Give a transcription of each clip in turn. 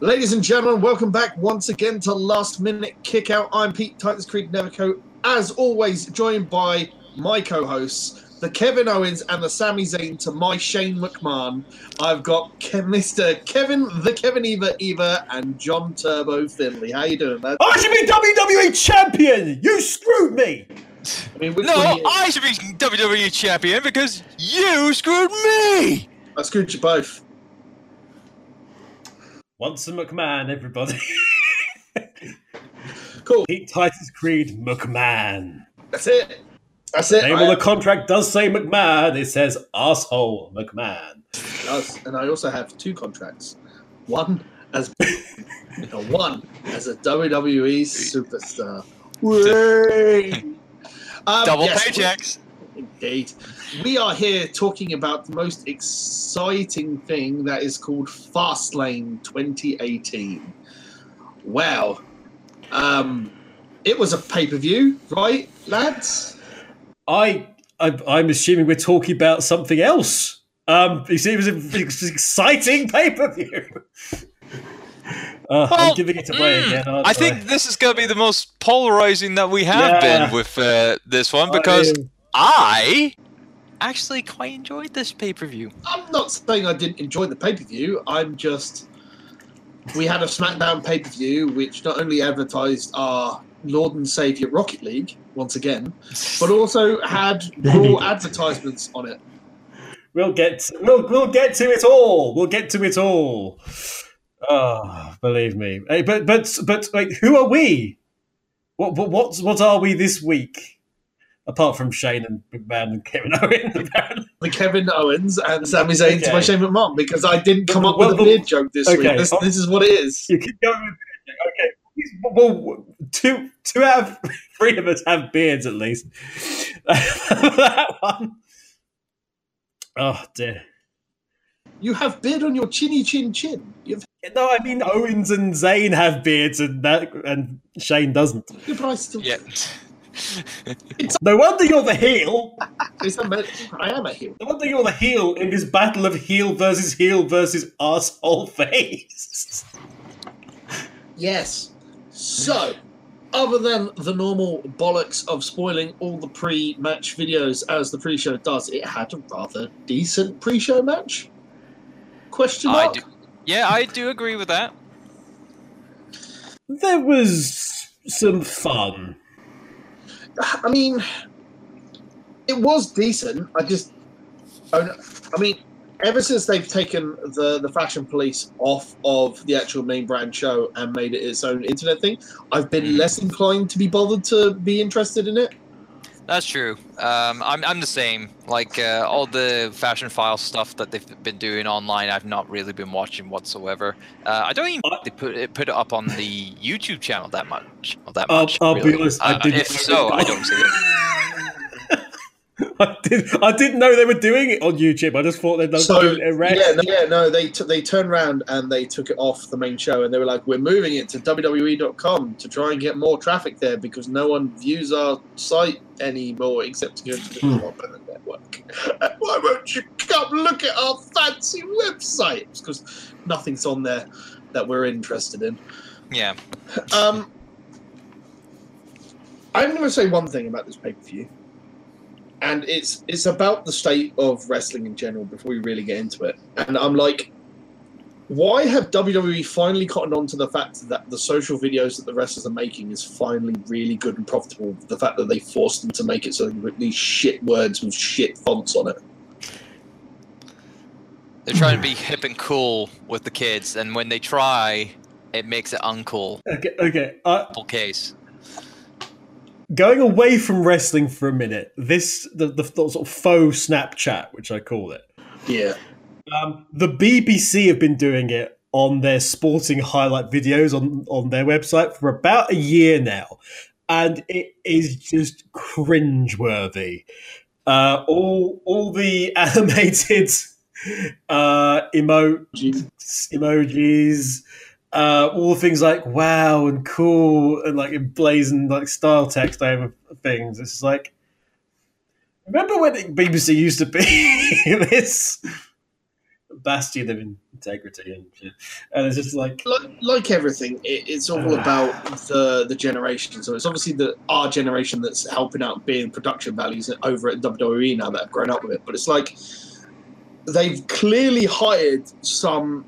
Ladies and gentlemen, welcome back once again to Last Minute Kickout. I'm Pete Titans Creed Neverco, as always, joined by my co-hosts, the Kevin Owens and the Sami Zayn to my Shane McMahon. I've got Ke- Mr. Kevin, the Kevin Eva Eva, and John Turbo Finley. How you doing, man? I should be WWE champion. You screwed me. I mean, which No, one you- I should be WWE champion because you screwed me. I screwed you both. Once a McMahon, everybody. Cool. Pete Titans Creed McMahon. That's it. That's it. Name I- of the contract does say McMahon. It says asshole McMahon. does, and I also have two contracts. One as and one as a WWE superstar. Way. Um, Double yes, paychecks. Indeed. We are here talking about the most exciting thing that is called Fastlane 2018. Wow. Um, it was a pay per view, right, lads? I, I I'm assuming we're talking about something else. Um, you see, it was an exciting pay per view. Uh, I'm giving it away mm, again. aren't I think this is going to be the most polarizing that we have Yeah. been with uh, this one because I- I actually quite enjoyed this pay per view. I'm not saying I didn't enjoy the pay per view. I'm just. We had a SmackDown pay per view which not only advertised our Lord and Savior Rocket League once again, but also had raw advertisements on it. We'll get we'll we'll get to it all. We'll get to it all. Oh, believe me. Hey, but but but like, who are we? What what what what are we this week? Apart from Shane and McMahon and Kevin Owens, apparently. The Kevin Owens and Sami Zayn to Okay. my Shane McMahon because I didn't come up Well, with a well, beard joke this okay. week. This, this is what it is. You keep going with okay. Well, two two out of three of us have beards at least. that one. Oh dear. You have beard on your chinny chin chin. You've, No, I mean Owens and Zayn have beards, and that and Shane doesn't. yeah, but I still. Yeah. No wonder you're the heel. It's a, I am a heel. No wonder you're the heel in this battle of heel versus heel versus asshole face. Yes. So, other than the normal bollocks of spoiling all the pre-match videos as the pre-show does, it had a rather decent pre-show match. Question I do, yeah, I do agree with that. There was some fun. I mean, it was decent. I just, I mean, ever since they've taken the the fashion police off of the actual main brand show and made it its own internet thing, I've been Mm. less inclined to be bothered to be interested in it. That's true. Um, I'm, I'm the same. Like uh, all the fashion file stuff that they've been doing online, I've not really been watching whatsoever. Uh, I don't even think they put it put it up on the YouTube channel that much. That I'll- much. I'll be honest, I Uh, didn't If so, I don't see it. I did. I didn't know they were doing it on YouTube. I just thought they'd done So it erect. yeah, no, yeah, no, they t- they turned around and they took it off the main show, and they were like, "We're moving it to WWE.com to try and get more traffic there because no one views our site anymore except to go to the Hmm. Club and the network. Why won't you come look at our fancy website? Because nothing's on there that we're interested in." Yeah. Um, I'm going to say one thing about this pay per view, and it's it's about the state of wrestling in general. Before we really get into it, and I'm like, why have WWE finally cottoned on to the fact that the social videos that the wrestlers are making is finally really good and profitable? The fact that they forced them to make it so they put these shit words with shit fonts on it. They're trying to be hip and cool with the kids, and when they try, it makes it uncool. Okay. Okay. Uh, Full case. Going away from wrestling for a minute. This the, the, sort of faux Snapchat, which I call it. Yeah, Um, the BBC have been doing it on their sporting highlight videos on, on their website for about a year now, and it is just cringeworthy. Uh, all all the animated uh, emo- emojis, uh, all things like wow and cool and like emblazoned like style text over things. It's like remember when the BBC used to be this bastion of integrity and. And it's just like, like, like everything, it, it's all about the the generation. So it's obviously the our generation that's helping out being production values over at WWE now that have grown up with it. But it's like they've clearly hired some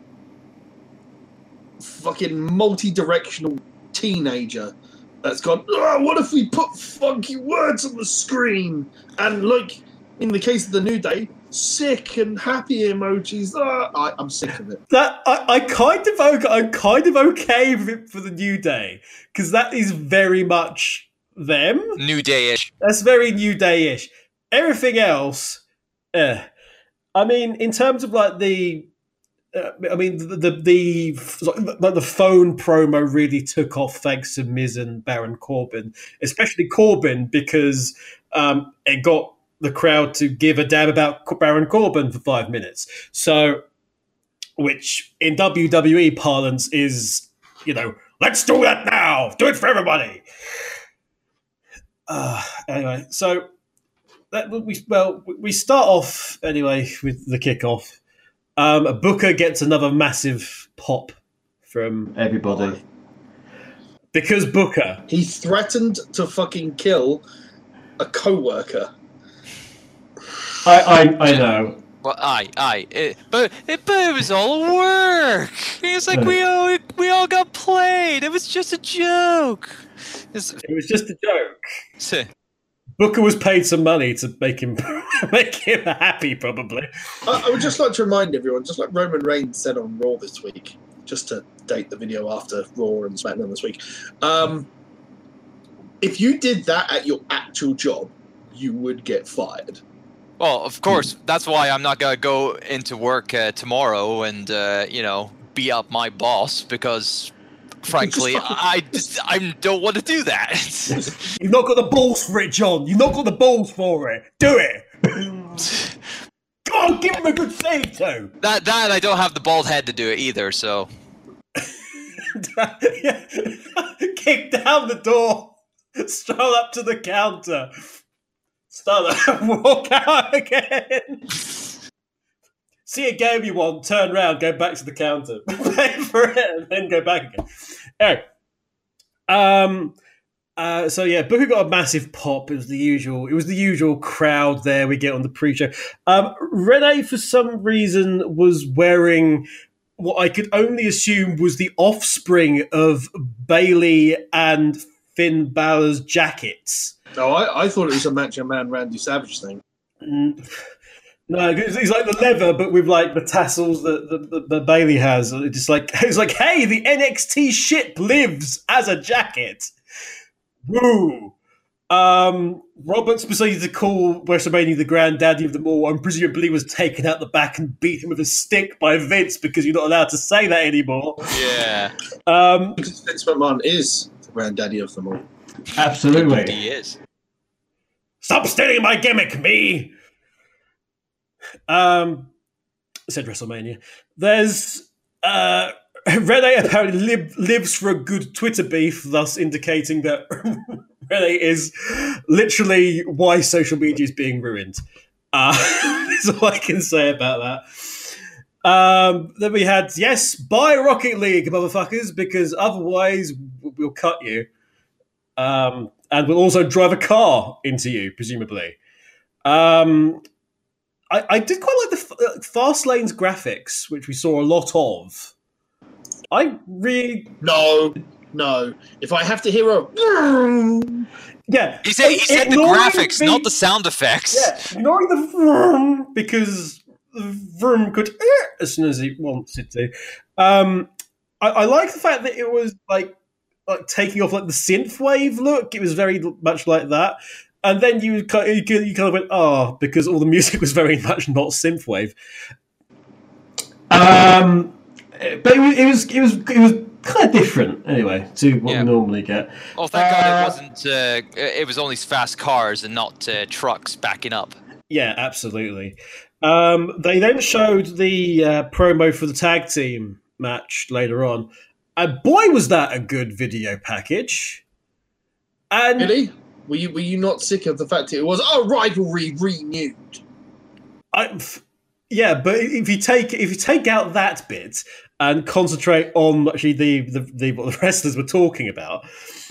fucking multi-directional teenager that's gone. Oh, what if we put funky words on the screen? And like in the case of the New Day, sick and happy emojis. Ah, I, I'm sick of it. that I, I kind of okay, I'm kind of okay with it for the new day because that is very much them. New Day-ish. That's very new day-ish. Everything else, eh. I mean, in terms of like the, uh, I mean the the, the the phone promo really took off thanks to Miz and Baron Corbin, especially Corbin because um, it got the crowd to give a damn about Baron Corbin for five minutes. So, which in WWE parlance is, you know, let's do that now. Do it for everybody. Uh, anyway, so that we well we start off anyway with the kickoff. Um, Booker gets another massive pop from everybody because Booker. He threatened to fucking kill a co-worker. I I, I know. Well, aye, aye, it, but it, but it was all work. It's like we all we all got played. It was just a joke. It's, It was just a joke. Booker was paid some money to make him make him happy, probably. I, I would just like to remind everyone, just like Roman Reigns said on Raw this week, just to date the video after Raw and SmackDown this week. Um, if you did that at your actual job, you would get fired. Well, of course, that's why I'm not gonna go into work uh, tomorrow and uh, you know beat up my boss because, frankly, I just I don't want to do that. You've not got the balls for it, John. You've not got the balls for it. Do it. Come on, give him a good save, too. that that I don't have the bald head to do it either. So Kick down the door. Stroll up to the counter. Start walk out again. See a game you want, turn around, go back to the counter, pay for it, and then go back again. Anyway, um, uh, so yeah, Booker got a massive pop. It was the usual. It was the usual crowd there we get on the pre-show. Um, Renee, for some reason, was wearing what I could only assume was the offspring of Bayley and Finn Balor's jackets. No, I, I thought it was a Macho Man Randy Savage thing. Mm. he's it's like the leather, but with like the tassels that the, the, the Bayley has. It's just like it's like, hey, the NXT ship lives as a jacket. Woo! Um, Roberts proceeded to call WrestleMania the granddaddy of them all, and presumably was taken out the back and beaten with a stick by Vince because you're not allowed to say that anymore. yeah, Um, Because Vince McMahon is the granddaddy of them all. absolutely. he is. Stop stealing my gimmick, me. Um, said WrestleMania. There's uh, Renee apparently live, lives for a good Twitter beef, thus indicating that Renee is literally why social media is being ruined. Uh, that's all I can say about that. Um, then we had yes, buy Rocket League, motherfuckers, because otherwise we'll cut you. Um, and we'll also drive a car into you, presumably. Um, I, I did quite like the uh, Fast Lane's graphics, which we saw a lot of. I really, No, no. If I have to hear a. yeah. He said he said the ignoring graphics, not the sound effects. Yeah, ignoring the vroom because the vroom could eh, as soon as he wants it to. Um, I, I like the fact that it was like like taking off like the synth wave look. It was very much like that. And then you kind you, kind- you kind of went, oh, because all the music was very much not synthwave. Um, but it was, it was it was it was kind of different anyway to what Yeah. we normally get. Oh, thank God Uh, it wasn't. Uh, it was only fast cars and not uh, trucks backing up. Yeah, absolutely. Um, they then showed the uh, promo for the tag team match later on, and boy, was that a good video package! And Really? Were you, were you not sick of the fact that it was a rivalry renewed? I, f- Yeah, but if you take if you take out that bit and concentrate on actually the the, the what the wrestlers were talking about,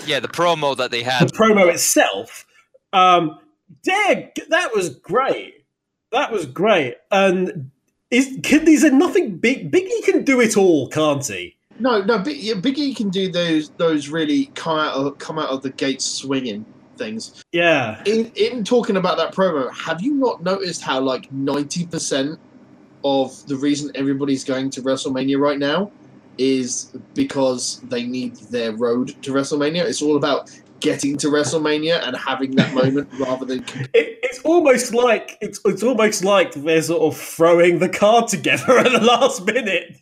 Yeah, the promo that they had, the promo itself, um, yeah, that was great. That was great. And is can, is there nothing big? Biggie can do it all, can't he? No, no, Big, Biggie can do those those really come out of come out of the gates swinging things. Yeah, In in talking about that promo, have you not noticed how like ninety percent of the reason everybody's going to WrestleMania right now is because they need their road to WrestleMania. It's all about getting to WrestleMania and having that moment rather than it, it's almost like it's it's almost like they're sort of throwing the card together at the last minute.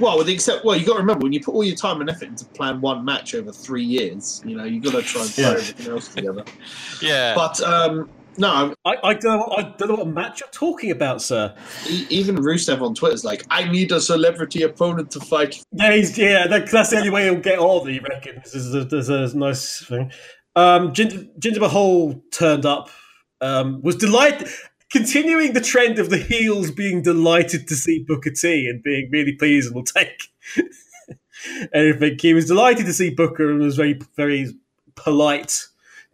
Well, with the except, well, you got to remember when you put all your time and effort into plan one match over three years, you know, you got to try and throw Yeah. everything else together. Yeah. But um, no, I, I don't know, I don't know what match you're talking about, sir. e- even Rusev on Twitter is like, "I need a celebrity opponent to fight." Yeah, he's, yeah, that, that's the only way he'll get on. He reckons. This is a, this is a nice thing. Um, Jinder, Jinder Mahal turned up. Um, was delighted, continuing the trend of the heels being delighted to see Booker T and being really pleased and will take everything. He was delighted to see Booker and was very very polite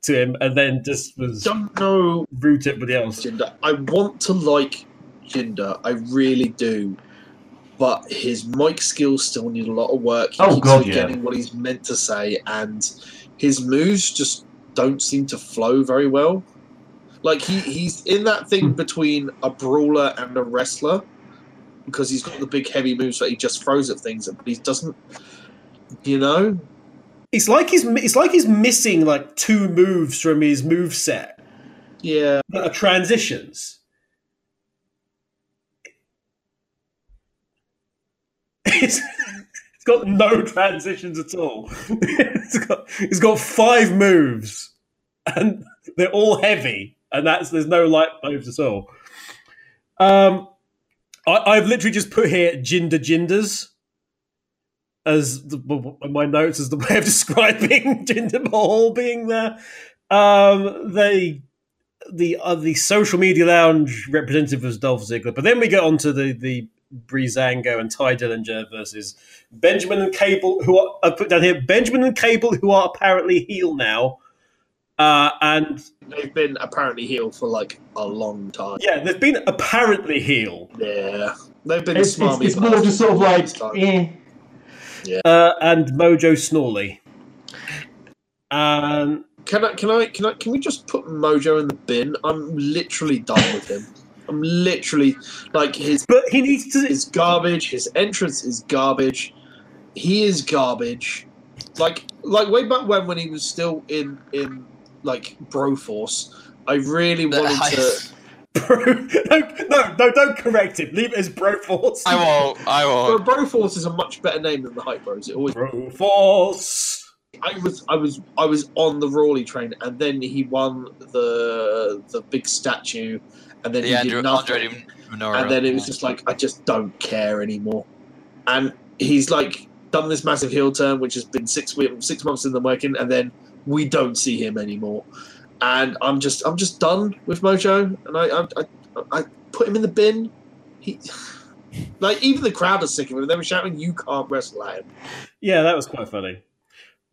to him, and then just was Don't know rude to everybody else. Jinder. I want to like Jinder. I really do. But his mic skills still need a lot of work. He Oh, keeps God, yeah. forgetting what he's meant to say, and his moves just don't seem to flow very well. Like he, he's in that Hmm. thing between a brawler and a wrestler because he's got the big heavy moves that he just throws at things, but he doesn't. You know, It's like he's it's like he's missing like two moves from his move set. yeah. that are transitions. It's, it's got no transitions at all. it's, got, it's got five moves, and they're all heavy, and that's there's no light moves at all. Um, I, I've literally just put here Jinder Jinders as the, my notes as the way of describing Jinder Mahal being there. Um, they the uh, the social media lounge representative was Dolph Ziggler, but then we get on to the the Breezango and Tye Dillinger versus Benjamin and Gable, who are I put down here Benjamin and Gable, who are apparently heel now, uh, and They've been apparently healed for like a long time. yeah, they've been apparently heel, Yeah, they've been It's, it's, smarmy. it's for more just sort of like, this time. eh. uh, and Mojo Snorley. Um, Can I? Can I? Can I? Can we just put Mojo in the bin? I'm literally done with him. I'm literally like his but he needs to. His garbage. His entrance is garbage. He is garbage. Like like way back when when he was still in in like Broforce, I really wanted to. Bro, no, no, no, don't correct him. Leave it as Broforce. I won't. I won't. Broforce is a much better name than the Hype Bros. It always. Broforce. I was I was I was on the Rawley train, and then he won the the big statue, and then The he Andrew, did nothing. Andre and then it was just like I just don't care anymore. And he's like done this massive heel turn, which has been six weeks, six months in the making, and then we don't see him anymore. And I'm just I'm just done with Mojo, and I I, I, I put him in the bin. He. Like even the crowd are sick of him. They were shouting, "You can't wrestle at him." Yeah, that was quite funny.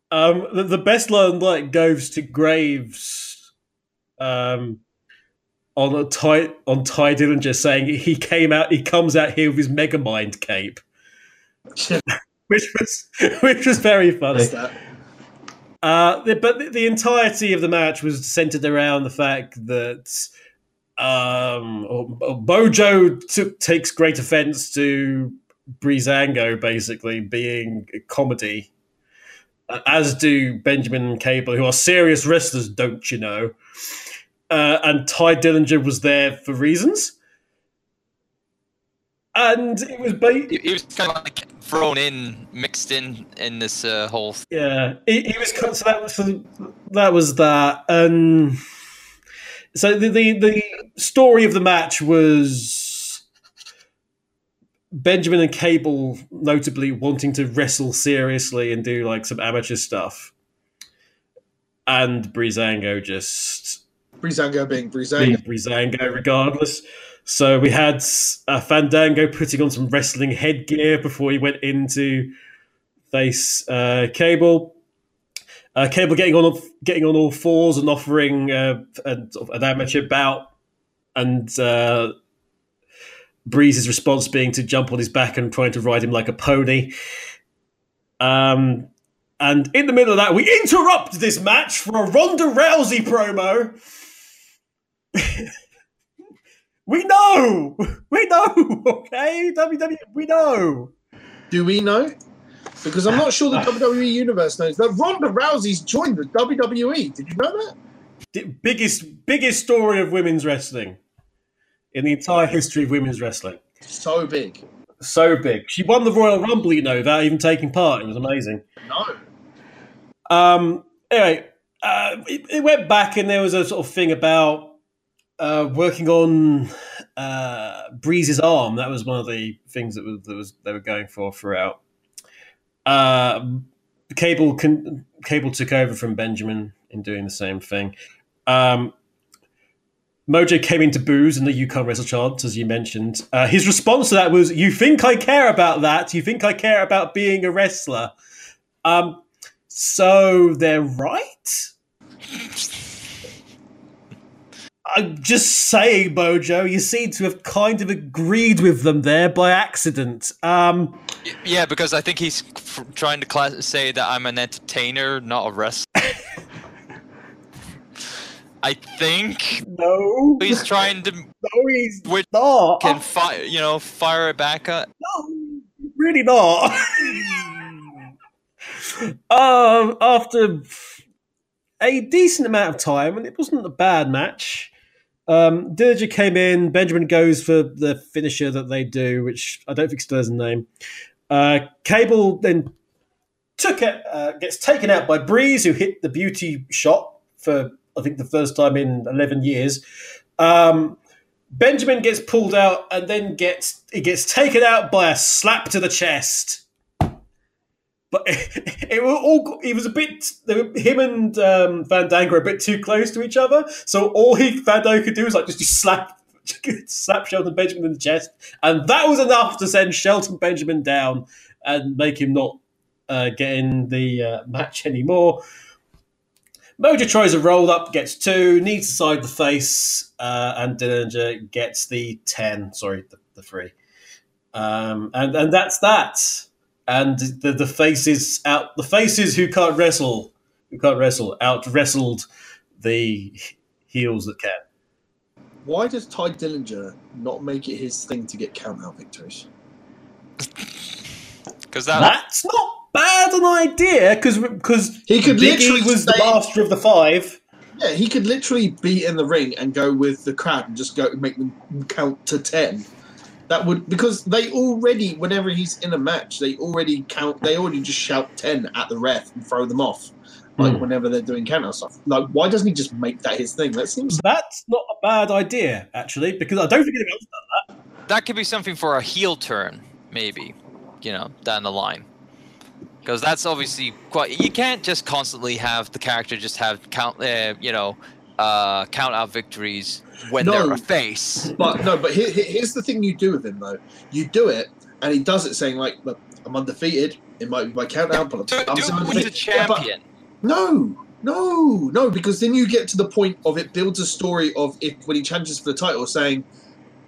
Um, the, the best line like goes to Graves um, on a Tye on Tye Dillinger saying he came out he comes out here with his Megamind cape, which was which was very funny. Uh, but the, entirety of the match was centered around the fact that um, Bojo takes great offense to Breezango basically being a comedy, as do Benjamin and Gable, who are serious wrestlers, don't you know? Uh, and Tye Dillinger was there for reasons. And it was ba- he was kind of like thrown in, mixed in in this uh, whole. Yeah, he, he was. So that was that was that. Um, so the, the the story of the match was Benjamin and Gable, notably wanting to wrestle seriously and do like some amateur stuff, and Breezango just Breezango being being Breezango. Breezango regardless. So we had uh, Fandango putting on some wrestling headgear before he went into face uh, Gable. Uh, Gable getting on getting on all fours and offering uh, a, an amateur bout, and uh, Breeze's response being to jump on his back and trying to ride him like a pony. Um, and in the middle of that, we interrupt this match for a Ronda Rousey promo. we know, we know, okay, WWE, we know. Do we know? Because I'm not sure the WWE universe knows that Ronda Rousey's joined the WWE. Did you know that? The biggest, biggest story of women's wrestling in the entire history of women's wrestling. So big. So big. She won the Royal Rumble, you know, without even taking part. It was amazing. No. Um. Anyway, uh, it, it went back, and there was a sort of thing about uh, working on uh, Breeze's arm. That was one of the things that was, that was they were going for throughout. Uh, Gable con- Gable took over from Benjamin in doing the same thing. Um, Mojo came into booze and the Yukon wrestle chant, as you mentioned. Uh, his response to that was, "You think I care about that? You think I care about being a wrestler?" Um, so they're right. I'm just saying, Mojo. You seem to have kind of agreed with them there by accident. Um, Yeah, because I think he's f- trying to class- say that I'm an entertainer, not a wrestler. I think no, he's trying to no, he's Which not. can fire, you know, fire it back up. No, really not. um, after a decent amount of time, and it wasn't a bad match. Um, Dillinger came in. Benjamin goes for the finisher that they do, which I don't think still has a name. Uh, Gable then took it, uh, gets taken out by Breeze, who hit the beauty shot for I think the first time in eleven years. Um, Benjamin gets pulled out and then gets he gets taken out by a slap to the chest. But it, it was all he was a bit him and um, Fandango were a bit too close to each other. So all he Fandango could do was like just slap slap Shelton Benjamin in the chest, and that was enough to send Shelton Benjamin down and make him not uh, get in the uh, match anymore. Mojo tries a roll up, gets two, needs to side the face, uh, and Dillinger gets the 10, sorry, the, the three. Um, and, and that's that. And the, the faces out, the faces who can't wrestle, who can't wrestle, out wrestled the heels that can. Why does Tye Dillinger not make it his thing to get count out victories? Because that, That's not bad an idea because because He could Big E literally was the master of the five. Yeah, he could literally be in the ring and go with the crowd and just go make them count to ten. That would because they already, whenever he's in a match, they already count. They already just shout ten at the ref and throw them off, like Hmm. whenever they're doing count out stuff. Like, why doesn't he just make that his thing? That seems That's not a bad idea actually because I don't think anyone else that That could be something for a heel turn, maybe, you know, down the line. Because that's obviously quite. You can't just constantly have the character just have count, uh, you know, uh, count our victories when No. they're a face. But no, but here, here- here's the thing you do with him though. You do it, and he does it saying like, "Look, I'm undefeated. It might be by count out, but I'm do still it with the undefeated." Yeah, champion. No, no, no, because then you get to the point of it builds a story of if when he challenges for the title, saying,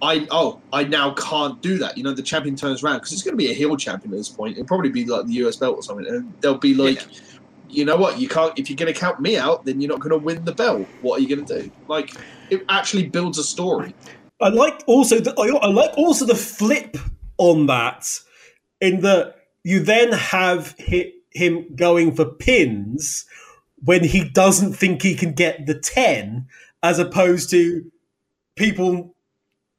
"I oh I now can't do that." You know, the champion turns around because it's going to be a heel champion at this point. It'll probably be like the US belt or something, and they'll be like, "You know what? You can't if you're going to count me out, then you're not going to win the belt. What are you going to do?" Like it actually builds a story. I like also the, I I like also the flip on that in that you then have hi him going for pins when he doesn't think he can get the 10 as opposed to people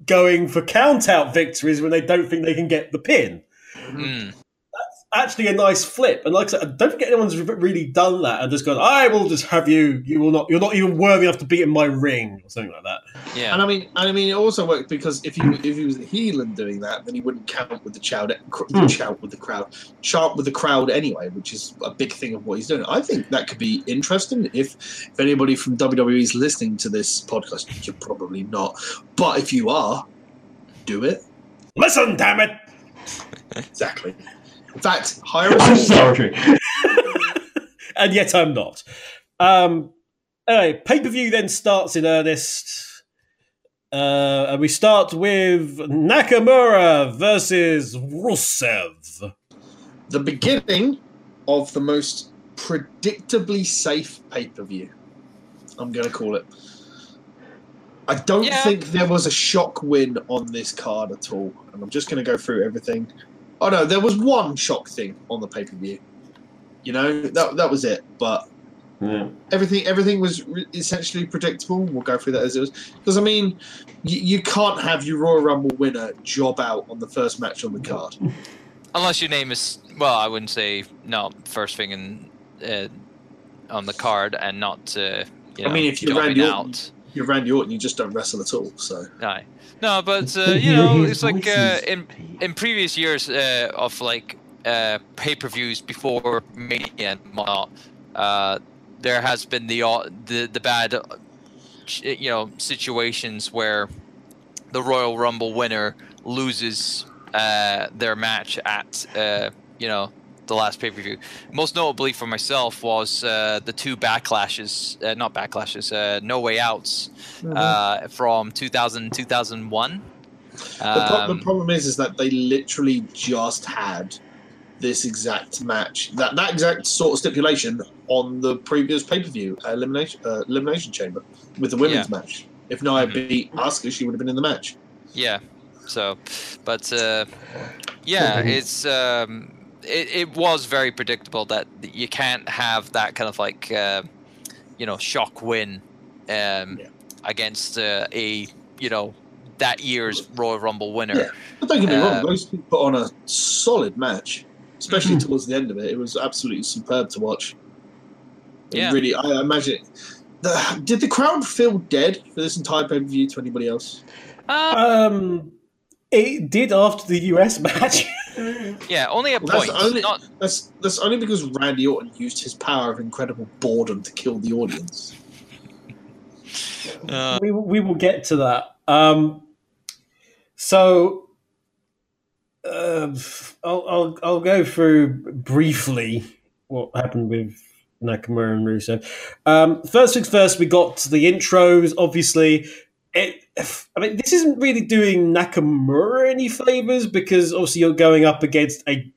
going for count out victories when they don't think they can get the pin Mm. Actually a nice flip and like I said, I don't think anyone's really done that and just gone I will just have you you will not you're not even worthy enough to be in my ring or something like that Yeah. And I mean, and I mean, it also worked because if he if he was a heel and doing that, then he wouldn't count with the crowd, Hmm. shout with the crowd, chant with the crowd anyway, which is a big thing of what he's doing. I think that could be interesting if if anybody from WWE is listening to this podcast. You're probably not, but if you are, do it. Listen, damn it! Exactly. In fact, hire I'm sorry. and yet I'm not. Um, anyway, pay per view then starts in earnest. Uh, and we start with Nakamura versus Rusev. the beginning of the most predictably safe pay per view. I'm going to call it. I don't Yeah. think there was a shock win on this card at all, and I'm just going to go through everything. Oh no, there was one shock thing on the pay per view. You know that that was it, but Yeah. everything everything was re- essentially predictable. We'll go through that as it was because I mean, you, you can't have your Royal Rumble winner job out on the first match on the card. Unless your name is well, I wouldn't say no first thing in uh, on the card and not. Uh, you I mean, if you're jobbing Randy out. Orton, you're Randy Orton, you just don't wrestle at all. So Aye. No, but uh, you know, it's like uh, in in previous years uh, of like uh, pay-per-views before Mania and whatnot, uh, there has been the au- the the bad, uh, you know, situations where the Royal Rumble winner loses uh, their match at uh, you know the last pay-per-view. Most notably for myself was uh, the two backlashes, uh, not backlashes, uh, no way outs uh, from 2000 2001. the, pro- Um, the problem is, is that they literally just had this exact match, that that exact sort of stipulation on the previous pay per view elimination uh, elimination chamber with the women's match. If Nia Mhm. beat Asuka, she would have been in the match. Yeah. So, but uh, yeah, Mhm. it's um, it, it was very predictable that you can't have that kind of like uh, you know shock win um, Yeah. against uh, a you know that year's Royal Rumble winner. Yeah. But don't get me wrong, Um, those people put on a solid match, especially Mm-hmm. towards the end of it. It was absolutely superb to watch. It Yeah. Really, I imagine. The, did the crowd feel dead for this entire pay per view to anybody else? Uh, Um, it did after the US match. yeah, only a Well, that's only- Not That's that's only because Randy Orton used his power of incredible boredom to kill the audience. uh, we, will- we will get to that. Um, so uh, I'll, I'll I'll go through briefly what happened with Nakamura and Russo. Um, first things first, we got the intros. Obviously, it. I mean, this isn't really doing Nakamura any favors because obviously you're going up against a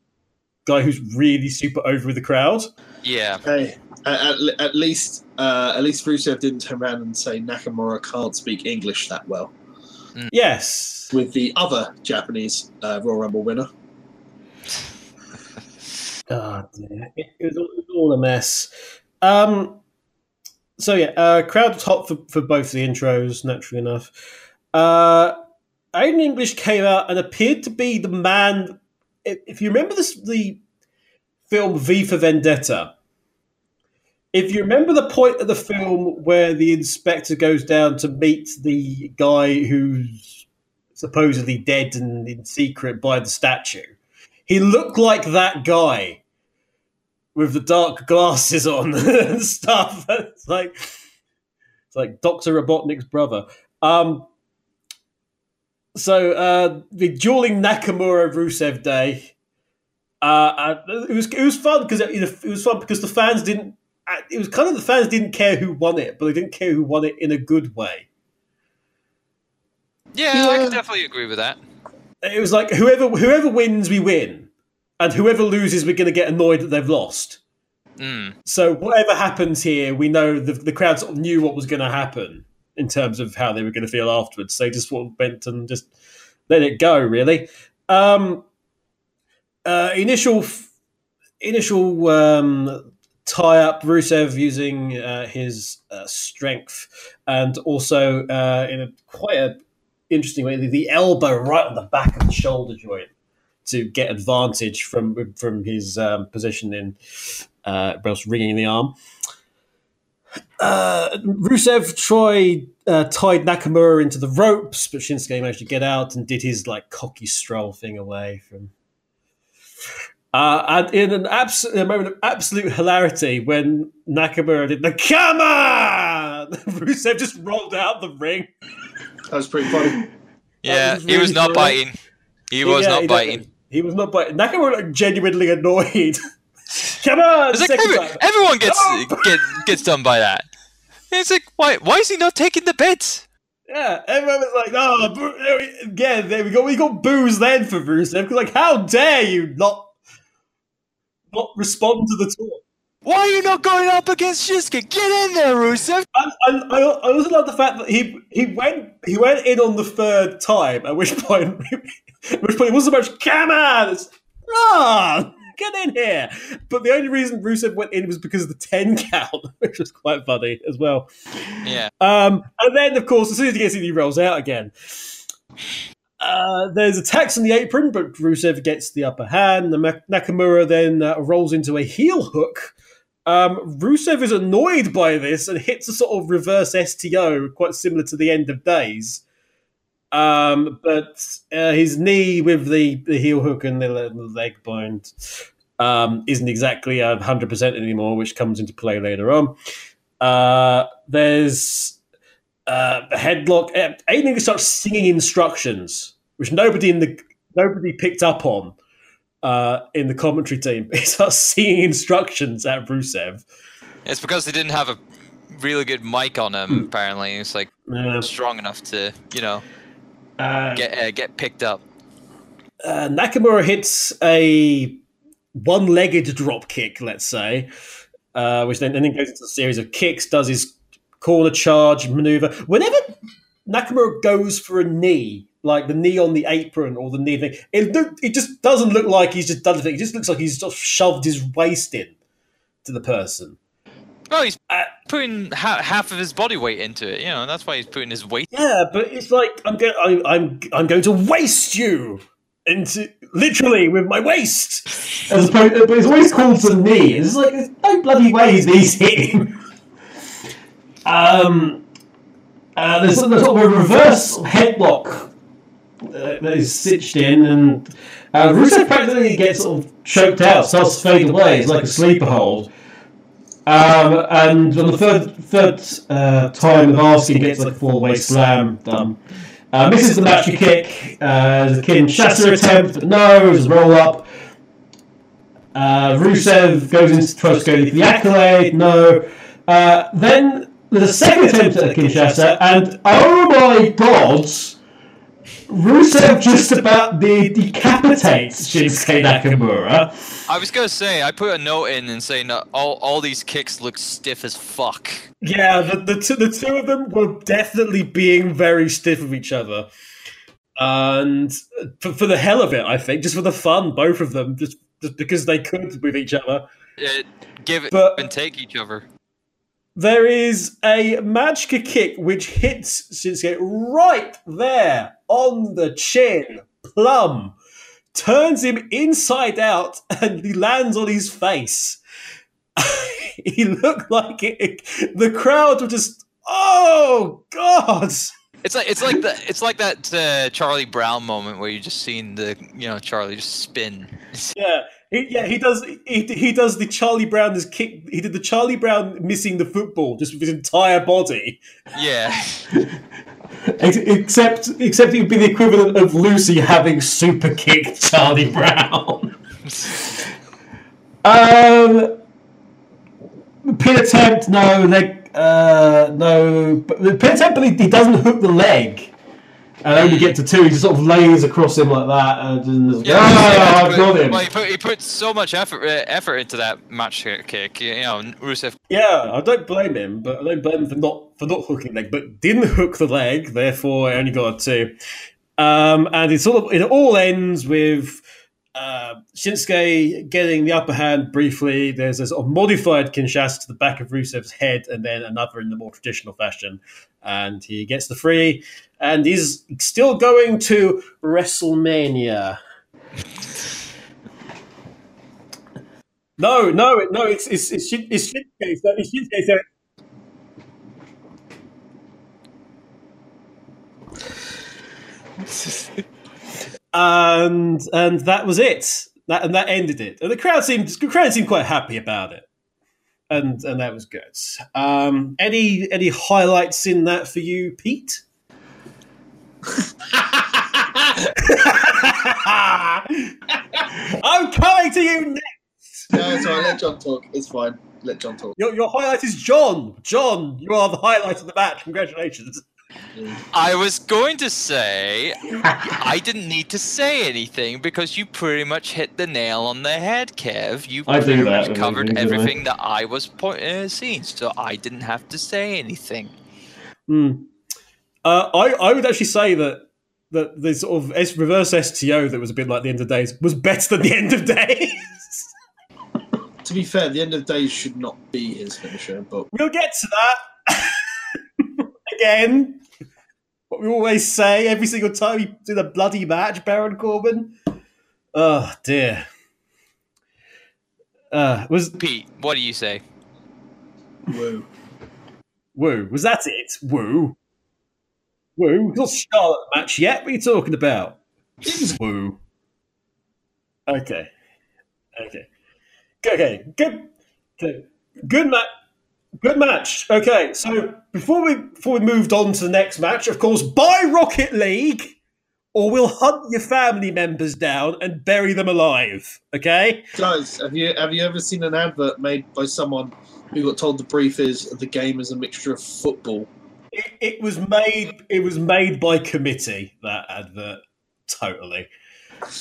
guy who's really super over with the crowd. yeah. Hey, at, at, at least uh, at least Rusev didn't turn around and say Nakamura can't speak English that well. Yes, With the other Japanese uh, Royal Rumble winner, God, yeah. it, it, was all, it was all a mess. Um, so yeah, uh, crowd hot for, for both the intros, naturally enough. Uh, Aiden English came out and appeared to be the man. If, if you remember this, the film V for Vendetta, if you remember the point of the film where the inspector goes down to meet the guy who's supposedly dead and in secret by the statue, he looked like that guy with the dark glasses on and stuff. It's like it's like Doctor Robotnik's brother. Um, so uh, the dueling Nakamura Rusev day. Uh, uh, it was it was fun because it, it was fun because the fans didn't. uh, It was kind of the fans didn't care who won it, but they didn't care who won it in a good way. yeah, I can definitely agree with that. It was like whoever whoever wins, we win, and whoever loses, we're going to get annoyed that they've lost. Mm. So whatever happens here, we know the the crowd sort of knew what was going to happen in terms of how they were going to feel afterwards. They just sort of went and just let it go. Really, um, uh, initial initial um, tie up Rusev using uh, his uh, strength and also uh, in a quite a interesting way the, the elbow right on the back of the shoulder joint to get advantage from from his um, position in uh, else ringing the arm. Uh, Rusev Troy uh, tied Nakamura into the ropes, but Shinsuke managed to get out and did his like cocky stroll thing away from. Uh, and in an absolute a moment of absolute hilarity, when Nakamura did the come on, Rusev just rolled out the ring. that was pretty funny. Yeah, was he was not funny. biting. He was Yeah, not he biting. don't- He was not biting. Nakamura looked genuinely annoyed. Come on, like every- everyone gets Oh! get, gets done by that. It's like why why is he not taking the bits? Yeah, everyone was like, "Oh, boo- there we- yeah, there we go. We got booze then for Rusev because, like, how dare you not not respond to the talk?" Why are you not going up against Shinsuke? Get in there, Rusev. And, and I, I also love the fact that he he went he went in on the third time. At which point, which point, it wasn't so much. Come on, it's, get in here. But the only reason Rusev went in was because of the ten count, which was quite funny as well. Yeah. Um, and then, of course, as soon as he gets in, he rolls out again. Uh, there's attacks on the apron, but Rusev gets the upper hand. The Ma- Nakamura then uh, rolls into a heel hook. Um, Rusev is annoyed by this and hits a sort of reverse STO, quite similar to the end of days. Um, but uh, his knee with the, the heel hook and the, le- the leg bind um, isn't exactly a 100% anymore, which comes into play later on. Uh, there's uh, a headlock. Uh, Aiden starts singing instructions, which nobody in the nobody picked up on uh, in the commentary team. He starts singing instructions at Rusev. It's because they didn't have a really good mic on him. Apparently, it's like Uh, strong enough to you know uh, get uh, get picked up. uh, Nakamura hits a one-legged drop kick, let's say, uh, which then, then goes into a series of kicks, does his corner charge maneuver. Whenever Nakamura goes for a knee, like the knee on the apron or the knee thing, it, look, it just doesn't look like he's just done the thing. It just looks like he's just shoved his waist in to the person. Oh, he's Uh, putting ha- half of his body weight into it. You know, that's why he's putting his weight. Yeah, but it's like I'm going. I'm, I'm I'm going to waste you into literally with my waist. As opposed, but it's always called to knee. It's like there's no bloody way he's hitting. Um, uh, there's, there's sort of a reverse headlock uh, that is stitched in, and uh, Rusev practically gets sort of choked out, starts to fade away. It's like a sleeper hold. Um, and on the third third uh, time of asking, gets like a four way slam done. Uh, misses the Machka kick. Uh, there's a Kinshasa attempt, but no, it was a roll up. Uh, Rusev goes into tries to for the accolade, no. Uh, then there's a second attempt at a Kinshasa, and oh my god, Rusev just about de- decapitates Shinsuke Nakamura. I was gonna say I put a note in and saying that all all these kicks look stiff as fuck. Yeah, the the two, the two of them were definitely being very stiff with each other, and for, for the hell of it, I think, just for the fun, both of them, just just because they could with each other. Uh, give it But- and take each other. There is a Machka kick which hits Shinsuke right there on the chin, plumb, turns him inside out, and he lands on his face. he looked like it, the crowd were just, oh god! It's like it's like the it's like that uh, Charlie Brown moment where you just seen the you know Charlie just spin. Yeah, he, yeah, he does. He, he does the Charlie Brown. This kick. He did the Charlie Brown missing the football just with his entire body. Yeah, Except, except it would be the equivalent of Lucy having super kicked Charlie Brown. um, pin attempt, no leg, uh, no. But the pin but he, he doesn't hook the leg. And only get to two. He just sort of lays across him like that, and just, yeah. "Ah, I've but- got him. Well, he put he put so much effort uh, effort into that Machka kick. You know, Rusev. Yeah, I don't blame him, but I don't blame him for not for not hooking the leg, but didn't hook the leg, therefore I only got a two. Um, and it sort of it all ends with uh, Shinsuke getting the upper hand briefly. There's a sort of modified Kinshasa to the back of Rusev's head, and then another in the more traditional fashion, and he gets the free, and he's still going to WrestleMania. No, no, no! It's it's it's, it's Shinsuke. It's Shinsuke. So and and that was it. That and that ended it. And the crowd seemed the crowd seemed quite happy about it, and and that was good. Um, any any highlights in that for you, Pete? I'm coming to you next. No, it's all right. Let John talk. It's fine. Let John talk. Your, your highlight is John. John, you are the highlight of the match. Congratulations. I was going to say I didn't need to say anything because you pretty much hit the nail on the head, Kev. You I do pretty that much with covered everything, I? that I was point, uh, seeing, so I didn't have to say anything. Hmm. Uh, I, I would actually say that that the sort of S- reverse STO that was a bit like the end of days was better than the end of days. To be fair, the end of days should not be his finisher, but we'll get to that again. What we always say every single time we do the bloody match, Baron Corbin. Oh dear. Uh, was Pete, what do you say? woo. woo? Was that it? Woo. Woo. Not Charlotte match yet. What are you talking about? Woo. Okay. Okay. Okay. Good. Good. Good match. Good match. Okay. So before we before we moved on to the next match, of course, buy Rocket League, or we'll hunt your family members down and bury them alive. Okay. Guys, have you have you ever seen an advert made by someone who got told the brief is the game is a mixture of football? It, it was made. It was made by committee. That advert. Totally.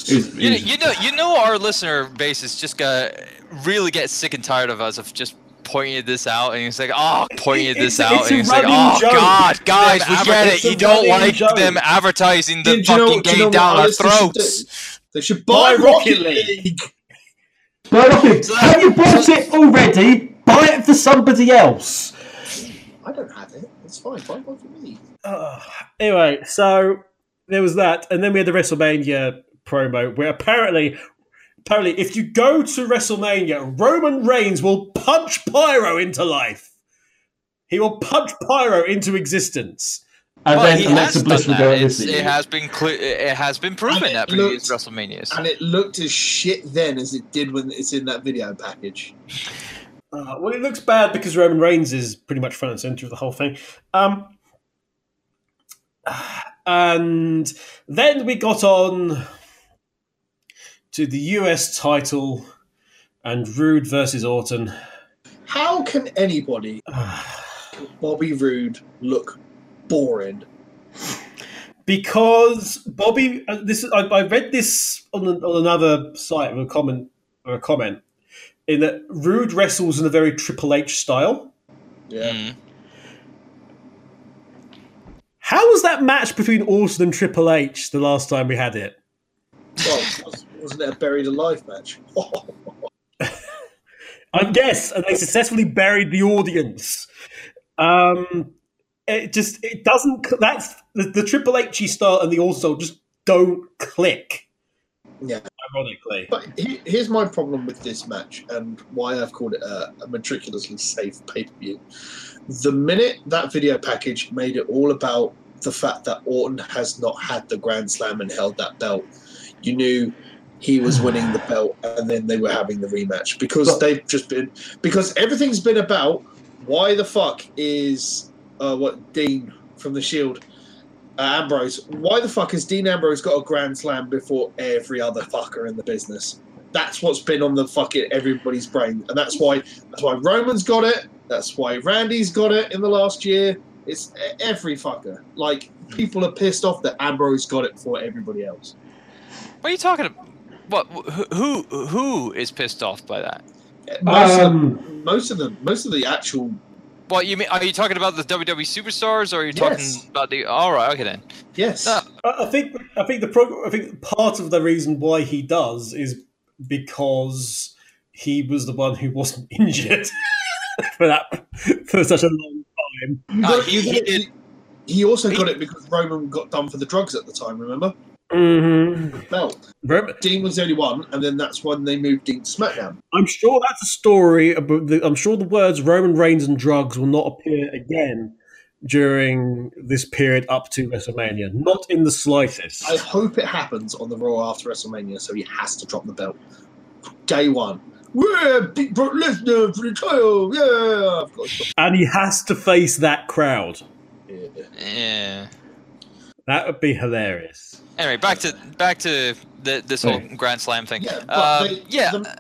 You know, you know, you know, our listener base is just gonna really get sick and tired of us of just pointing this out, and he's like, "Oh, pointing It- this it's out," it's and he's like, "Oh joke. God, guys, we get it. You don't like joke. them advertising the Do you know- fucking you game know down what our our listeners should do? throats." They should buy, Buy Rocket, Rocket League. League. Buy Rocket. Have you bought it already? Buy it for somebody else. I don't have it. It's fine. Buy one for me. Uh, anyway, so there was that, and then we had the WrestleMania promo where apparently, apparently, if you go to WrestleMania, Roman Reigns will punch Pyro into life. He will punch Pyro into existence. And Well, then Alexa Bliss will go that. and It's- listen. It has been cle it has been proven And it at previous WrestleManias. And it looked as shit then as it did when it's in that video package. Uh, well, it looks bad because Roman Reigns is pretty much front and center of the whole thing. Um, and then we got on to the US title and Roode versus Orton. How can anybody, Bobby Roode, look boring? because Bobby, uh, this I, I read this on, on another site with a comment or a comment in that Roode wrestles in a very Triple H style. Yeah. Mm. How was that match between Orton and Triple H the last time we had it? Well, was- wasn't it a buried alive match? I guess, and they successfully buried the audience. Um, it just it doesn't. That's the, the Triple H style and the also just don't click. yeah. Ironically, But he- here's my problem with this match and why I've called it a, a matriculously safe pay per view. The minute that video package made it all about the fact that Orton has not had the Grand Slam and held that belt, you knew he was winning the belt and then they were having the rematch because But- they've just been because everything's been about why the fuck is uh, what Dean from the Shield uh, Ambrose. Why the fuck has Dean Ambrose got a Grand Slam before every other fucker in the business? That's what's been on the fucking everybody's brain, and that's why that's why Roman's got it. That's why Randy's got it in the last year. It's every fucker. Like people are pissed off that Ambrose got it before everybody else. What are you talking about? What? Who? Who? Who is pissed off by that? Most, of them, Um, most of them, most of the actual What you mean? Are you talking about the WWE superstars, or are you talking Yes. about the? All right, okay then. yes. No. I I think I think the pro- I think part of the reason why he does is because he was the one who wasn't injured for that for such a long time. Uh, got- he- he he also he- got it because Roman got done for the drugs at the time. Remember? Mm-hmm. Belt. Roman, Dean was the only one, and then that's when they moved Dean to SmackDown. I'm sure that's a story about. The, I'm sure the words Roman Reigns and drugs will not appear again during this period up to WrestleMania. Not in the slightest. I hope it happens on the Raw after WrestleMania, so he has to drop the belt. Day one. Yeah, beat Brock Lesnar for the title. Yeah. Of course. and he has to face that crowd. Yeah. Yeah. That would be hilarious. Anyway, back to back to the, this whole Grand Slam thing. Yeah, Um, they- yeah, The,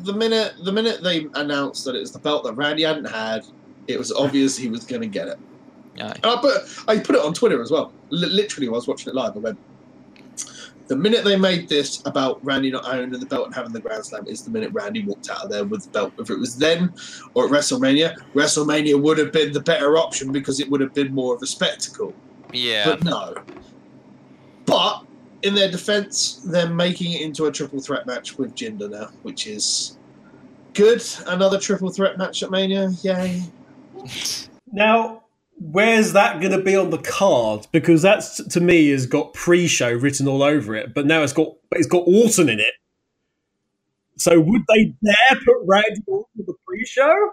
the minute the minute they announced that it was the belt that Randy hadn't had, it was obvious he was going to get it. Yeah. And I put I put it on Twitter as well. L- literally, I was watching it live. I went. The minute they made this about Randy not owning the belt and having the Grand Slam is the minute Randy walked out of there with the belt. If it was then or at WrestleMania, WrestleMania would have been the better option because it would have been more of a spectacle. Yeah. But no. But in their defense, they're making it into a triple threat match with Jinder now, which is good. Another triple threat match at Mania. Yay. Now, where's that going to be on the card? Because that's to me has got pre-show written all over it, but now it's got but it's got Orton in it. So would they dare put Randy Orton in the pre-show?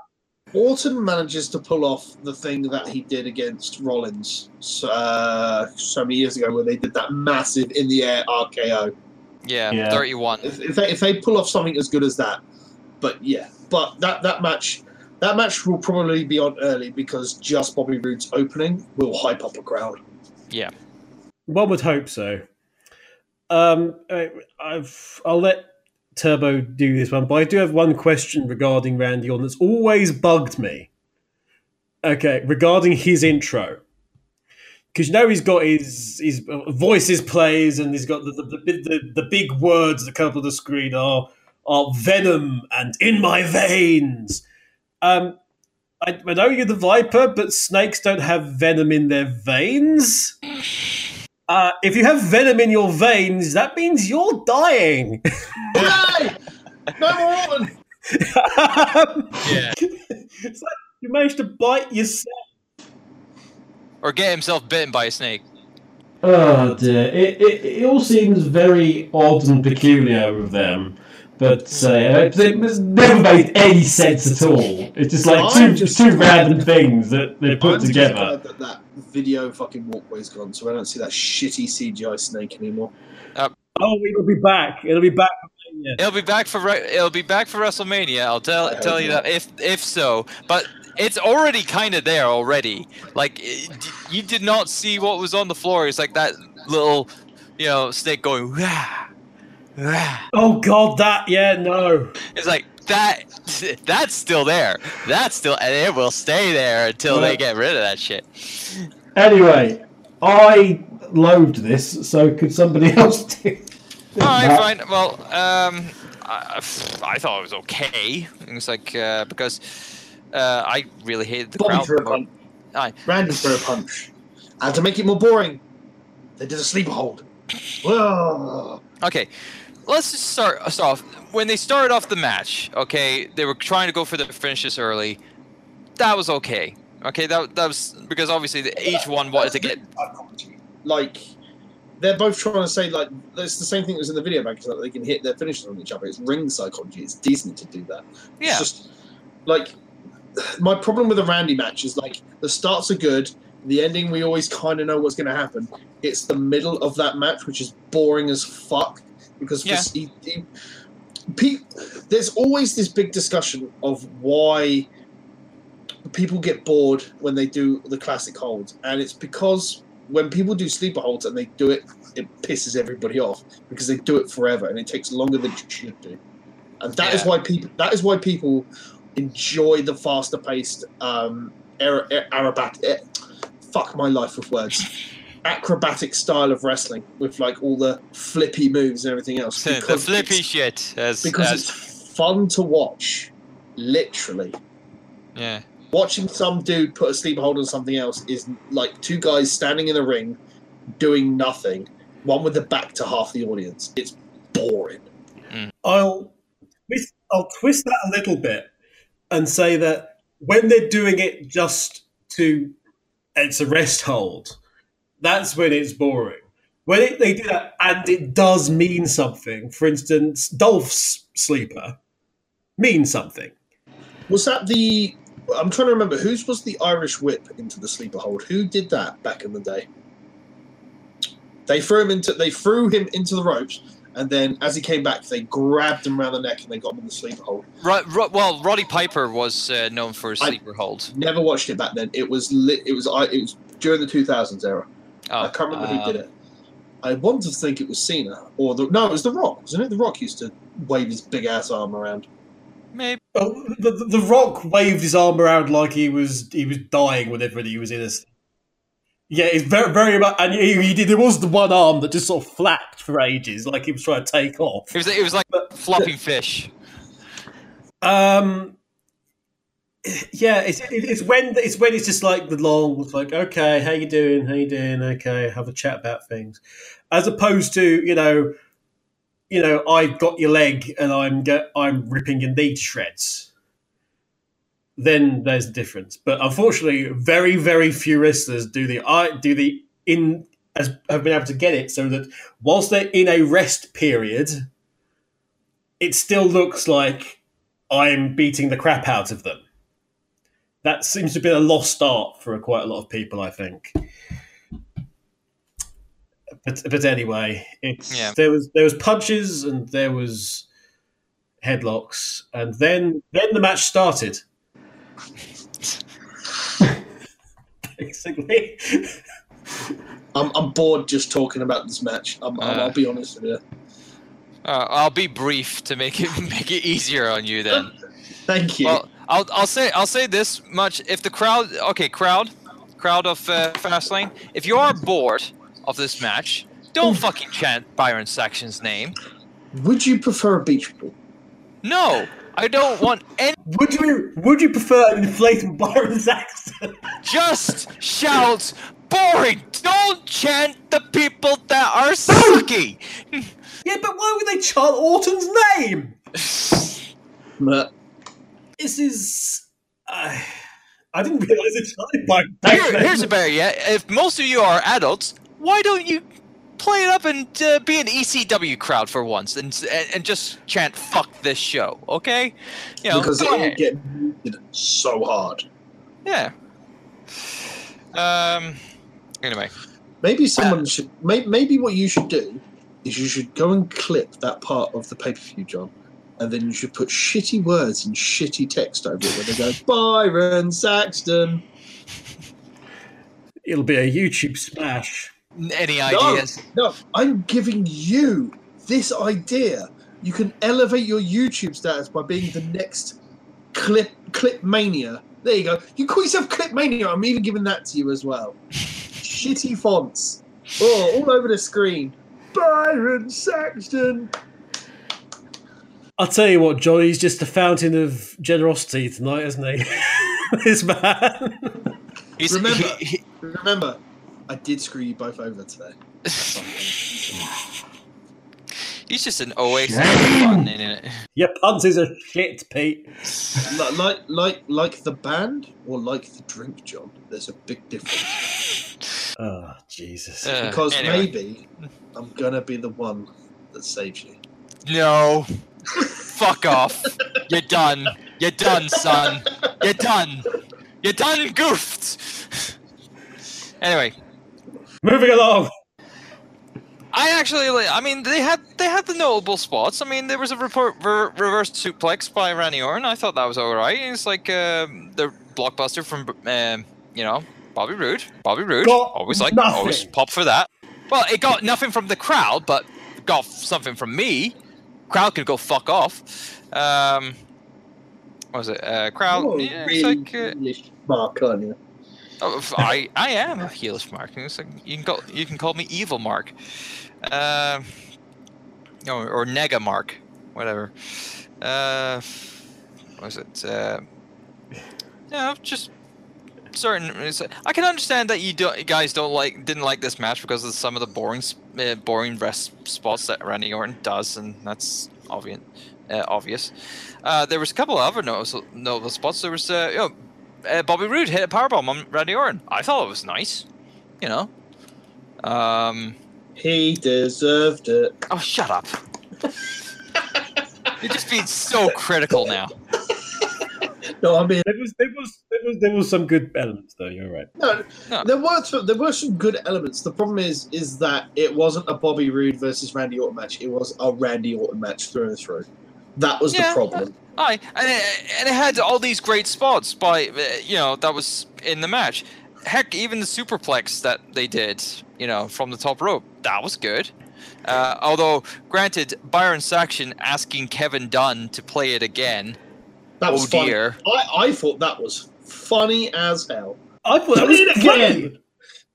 Orton manages to pull off the thing that he did against Rollins uh, so many years ago, where they did that massive in the air RKO. yeah, Yeah. 31. If, if, they, if they pull off something as good as that, but yeah, but that that match. That match will probably be on early because just Bobby Roode's opening will hype up a crowd. Yeah, one would hope so. Um, I- I've I'll let Turbo do this one, but I do have one question regarding Randy Orton that's always bugged me. Okay, regarding his intro, because you know he's got his his voices plays and he's got the the, the, the, big words that come up on the screen are are venom and in my veins. Um, I, I know you're the Viper, but snakes don't have venom in their veins. Uh, if you have venom in your veins, that means you're dying. Hooray! No more Orton! Yeah. it's like you managed to bite yourself. Or get himself bitten by a snake. Oh dear, it, it, it all seems very odd and peculiar of them, but uh, it, it's never made any sense at all. It's just like two just- two random things that they put I'm just together. glad that that video fucking walkway's gone, so I don't see that shitty CGI snake anymore. Oh, it'll be back. It'll be back. Yeah. It'll be back for Re- it'll be back for WrestleMania. I'll tell I hope tell you not. that if if so, but it's already kind of there already. Like it, you did not see what was on the floor. It's like that little, you know, snake going. Wah, wah. Oh God, that yeah, no. It's like that. That's still there. That's still, and it will stay there until they get rid of that shit. Anyway, I loathed this, so could somebody else do? All right, that? fine. Well, um, I, I thought it was okay. It was like uh, because uh, I really hated the Bobby crowd. threw a punch. Aye. Randy threw a punch. And to make it more boring, they did a sleeper hold. Whoa. Okay, let's just start us off. When they started off the match, okay, they were trying to go for the finishes early. That was okay. Okay, that, that was because obviously the, each one wanted to get. Like, they're both trying to say, like, it's the same thing that was in the video back, is that they can hit their finishes on each other. It's ring psychology. It's decent to do that. Yeah. It's just, like, my problem with the Randy match is, like, the starts are good. The ending, we always kind of know what's going to happen. It's the middle of that match, which is boring as fuck. Because Yeah. he, he, pe- there's always this big discussion of why people get bored when they do the classic holds, and it's because when people do sleeper holds and they do it, it pisses everybody off because they do it forever and it takes longer than it should do, and that is Yeah. why people that is why people enjoy the faster paced um, aerobat- eh, fuck my life with words. Acrobatic style of wrestling with like all the flippy moves and everything else. the because flippy it's- shit. As, because as, it's fun to watch, literally yeah. watching some dude put a sleeper hold on something else is like two guys standing in a ring doing nothing, one with the back to half the audience. It's boring. Mm. I'll twist, I'll twist that a little bit and say that when they're doing it just to it's a rest hold, that's when it's boring. When it, they do that and it does mean something, for instance, Dolph's sleeper means something. Was that the? I'm trying to remember whose was the Irish whip into the sleeper hold. Who did that back in the day? They threw him into. They threw him into the ropes, and then as he came back, they grabbed him around the neck and they got him in the sleeper hold. Right. Ro- well, Roddy Piper was uh, known for his I- sleeper hold. Never watched it back then. It was lit. It was. I. It was during the 2000s era. Oh, I can't remember who um, did it. I want to think it was Cena or the no, it was The Rock, wasn't it? The Rock used to wave his big ass arm around. Maybe. Oh, the, the, the Rock waved his arm around like he was he was dying whenever he was in a. s- Yeah, it's very very much, and he, he did. There was the one arm that just sort of flapped for ages, like he was trying to take off. It was it was like a flopping fish. Um, yeah, it's it's when it's when it's just like the long, like okay, how you doing? How you doing? Okay, have a chat about things, as opposed to you know, you know, I've got your leg and I'm I'm ripping your knee to shreds. Then there's the difference, but unfortunately, very very few wrestlers do the I do the in as have been able to get it so that whilst they're in a rest period, it still looks like I'm beating the crap out of them. That seems to be a lost art for quite a lot of people, I think. But but anyway, it's Yeah. there was there was punches and there was headlocks, and then then the match started. Basically, I'm, I'm bored just talking about this match. I'm, I'm, Uh. I'll be honest with you. Uh, I'll be brief to make it make it easier on you then. Thank you. Well, I'll I'll say I'll say this much: if the crowd, okay, crowd, crowd of uh, Fastlane, if you are bored of this match, don't fucking chant Byron Saxton's name. Would you prefer a beach ball? No, I don't want any. would you would you prefer an inflatable Byron Saxton? Just shout boring. Don't chant the people that are sucky. Yeah, but why would they chant Orton's name? But This is. Uh, I didn't realize it's chanted Byron Here, here's a better yet. If most of you are adults, why don't you play it up and uh, be an ECW crowd for once and, and and just chant "fuck this show"? Okay, you know, because go it will get so hard. yeah. Um. Anyway, Maybe someone should. May, maybe what you should do is you should go and clip that part of the pay per view, John, and then you should put shitty words and shitty text over it where they go Byron Saxton. It'll be a YouTube smash. n- any No, ideas? no, I'm giving you this idea. You can elevate your YouTube status by being the next clip clip mania. There you go. You call yourself Clip Mania. I'm even giving that to you as well. Shitty fonts. Oh, all over the screen. Byron Saxton. I'll tell you what, Johnny's just a fountain of generosity tonight, isn't he? this man. He's, Remember- he- he- Remember, I did screw you both over today. he's just an oasis Shame. of fun, isn't it? Your puns is a shit, Pete. Like, like, like the band or like the drink, John. There's a big difference. Oh, Jesus. Uh, Because anyway. maybe I'm gonna be the one that saves you. No. Fuck off. You're done. You're done, son. You're done. You're done goofed. Anyway, Moving along. I actually, I mean, they had they had the notable spots. I mean, there was a report, re- reverse suplex by Randy Orton. I thought that was all right. It's like um, the blockbuster from, um, you know, Bobby Roode. Bobby Roode. Got always like, nothing. always pop for that. Well, it got nothing from the crowd, but got something from me. Crowd could go fuck off. Um, what was it? Uh, crowd. You're yeah, really like. Uh, mark, aren't you? Oh, I I am a heelish Mark. It's like, you can call you can call me Evil Mark, um, or, or Nega Mark, whatever. Uh, what was it? Uh, yeah, just certain. I can understand that you don't, you guys don't like didn't like this match because of some of the boring uh, boring rest spots that Randy Orton does, and that's obvious. Uh, obvious. Uh, there was a couple of other notable, notable spots. There was, uh, you know, uh, Bobby Roode hit a powerbomb on Randy Orton. I thought it was nice. You know. Um. He deserved it. Oh, shut up. You're just being so critical now. No, I mean, There was, there was, there was, there was some good elements, though. You're right. no, No. there were some, there were some good elements. The problem is, is that it wasn't a Bobby Roode versus Randy Orton match. It was a Randy Orton match through and through. That was Yeah, the problem. Aye, and it, and it had all these great spots by uh, you know that was in the match. heck, even the superplex that they did, you know, from the top rope, that was good. Uh, although, granted, Byron Saxton asking Kevin Dunn to play it again. That was oh funny. dear. I, I thought that was funny as hell. I thought that Play it was great. again.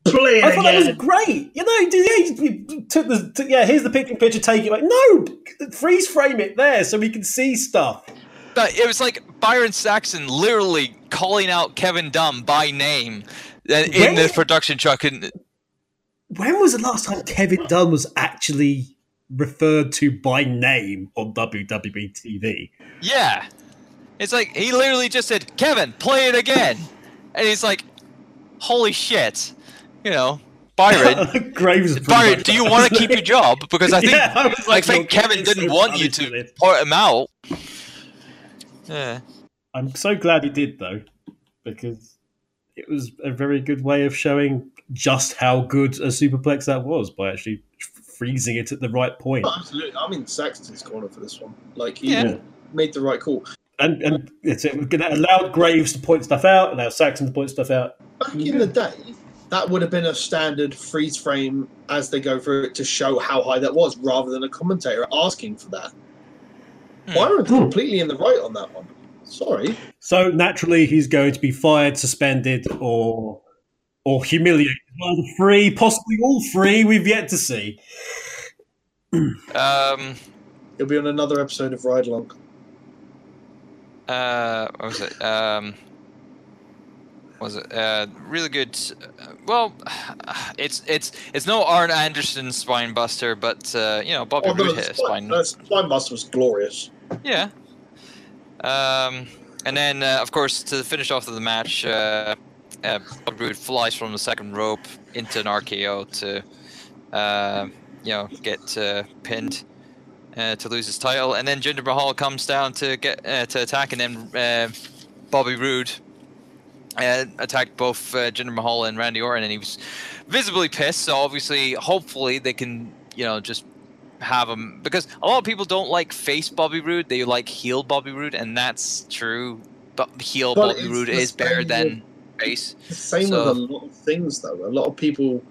Play it I thought that was great. You know, yeah, he- he took the took- yeah. Here's the picture. Picture. Take it. Like no, freeze frame it there so we can see stuff. But it was like Byron Saxton literally calling out Kevin Dunn by name uh, in When- the production truck. And When was the last time Kevin Dunn was actually referred to by name on WWE TV? yeah, it's like he literally just said, "Kevin, play it again," and he's like, "Holy shit!" You know, Byron. Graves. Byron, do you want to keep your job? Because I think Yeah, I was I like, think Kevin didn't so want you to this. put him out. Yeah. I'm so glad he did though, because it was a very good way of showing just how good a superplex that was by actually freezing it at the right point. Oh, absolutely. I'm in Saxton's corner for this one. Like he Yeah. made the right call. And and it's it. We're gonna allow Graves to point stuff out, allow Saxton to point stuff out. Back in the day, that would have been a standard freeze frame as they go through it to show how high that was, rather than a commentator asking for that. Hmm. Byron's completely in the right on that one. Sorry. So naturally, he's going to be fired, suspended, or or humiliated. Either three, possibly all three. We've yet to see. Um. He'll be on another episode of Ride Along. Uh. What was it? Um. Was it uh really good? Uh, well, it's it's it's no Arn Anderson spine buster, but uh, you know Bobby Although Roode the hit a spine, spine. the spine bust was glorious. Yeah. Um, and then, uh, of course, to finish off the match, uh, uh, Bobby Roode flies from the second rope into an RKO to, uh, you know, get uh, pinned uh, to lose his title. And then Jinder Mahal comes down to get uh, to attack, and then uh, Bobby Roode uh, attacked both uh, Jinder Mahal and Randy Orton, and he was visibly pissed. So obviously, hopefully, they can, you know, just have him because a lot of people don't like face Bobby Roode; they like heel Bobby Roode, and that's true. But heel But Bobby Roode is better than face. Same So- with a lot of things, though. A lot of people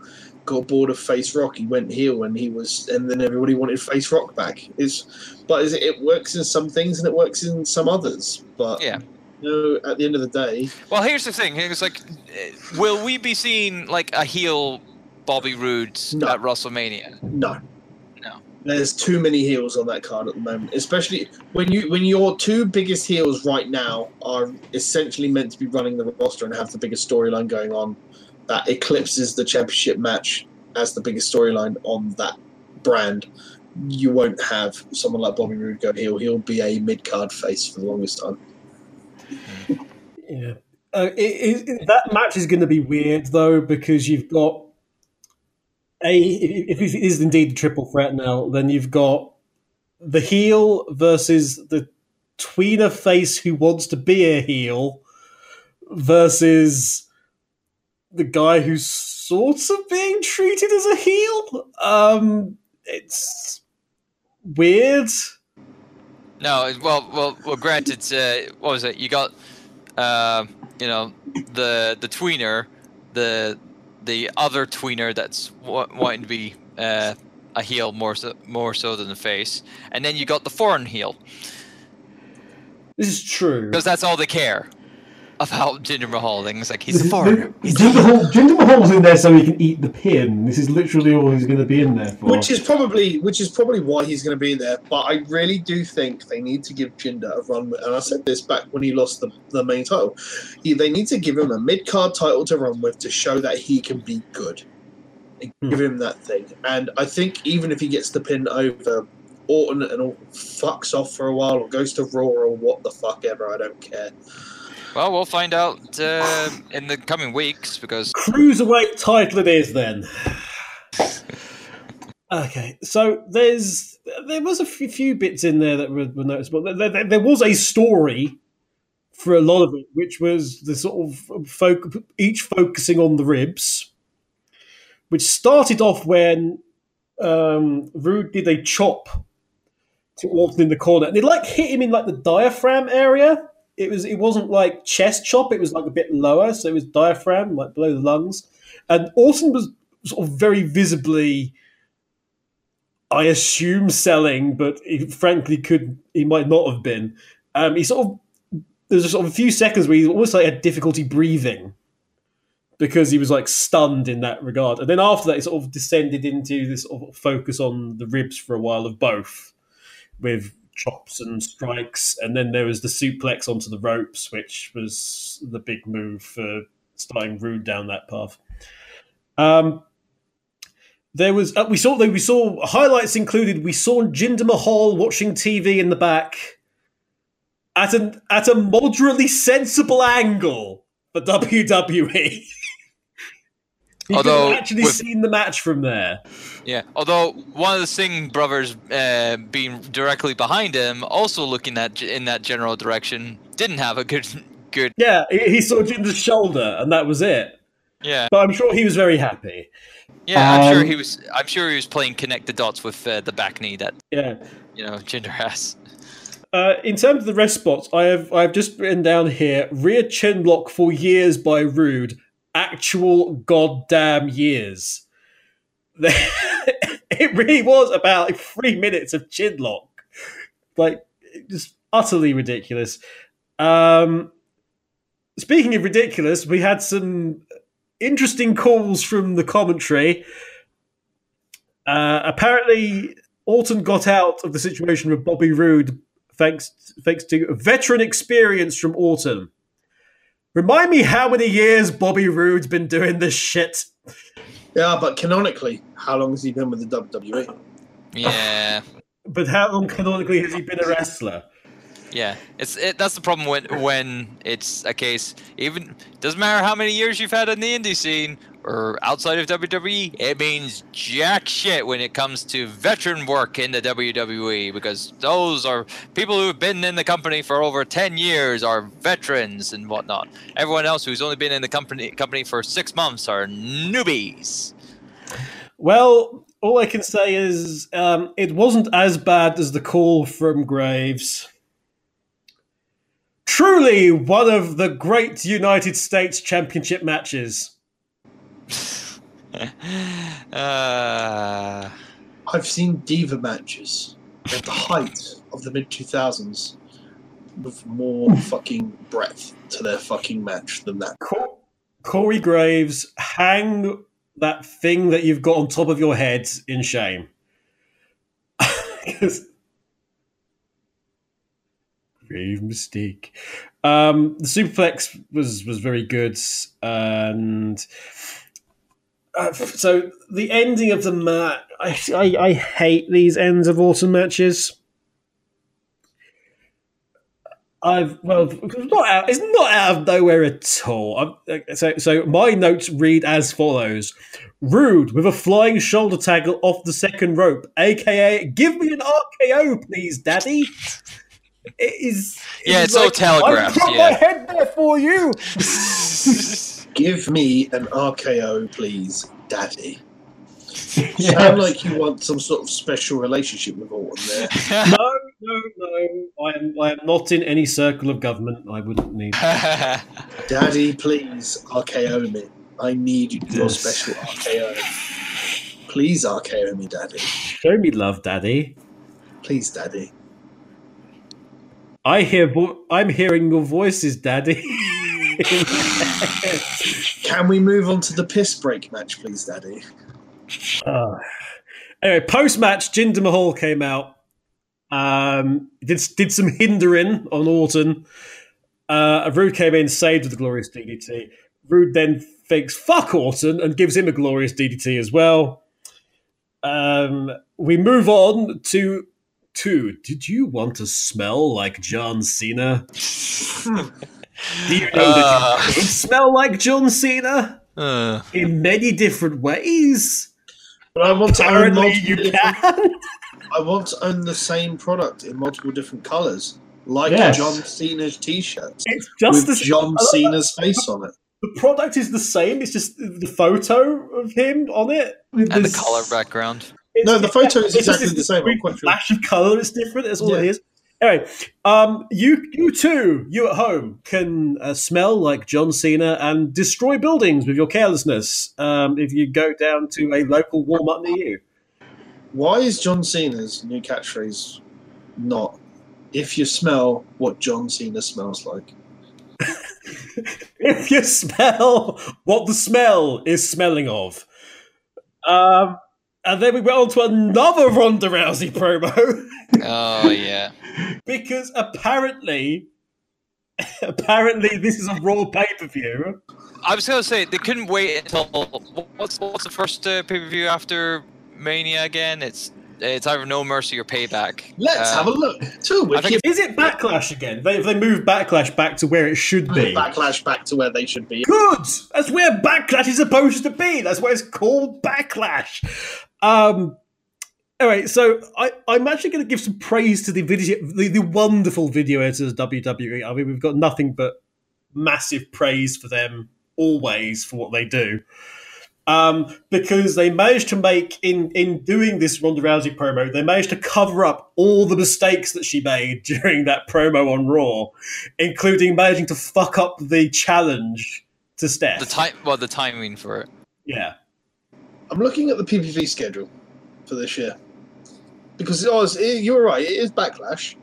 got bored of Face Rock. He went heel, and he was, and then everybody wanted Face Rock back. Is, but is it, it works in some things and it works in some others. But Yeah. you know, at the end of the day, Well, here's the thing: it's like, will we be seeing like a heel Bobby Roode No. at WrestleMania? no, No. There's too many heels on that card at the moment, especially when you when your two biggest heels right now are essentially meant to be running the roster and have the biggest storyline going on. That eclipses the championship match as the biggest storyline on that brand. You won't have someone like Bobby Roode go heel. He'll be a mid card face for the longest time. Yeah. Uh, it, it, that match is going to be weird though because you've got a if if it is indeed the triple threat now, then you've got the heel versus the tweener face who wants to be a heel versus the guy who's sort of being treated as a heel. Um, it's weird. No, well, well, well. Granted, uh, what was it? You got, uh, you know, the the tweener, the the other tweener that's wa- wanting to be uh, a heel more so more so than the face, and then you got the foreign heel This is true. because that's all they care about Jinder Mahal. Things like he's a is- foreigner. He's Jinder. Mahal, Jinder Mahal's in there so he can eat the pin. This is literally all he's going to be in there for. Which is probably which is probably why he's going to be there. But I really do think they need to give Jinder a run. With, and I said this back when he lost the, the main title. He, they need to give him a mid card title to run with to show that he can be good. And Hmm. Give him that thing. And I think even if he gets the pin over Orton and all, fucks off for a while or goes to Raw or what the fuck ever, I don't care. Well, we'll find out uh, in the coming weeks because cruiserweight title it is then. Okay, so there's there was a few bits in there that were, were noticeable. There, there, there was a story for a lot of it, which was the sort of folk, each focusing on the ribs, which started off when um, Roode did a chop to Orton in the corner, and it like hit him in like the diaphragm area, it was it wasn't like chest chop. It was like a bit lower, so it was diaphragm, like below the lungs. And Orton was sort of very visibly, I assume, selling, but he frankly could he might not have been. Um, he sort of there was sort of a few seconds where he almost like had difficulty breathing because he was like stunned in that regard. And then after that, he sort of descended into this sort of focus on the ribs for a while of both, with chops and strikes. And then there was the suplex onto the ropes, which was the big move for starting Roode down that path. Um, there was uh, we saw we saw highlights included. We saw Jinder Mahal watching TV in the back at an at a moderately sensible angle for WWE. You Although, could actually with- seen the match from there. Yeah, although one of the Singh brothers uh, being directly behind him, also looking at in that general direction, didn't have a good good. Yeah, he, he saw Jinder's shoulder, and that was it. Yeah, But I'm sure he was very happy. yeah. I'm sure Um, he was. I'm sure he was playing connect the dots with uh, the back knee that Yeah. you know Jinder has. Uh, in terms of the rest spots, I have I've just written down here rear chin block for years by Roode. Actual goddamn years. it really was about like three minutes of chin lock, like just utterly ridiculous. Um, speaking of ridiculous, we had some interesting calls from the commentary. Uh, apparently, Orton got out of the situation with Bobby Roode thanks thanks to veteran experience from Orton. Remind me how many years Bobby Roode's been doing this shit. Yeah, but canonically, how long has he been with the? WWE? Yeah, But how long canonically has he been a wrestler? yeah. It's it, that's the problem when when it's a case. Even doesn't matter how many years you've had in the indie scene or outside of WWE. It means jack shit when it comes to veteran work in the WWE because those are people who have been in the company for over ten years are veterans and whatnot. Everyone else who's only been in the company company for six months are newbies. Well, all I can say is um, it wasn't as bad as the call from Graves. Truly one of the great United States Championship matches. Uh, I've seen diva matches at the height of the mid 2000s with more fucking breadth to their fucking match than that. Cor- Corey Graves, hang that thing that you've got on top of your head in shame. Grave mistake. Um, the superplex was was very good, and uh, so the ending of the match. I, I I hate these ends of autumn matches. I've well, it's not out. It's not out of nowhere at all. I'm, so, so my notes read as follows: Roode with a flying shoulder tackle off the second rope, aka "Give me an RKO, please, Daddy." It is. Yeah, it's it's all telegraphed, I put yeah. my head there for you. Give me an RKO, please, Daddy. Yeah. Sound like you want some sort of special relationship with Orton there. No, no, no. I am. I am not in any circle of government. I wouldn't need. Daddy, please RKO me. I need your special RKO. Please RKO me, Daddy. Show me love, Daddy. Please, Daddy. I hear. Vo- I'm hearing your voices, Daddy. Can we move on to the piss break match, please, Daddy? Uh, anyway, post match, Jinder Mahal came out. Um, did did some hindering on Orton. Uh, Roode came in, saved with the glorious DDT. Roode then fakes fuck Orton and gives him a glorious DDT as well. Um, we move on to two. Did you want to smell like John Cena? Do you know that Uh. you could smell like John Cena Uh, in many different ways? But I want to own you can. I want to own the same product in multiple different colours, like Yes. John Cena's T-shirt It's just with the John I Cena's face on it. The product is the same. It's just the photo of him on it. and the color background. It's- No, the photo is exactly the same. I'm brief quite sure. Flash of color is different. That's all it Yeah. is. Anyway, um, you you too, you at home, can uh, smell like John Cena and destroy buildings with your carelessness um, if you go down to a local Walmart near you. Why is John Cena's new catchphrase not if you smell what John Cena smells like? if you smell what the smell is smelling of. Um, and then we went on to another Ronda Rousey promo Oh yeah. because apparently, apparently this is a Raw pay per view. I was gonna say they couldn't wait until what's what's the first uh, pay per view after Mania again? It's it's either No Mercy or Payback. Let's Uh, have a look. Two I think wicked Is it Backlash again? They they moved Backlash back to where it should be. backlash back to where they should be. Good. That's where Backlash is supposed to be. That's where it's called Backlash. Um. Anyway, so I, I'm actually going to give some praise to the video, the, the wonderful video editors WWE. I mean, we've got nothing but massive praise for them always for what they do. Um, because they managed to make in in doing this Ronda Rousey promo, they managed to cover up all the mistakes that she made during that promo on Raw, including managing to fuck up the challenge to Steph. The time, well, the timing for it. yeah. I'm looking at the PPV schedule for this year because it was, it, you were right. It is backlash,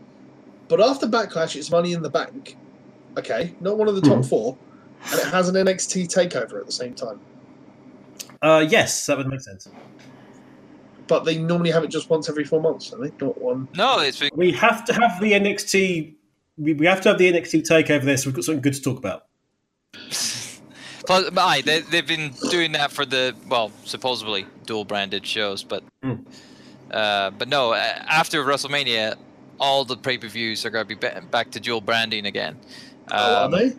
but after backlash, it's Money in the Bank. Okay, not one of the top Mhm. four, and it has an NXT takeover at the same time. Uh, yes, that would make sense. But they normally have it just once every four months, don't they? Not one. No, it's been, We have to have the NXT. We, we have to have the NXT takeover there, so we've got something good to talk about. plus, but aye, they they've been doing that for the well, supposedly dual branded shows, but Mm. uh, but no, uh, after WrestleMania, all the pay per views are gonna be back to dual branding again. Oh, Um, are they?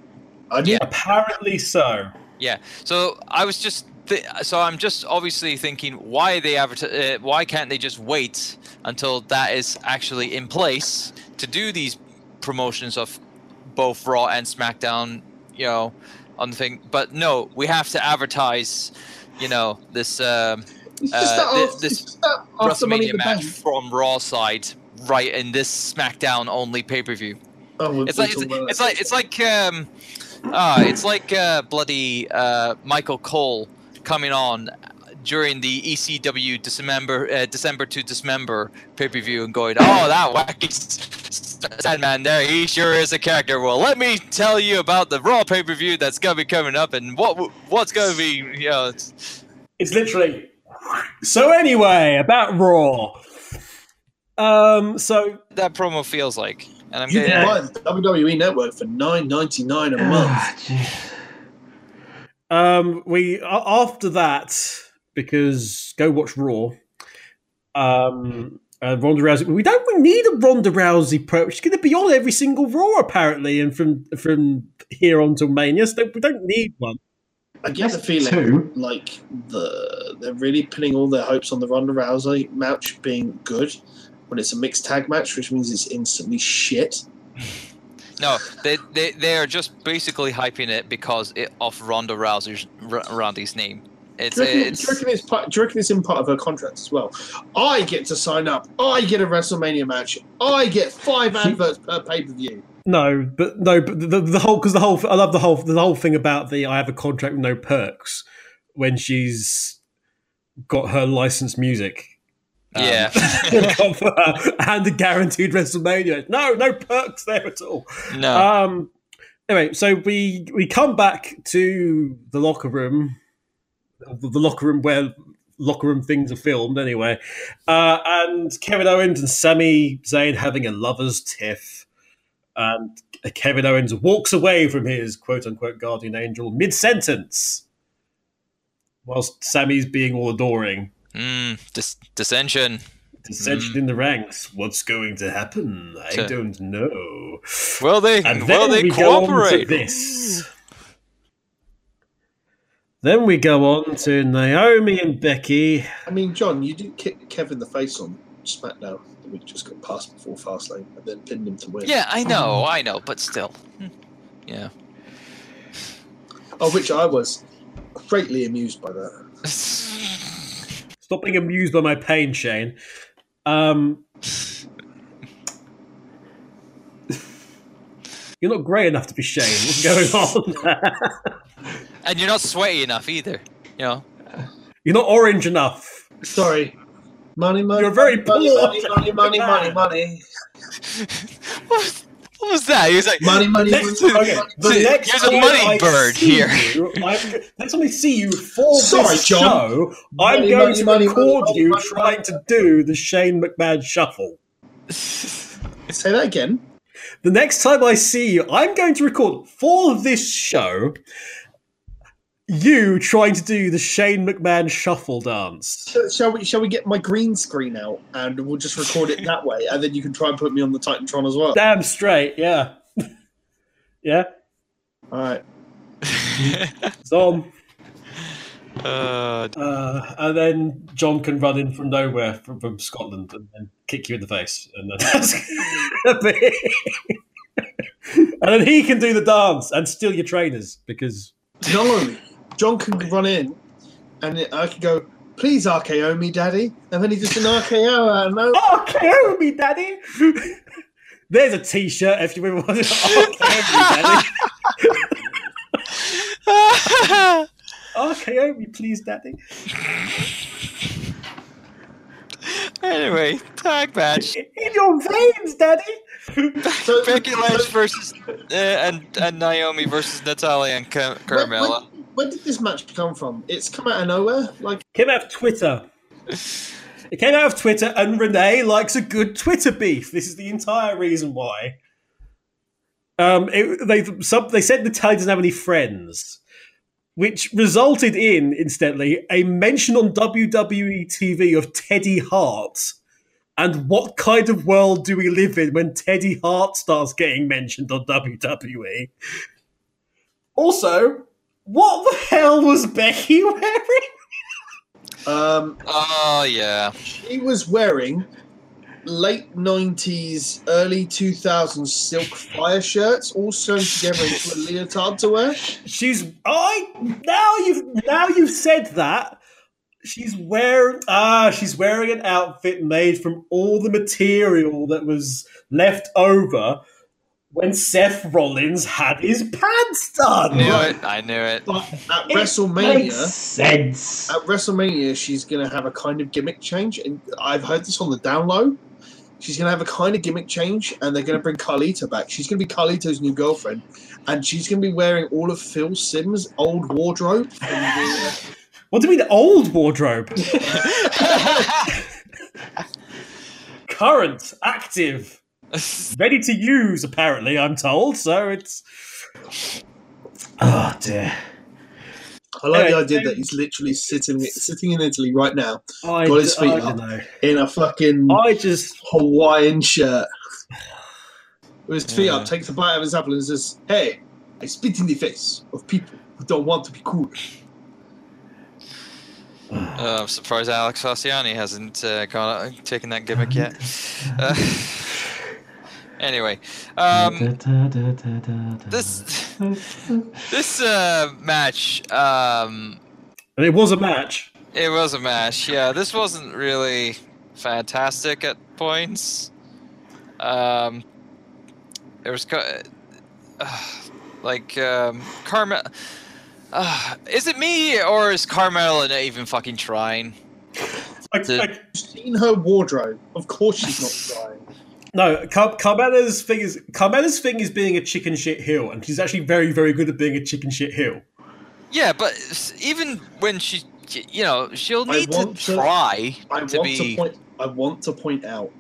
I did. Apparently so. Yeah. So I was just th- so I'm just obviously thinking why they advertise uh, why can't they just wait until that is actually in place to do these promotions of both Raw and SmackDown, you know, on the thing. But no, we have to advertise, you know, this um, uh, this it's just that after Money in WrestleMania the match from Raw side right in this SmackDown only pay per view. Oh, It's like it's, it's like it's like um, ah, it's like uh, bloody uh, Michael Cole coming on during the ECW December uh, December to Dismember pay per view and going, oh that wacky Sandman there, he sure is a character. Well, let me tell you about the Raw pay per view that's gonna be coming up and what what's gonna be, you know. It's, It's literally. So anyway, about Raw. Um. So that promo feels like, and I'm You getting can buy the WWE Network for nine ninety nine a month. Ah. Um, we after that because go watch Raw. Um, uh, Ronda Rousey. We don't we need a Ronda Rousey pro. She's going to be on every single Raw apparently, and from from here on till Mania. So we don't need one. I get the feeling two. like the they're really putting all their hopes on the Ronda Rousey match being good when it's a mixed tag match, which means it's instantly shit. No, they, they they are just basically hyping it because it, of Ronda Rousey's R- Ronda's name. It's Do you, reckon, do it's you reckon it's part, do you reckon it's in part of her contract as well? I get to sign up. I get a WrestleMania match. I get five adverts per pay per view. No, but no, but the, the whole because the whole I love the whole the whole thing about the I have a contract with no perks when she's got her licensed music. Um, yeah. and a guaranteed WrestleMania. No, no perks there at all. no. Um. Anyway, so we we come back to the locker room, the locker room where locker room things are filmed. Anyway, uh, and Kevin Owens and Sami Zayn having a lovers' tiff, and Kevin Owens walks away from his quote unquote guardian angel mid sentence, whilst Sami's being all adoring. Mm, dis- dissension. Dissension in the ranks. What's going to happen? I To- don't know. Will they? And will they we go on to cooperate? this. Then we go on to Naomi and Becky. I mean, John, you did kick Kevin the face on SmackDown the week just got past before Fastlane and then pinned him to win. Yeah, I know, I know, but still. Yeah. Of which I was greatly amused by that. Stop being amused by my pain, Shane. Um, You're not grey enough to be Shane. What's going on? And you're not sweaty enough either. You know. You're not orange enough. Sorry. Money, money. You're very money, poor. money, money, money, money, money, what, was, what was that? He was like, money, money, money, Next, money, okay, the See, next here's a time money I bird see here. You, I'm, next time I see you for Sorry, this John. show, I'm going money, to money, record money, you money, trying money. to do the Shane McMahon shuffle. Say that again. The next time I see you, I'm going to record for this show you trying to do the Shane McMahon shuffle dance. Shall, shall we? Shall we get my green screen out and we'll just record it that way, and then you can try and put me on the Titantron as well. Damn straight, yeah. yeah, All right. it's on. uh, Uh, and then John can run in from nowhere from, from Scotland and, and kick you in the face. And then, that's be- and then he can do the dance and steal your trainers because. Not only John can run in, and I can go, "Please RKO me, Daddy," and then he just an RKO out of nowhere. Oh, KO me, Daddy! There's a t shirt if you ever want to. Oh, KO me, Daddy. RKO me, please, Daddy. anyway, tag match. In your veins, Daddy! So- Becky Lynch versus uh, and and Naomi versus Natalya and Car- When, Carmella. when, when did this match come from? It's come out of nowhere. Like, Came out of Twitter. It came out of Twitter, and Renee likes a good Twitter beef. This is the entire reason why. Um, it, they some, they said Natalya doesn't have any friends, which resulted in, incidentally, a mention on WWE TV of Teddy Hart. And what kind of world do we live in when Teddy Hart starts getting mentioned on WWE? Also, what the hell was Becky wearing? um, Oh yeah. She was wearing late '90s, early 2000s silk fire shirts, all sewn together into a leotard to wear. She's I now you've now you've said that she's wearing ah she's wearing an outfit made from all the material that was left over when Seth Rollins had his pants I done. knew Right. it. I knew it. But at It Makes WrestleMania, sense. at WrestleMania, she's going to have a kind of gimmick change, and I've heard this on the down low. She's going to have a kind of gimmick change, and they're going to bring Carlito back. She's going to be Carlito's new girlfriend, and she's going to be wearing all of Phil Sims' old wardrobe. From the, What do you mean old wardrobe? Current, active, ready to use. Apparently, I'm told. So it's. Oh dear. I like the idea that he's literally sitting sitting in Italy right now I, Got his feet I up. know. in a fucking I just Hawaiian shirt with his feet Yeah. up, takes a bite out of his apple, and says, "Hey, I spit in the face of people who don't want to be cool." Uh, I'm surprised Alex Ossiani hasn't uh, gone, taken that gimmick yet. Uh, anyway, um, this this uh, match, um, And it was a match. it was a match. Yeah, this wasn't really fantastic at points. Um, there was uh, like um, Carmel. Uh, is it me or is Carmella not even fucking trying? I, Did- I, You've seen her wardrobe. Of course, she's not trying. no, Car- Carmella's thing is Carmella's thing is being a chicken shit heel, and she's actually very, very good at being a chicken shit heel. Yeah, but even when she, you know, she'll need to to- try I to want be. to point. I want to point out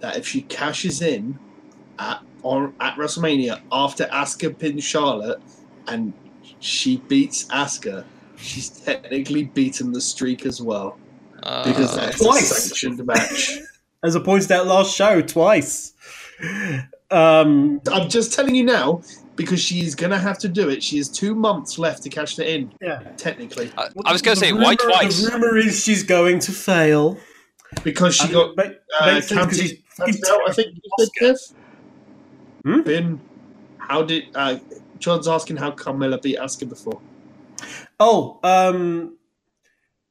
that if she cashes in at on at WrestleMania after Asuka pins Charlotte and she beats Asuka, she's technically beaten the streak as well because uh, that's Twice. a sanctioned match. As I pointed out last show twice. Um, I'm just telling you now because she's gonna have to do it. She has two months left to cash it in. Yeah. technically, I, I was gonna the say why twice. The rumor is she's going to fail. because she And got ba- uh, counted, she's counted out. I think you said Kev. Hmm? Bin, how did uh, John's asking how Carmella beat Asuka before? Oh, um,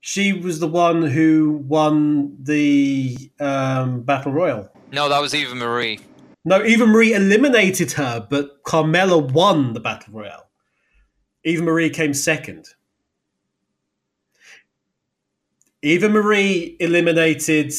she was the one who won the um, battle royal. No, that was Eva Marie. No, Eva Marie eliminated her, but Carmella won the battle royal. Eva Marie came second. Eva Marie eliminated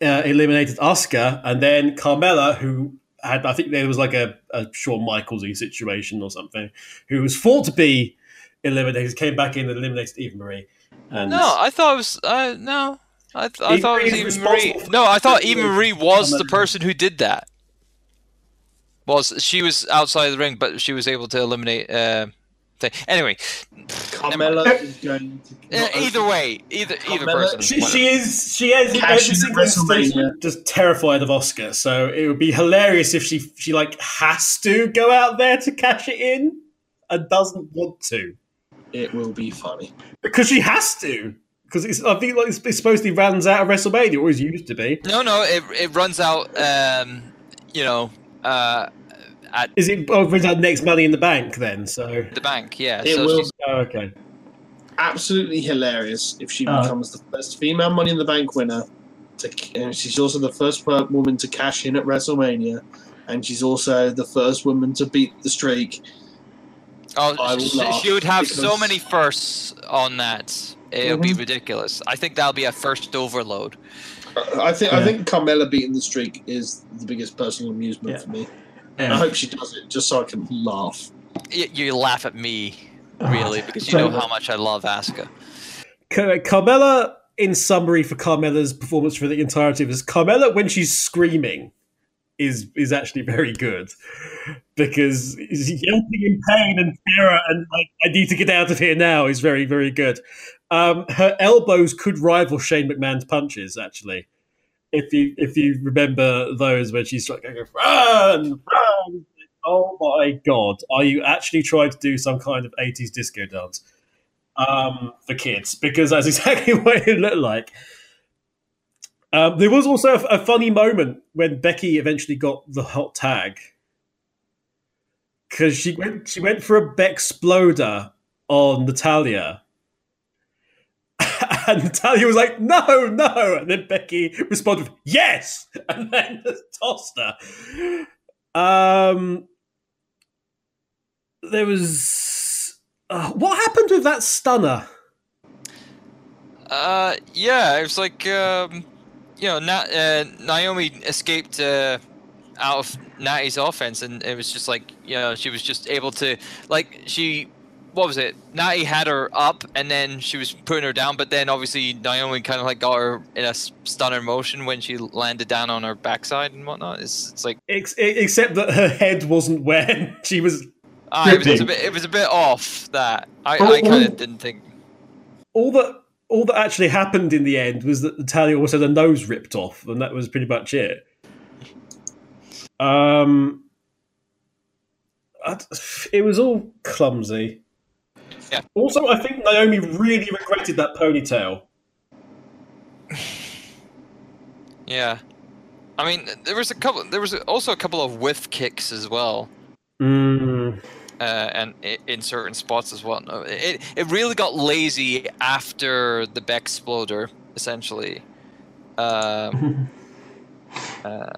uh, eliminated Asuka, and then Carmella, who had I think there was like a, a Shawn Michaelsy situation or something, who was thought to be eliminated, came back in and eliminated Eva Marie. And No, I thought it was uh, no. I, th- I thought it was Marie Eva Marie. No, I thought Eva. Marie was the person who did that. Was she was outside the ring, but she was able to eliminate. Uh, thing. Anyway, Carmella is going to. uh, either way, either either person. She, won she it. is she is Cash every single instance WrestleMania. just terrified of Asuka. So it would be hilarious if she she like has to go out there to cash it in and doesn't want to It will be funny. because she has to because it's I think like it's, it's supposed to be runs out of WrestleMania. Or it always used to be. No, no, it it runs out. Um, you know, uh, at Is it oh, runs out next Money in the Bank then? So the bank. Yeah. It so will she's, oh, okay. Absolutely hilarious if she Uh, becomes the first female Money in the Bank winner. To, and she's also the first woman to cash in at WrestleMania, and she's also the first woman to beat the streak. Oh, she, she would have so many firsts on that. It would be ridiculous. I think that'll be a first overload. I think I think Carmella beating the streak is the biggest personal amusement Yeah. for me. Yeah. I hope she does it just so I can laugh. You, you laugh at me, Ah, really, because you So- know how much I love Asuka. Car- Carmella, in summary for Carmella's performance for the entirety of this, Carmella when she's screaming is is actually very good because yelping in pain and terror and like I need to get out of here now is very very good. Um, her elbows could rival Shane McMahon's punches actually. If you if you remember those when she's like going run run. Oh my god! Are you actually trying to do some kind of eighties disco dance? um, for kids because that's exactly what it looked like. Um, there was also a, a funny moment when Becky eventually got the hot tag because she went she went for a Bexploder on Natalya. And Natalya was like, "No, no!" And then Becky responded, with, "Yes!" And then tossed her. Um, there was uh, what happened with that stunner? Uh, yeah, it was like, um, you know, Na- uh, Naomi escaped uh, out of Natty's offense, and it was just like, you know, she was just able to, like, she, what was it? Natty had her up, and then she was putting her down, but then obviously Naomi kind of like got her in a stunner motion when she landed down on her backside and whatnot. It's, it's like, Ex- except that her head wasn't where she was. ah, it was, it's a bit, it was a bit off that. I, Oh, I kind of didn't think. All that all that actually happened in the end was that Natalya also had her nose ripped off, and that was pretty much it. Um, I- it was all clumsy. Yeah. Also, I think Naomi really regretted that ponytail. Yeah. I mean, there was a couple. There was also a couple of whiff kicks as well. Mm. uh, and in certain spots as well. It it really got lazy after the Bexploder, essentially. Um, uh, uh,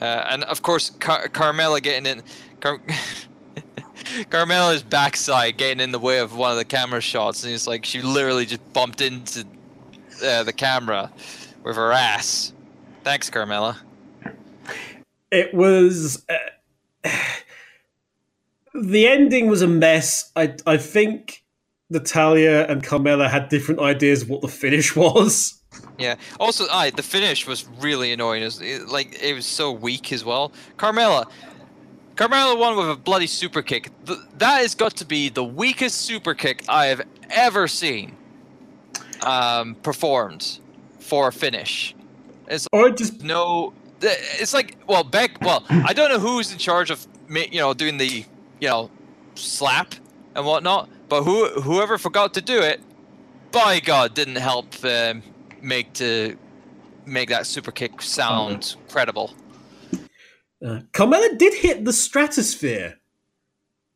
and of course, Car- Carmella getting in. Car- Carmella's backside getting in the way of one of the camera shots, and it's like she literally just bumped into uh, the camera with her ass. Thanks, Carmella. it was uh, the ending was a mess. I I think Natalya and Carmella had different ideas of what the finish was. Yeah. Also, I the finish was really annoying. It was, it- like it was so weak as well. Carmella, Carmella won with a bloody super kick. Th- that has got to be the weakest super kick I have ever seen um, performed for a finish. It's Or it just no. It's like well, Beck. Well, I don't know who's in charge of ma- you know doing the you know slap and whatnot, but who whoever forgot to do it, by God, didn't help um, make to make that super kick sound credible. Uh, Carmella did hit the Stratusphere.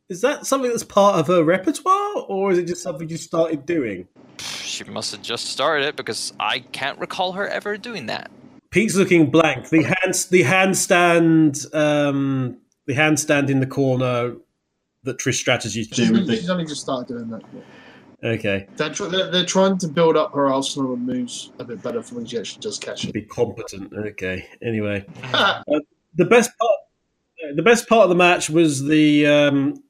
Is that something that's part of her repertoire, or is it just something you started doing? She must have just started it because I can't recall her ever doing that. Pete's looking blank. The hand, the handstand, um, the handstand in the corner that Trish strategies She's, she's only just started doing that. Okay, They're, they're, they're trying to build up her arsenal of moves a bit better for when she actually does catch it. be competent. Okay. Anyway, Ah, the best part, the best part of the match was the um,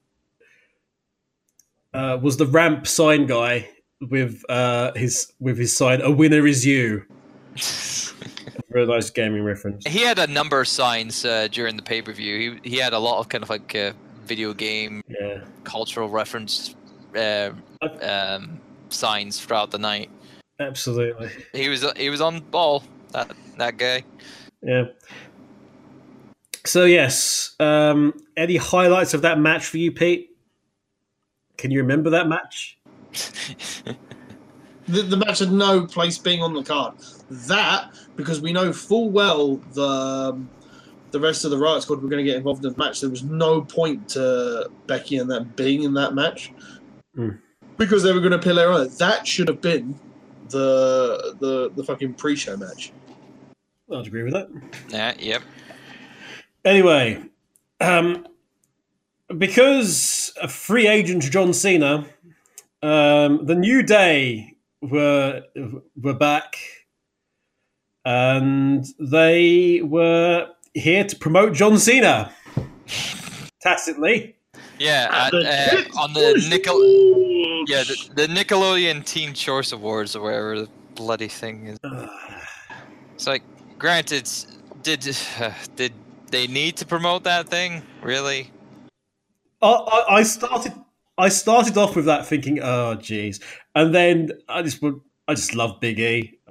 uh, was the ramp sign guy with uh, his with his sign. A winner is you. Nice gaming reference. He had a number of signs uh, during the pay per view. He he had a lot of kind of like uh, video game Yeah. cultural reference uh, um, signs throughout the night. Absolutely. He was he was on ball. That that guy. Yeah. So yes, um, any highlights of that match for you, Pete? Can you remember that match? the, the match had no place being on the card. That because we know full well the um, the rest of the Riot Squad were going to get involved in the match. There was no point to Becky and them being in that match Hmm. because they were going to pill her on. That should have been the the the fucking pre-show match. I'd agree with that. Yeah. Yep. Anyway, um, because a free agent John Cena, um, the New Day were were back, and they were here to promote John Cena tacitly. Yeah. At, And uh, on the Nickel. Yeah, the, the Nickelodeon Teen Choice Awards or whatever the bloody thing is. It's like, granted, did did they need to promote that thing? Really? I, I, I started. I started off with that thinking, "Oh, jeez," and then I just, would- I just love Big E.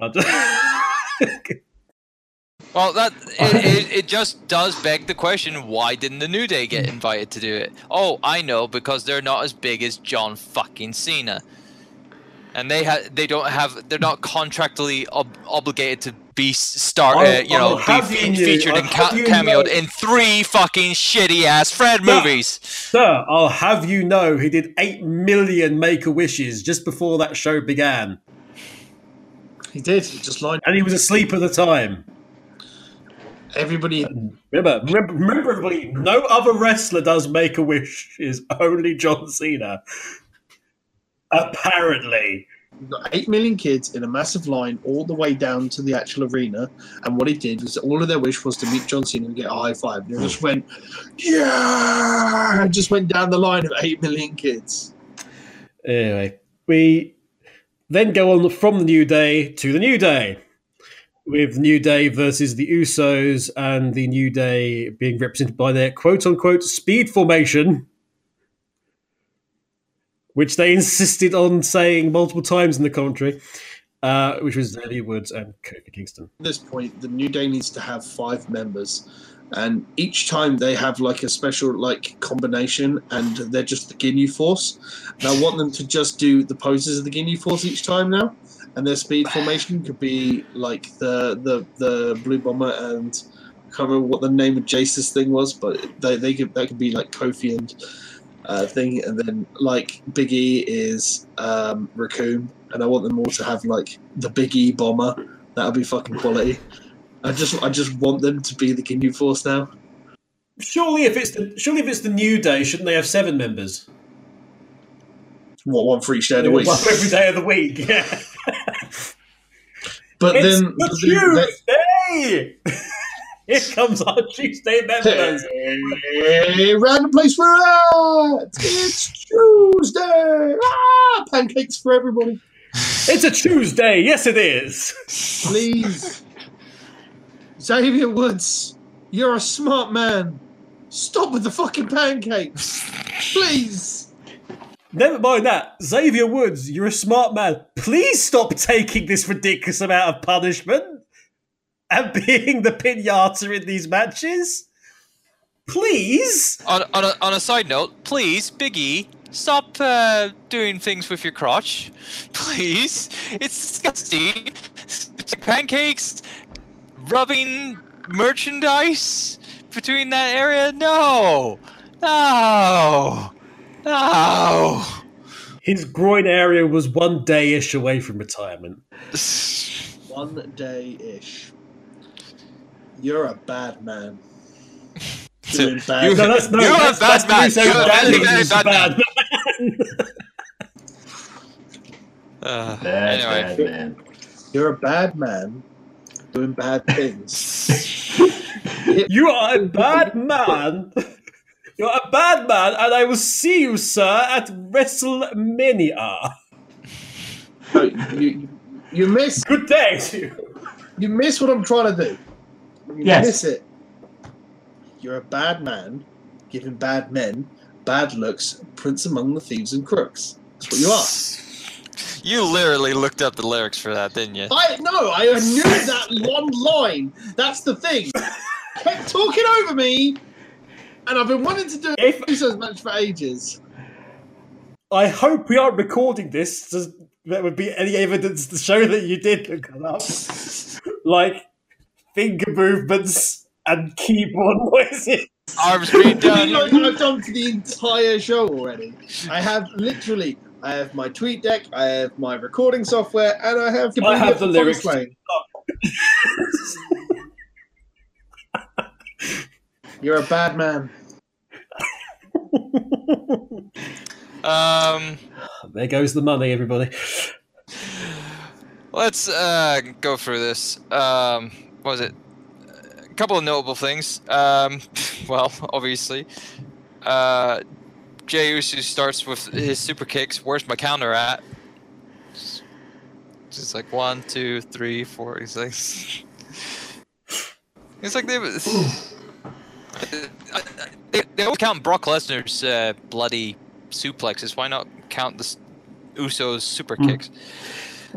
Well, that it, it, it just does beg the question: Why didn't the New Day get invited to do it? Oh, I know because they're not as big as John fucking Cena, and they ha- they don't have they're not contractually ob- obligated to be s- star uh, you know I'll be you fe- know- featured I'll and ca- cameoed know- in three fucking shitty ass Fred No. movies. Sir, I'll have you know he did 8 million Make a Wishes just before that show began. He did. He just lied, And he was asleep at the time. everybody. Remember, remember, remember everybody, no other wrestler does Make a Wish, is only John Cena. Apparently. Got eight million kids in a massive line all the way down to the actual arena, and what he did was all of their wish was to meet John Cena and get a high five. They just went, yeah, and just went down the line of eight million kids. Anyway, we then go on from the New Day to the New Day. With New Day versus the Usos and the New Day being represented by their quote unquote speed formation, which they insisted on saying multiple times in the commentary, uh, which was Xavier Woods and Kofi Kingston. At this point, the New Day needs to have five members, and each time they have like a special like combination, and they're just the Ginyu Force. And I want them to just do the poses of the Ginyu Force each time now, and their speed formation could be like the the the Blue Bomber and. I can't remember what the name of Jeice's thing was, but they, they could that could be like Kofi and uh, thing, and then like Big E is um, Recoome, and I want them all to have like the Big E bomber. That'll be fucking quality. I just I just want them to be the Ginyu Force now. Surely, if it's the surely if it's the New Day, shouldn't they have seven members? What one for each day of the week? One every day of the week. Yeah. But It's then, the Tuesday. Here comes our Tuesday members. Hey, random place for that. It's Tuesday. Ah, pancakes for everybody, It's a Tuesday. Yes, it is. please. Xavier Woods, you're a smart man. Stop with the fucking pancakes, please. Never mind that. Xavier Woods, you're a smart man. Please stop taking this ridiculous amount of punishment and being the pinata in these matches. Please. On, on, a, on a side note, please, Biggie, stop uh, doing things with your crotch. Please. It's disgusting. It's like pancakes, rubbing merchandise between that area. No. No. No. His groin area was one day ish away from retirement. One day ish. You're a bad man. Doing bad. you- No, that's no. You're a bad that's man. You're a That very, is very just bad man. Uh, Bad, anyway. bad man. You're a bad man doing bad things. You are a bad man. You're a bad man, and I will see you, sir, at WrestleMania. No, you, you miss Good day to you. you miss what I'm trying to do. You Yes. miss it. You're a bad man, giving bad men bad looks, prince among the thieves and crooks. That's what you are. You literally looked up the lyrics for that, didn't you? I no, I knew that one line. That's the thing. Kept talking over me, and I've been wanting to do If- a Usos match for ages. I hope we aren't recording this. So there would be any evidence to show that you did look it up, like finger movements and keyboard noises. Arms being I mean, down. like, I've done for the entire show already. I have literally. I have my TweetDeck, I have my recording software, and I have. I have the lyrics. Explain. You're a bad man. Um, there goes the money, everybody. let's uh, go through this. Um, what was it? A couple of notable things. Um, well, obviously, uh, Jey Uso starts with his super kicks. Where's my counter at? Just like one, two, three, four. He's like, it's like they. They, they always count Brock Lesnar's uh, bloody suplexes. Why not count the Usos super Hmm. kicks?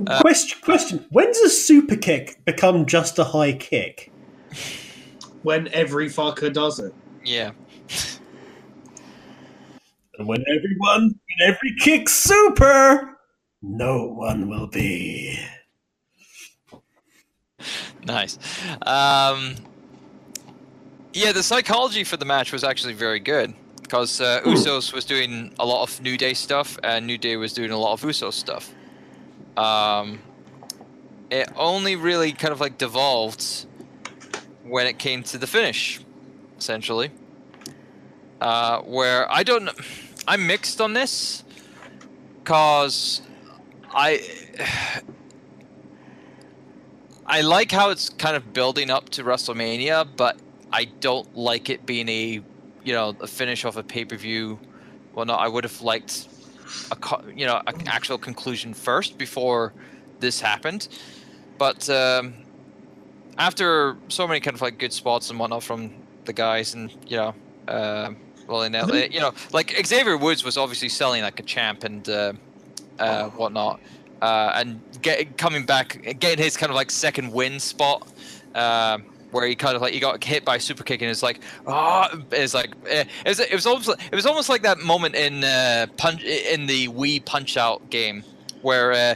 Uh, question: Question: When does a super kick become just a high kick? When every fucker does it. Yeah. And when everyone, when every kick super, no one will be. Nice. Um, yeah, the psychology for the match was actually very good because uh, Usos was doing a lot of New Day stuff, and New Day was doing a lot of Usos stuff. Um, it only really kind of like devolved when it came to the finish, essentially. Uh, where I don't, I'm mixed on this, cause I. I like how it's kind of building up to WrestleMania, but I don't like it being a, you know, a finish off a pay per view. Well, no, I would have liked a, you know, an actual conclusion first before this happened. But um, after so many kind of like good spots and whatnot from the guys, and you know, uh, well, in LA, you know, like Xavier Woods was obviously selling like a champ and uh, uh, whatnot uh, and get coming back, getting his kind of like second win spot, um, where he kind of like he got hit by a super kick and it's like, ah, it's like eh, it was, it was almost like, it was almost like that moment in uh, punch in the Wii Punch Out game where. Uh,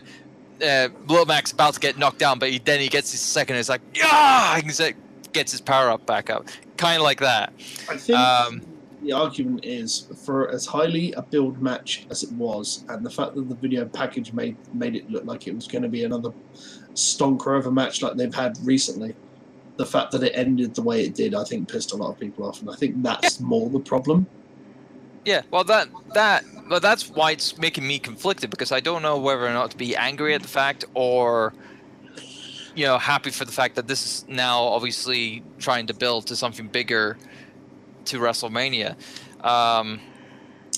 uh, Little Mac's about to get knocked down, but he, then he gets his second. It's like, yeah, and like, gets his power up back up, kind of like that. I think Um, the argument is for as highly a build match as it was, and the fact that the video package made made it look like it was going to be another stonker of a match like they've had recently. The fact that it ended the way it did, I think, pissed a lot of people off, and I think that's more the problem. Yeah, well, that that well, that's why it's making me conflicted because I don't know whether or not to be angry at the fact or, you know, happy for the fact that this is now obviously trying to build to something bigger, to WrestleMania. Um,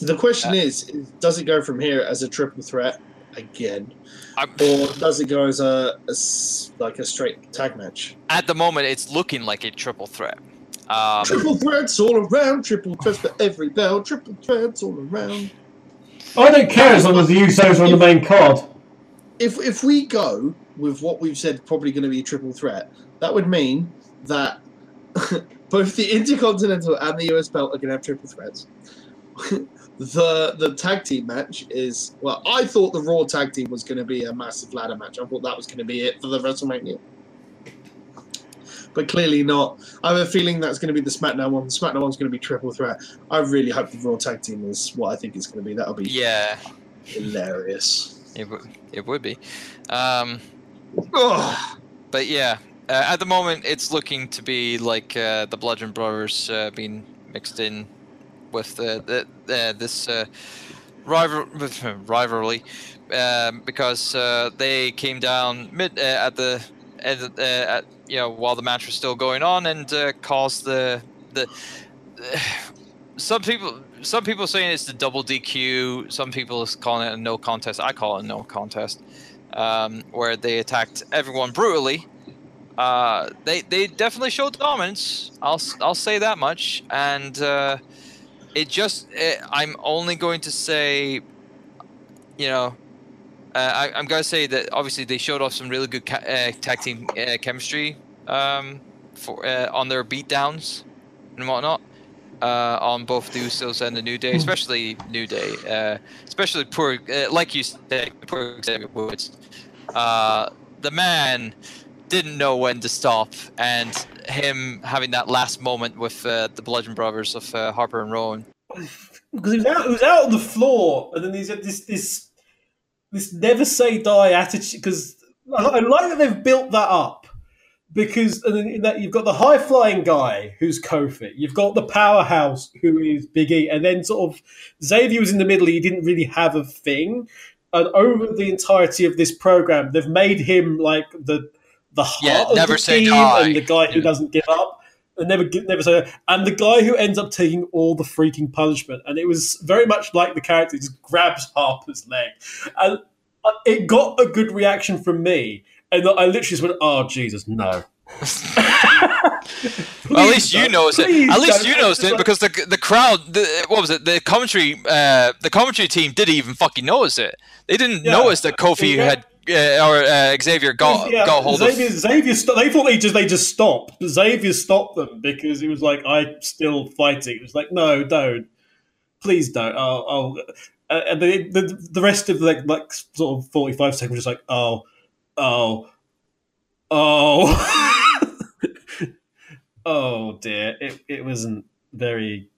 The question Uh, is, is, does it go from here as a triple threat again, I'm, or does it go as a like a straight tag match? at the moment, it's looking like a triple threat. Um, Triple threats all around, triple threats for every bell, triple threats all around. I don't care as long as the Usos are on the main card. if if we go with what we've said probably going to be a triple threat, that would mean that both the Intercontinental and the US belt are going to have triple threats. the the tag team match is well, I thought the Raw tag team was going to be a massive ladder match. I thought that was going to be it for the WrestleMania. But clearly not. I have a feeling that's going to be the SmackDown one. The SmackDown one's going to be triple threat. I really hope the Raw tag team is what I think it's going to be. That'll be yeah, hilarious. it would it would be. Um, Ugh. but yeah, Uh, at the moment, it's looking to be like uh, the Bludgeon Brothers uh, being mixed in with the, the, this uh, rival rivalry um, because uh, they came down mid uh, at the at, at you know while the match was still going on and caused the the some people some people saying it's the double DQ. Some people is calling it a no contest. I call it a no contest, um, where they attacked everyone brutally. Uh, they they definitely showed dominance. I'll I'll say that much. And uh, it just it, I'm only going to say, you know, uh, I, I'm gonna say that obviously they showed off some really good ca- uh, tag team uh, chemistry um, for uh, on their beatdowns and whatnot uh, on both the Usos and the New Day, especially New Day, uh, especially poor, uh, like you said, poor Xavier Woods. Uh, the man didn't know when to stop, and him having that last moment with uh, the Bludgeon Brothers of uh, Harper and Rowan. because he was out, he was out on the floor, and then he's had this this this never say die attitude. Because I, I like that they've built that up. Because and then that you've got the high flying guy who's Kofi, you've got the powerhouse who is Big E, and then sort of Xavier was in the middle. He didn't really have a thing, and over the entirety of this program, they've made him like the the heart Yeah, of the team die. and the guy who Yeah. doesn't give up. And never, never say, and the guy who ends up taking all the freaking punishment, and it was very much like the character just grabs Harper's leg, and uh, it got a good reaction from me, and I literally just went, "Oh Jesus, no!" Well, at least you noticed it. At least you noticed it because the the crowd, the, what was it? The commentary, uh, the commentary team didn't even fucking notice it. They didn't Yeah. notice that Kofi Yeah. had uh, or uh, Xavier got Yeah, got hold Xavier, of. Xavier sto- they thought they just they just stopped. Xavier stopped them because he was like, "I'm still fighting." It was like, "No, don't, please don't." Oh, oh. Uh, and the, the the rest of like like sort of forty five seconds, was just like, "Oh, oh, oh, oh dear." It it wasn't very.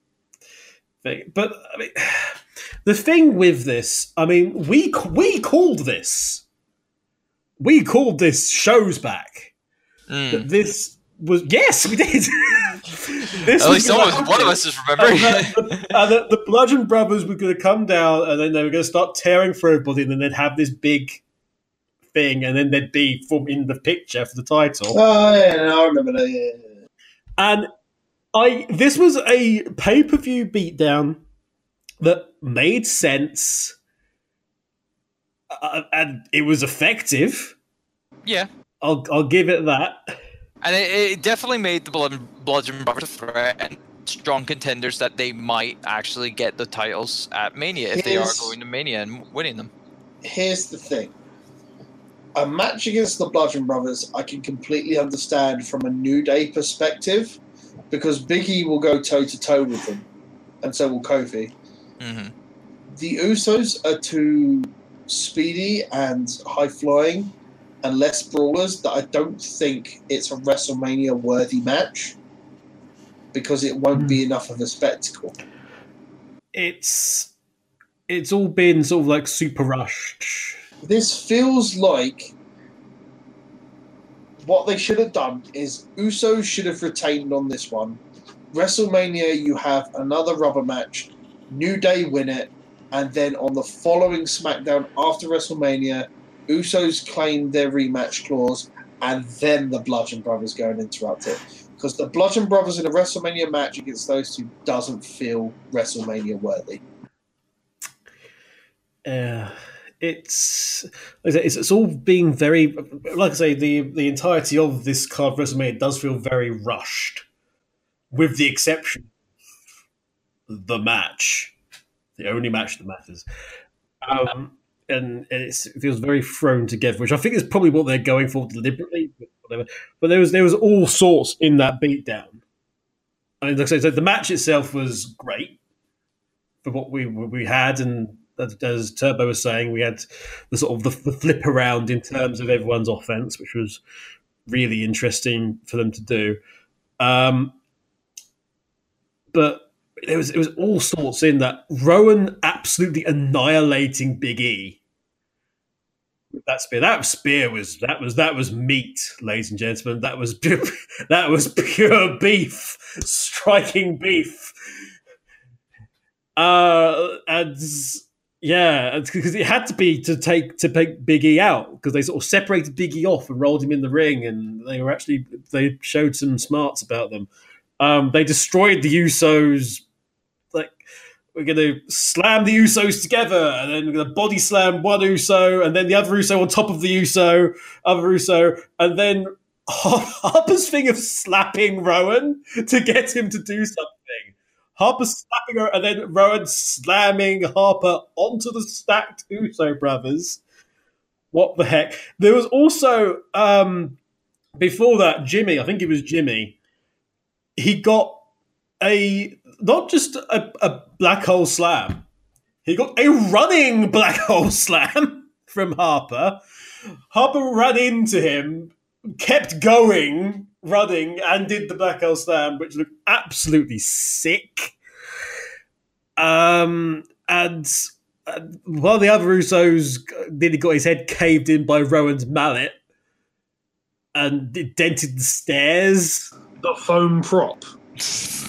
Thing. But I mean, the thing with this, I mean, we we called this we called this shows back. Mm. This was yes, we did. this At least gonna one of us is remembering. And the, and the, the Bludgeon Brothers were going to come down, and then they were going to start tearing through everybody, and then they'd have this big thing, and then they'd be from in the picture for the title. Oh yeah, no, I remember that. Yeah, yeah, yeah. And I this was a pay per view beatdown that made sense, uh, and it was effective. yeah, I'll I'll give it that. and it, it definitely made the Blood, Bludgeon Brothers a threat and strong contenders that they might actually get the titles at Mania if they are going to Mania and winning them. Here's the thing. A match against the Bludgeon Brothers, I can completely understand from a New Day perspective, because Big E will go toe to toe with them, and so will Kofi. hmm The Usos are too speedy and high flying and less brawlers that I don't think it's a WrestleMania worthy match because it won't be hmm. enough of a spectacle. it's it's all been sort of like super rushed. This feels like what they should have done is Usos should have retained on this one. WrestleMania, you have another rubber match. New Day win it, and then on the following SmackDown after WrestleMania, Usos claim their rematch clause, and then the Bludgeon Brothers go and interrupt it. Because the Bludgeon Brothers in a WrestleMania match against those two doesn't feel WrestleMania worthy. Uh, it's, it's it's all being very like I say the the entirety of this card WrestleMania does feel very rushed, with the exception the match, the only match that matters. Um, and, and it's, it feels very thrown together, which I think is probably what they're going for deliberately. But, whatever. but there was there was all sorts in that beatdown. I mean, like I said, so the match itself was great for what we we had, and as, as Turbo was saying, we had the sort of the, the flip around in terms of everyone's offense, which was really interesting for them to do. Um, but there was it was all sorts in that. Rowan absolutely annihilating Big E that spear. That spear was that was that was meat, ladies and gentlemen. That was that was pure beef, striking beef. Uh, and yeah, because it had to be to take to take Big E out because they sort of separated Big E off and rolled him in the ring, and they were actually they showed some smarts about them. Um, they destroyed the Usos. We're going to slam the Usos together, and then we're going to body slam one Uso, and then the other Uso on top of the Uso, other Uso, and then Harper's thing of slapping Rowan to get him to do something. Harper slapping her, and then Rowan slamming Harper onto the stacked Uso brothers. What the heck? There was also um, before that Jimmy. I think it was Jimmy. He got a not just a, a black hole slam. He got a running black hole slam from Harper. Harper ran into him, kept going, running, and did the black hole slam, which looked absolutely sick. Um, and uh, while the other Usos nearly got his head caved in by Rowan's mallet, and it dented the stairs. The foam prop.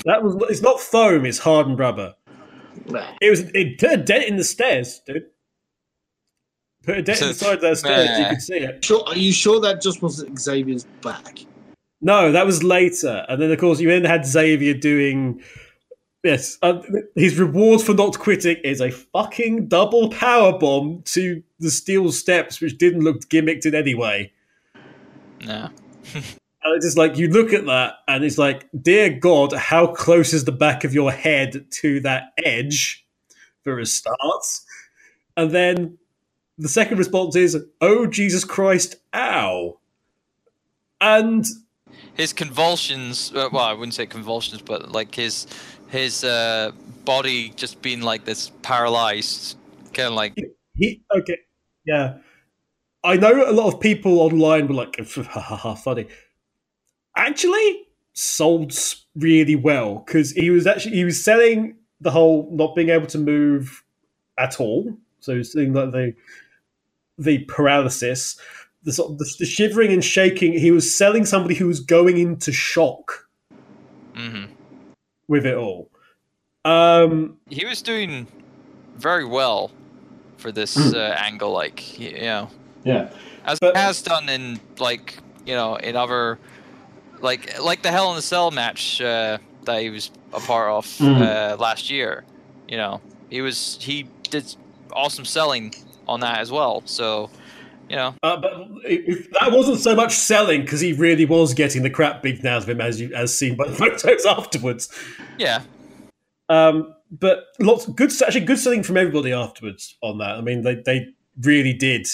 That was it's not foam, it's hardened rubber. Nah. It was it put a dent in the stairs, dude. Put a dent So- inside those stairs, you Nah. could see it. Sure, are you sure that just wasn't Xavier's back? No, that was later, and then of course you then had Xavier doing. Yes, uh, his reward for not quitting is a fucking double power bomb to the steel steps, which didn't look gimmicked in any way. No. It's just like you look at that, and it's like, dear God, how close is the back of your head to that edge for a start? And then the second response is, oh Jesus Christ, ow. And his convulsions uh, well i wouldn't say convulsions but like his his uh body just being like this paralyzed kind of like he, okay, yeah. I know a lot of people online were like, ha ha ha, funny. Actually, sold really well because he was actually he was selling the whole not being able to move at all. So he was saying that the the paralysis, the sort of the, the shivering and shaking. He was selling somebody who was going into shock hmm with it all. Um, he was doing very well for this Hmm. uh, angle like you know Yeah. as But- has done in like you know in other like like the hell in the cell match uh, that he was a part of Mhm. uh, last year you know he was he did awesome selling on that as well so you know Uh, but it, it- that wasn't so much selling because he really was getting the crap beaten out of him, as you as seen by the photos afterwards. yeah Um, but lots good, actually good selling from everybody afterwards on that. I mean, they they really did.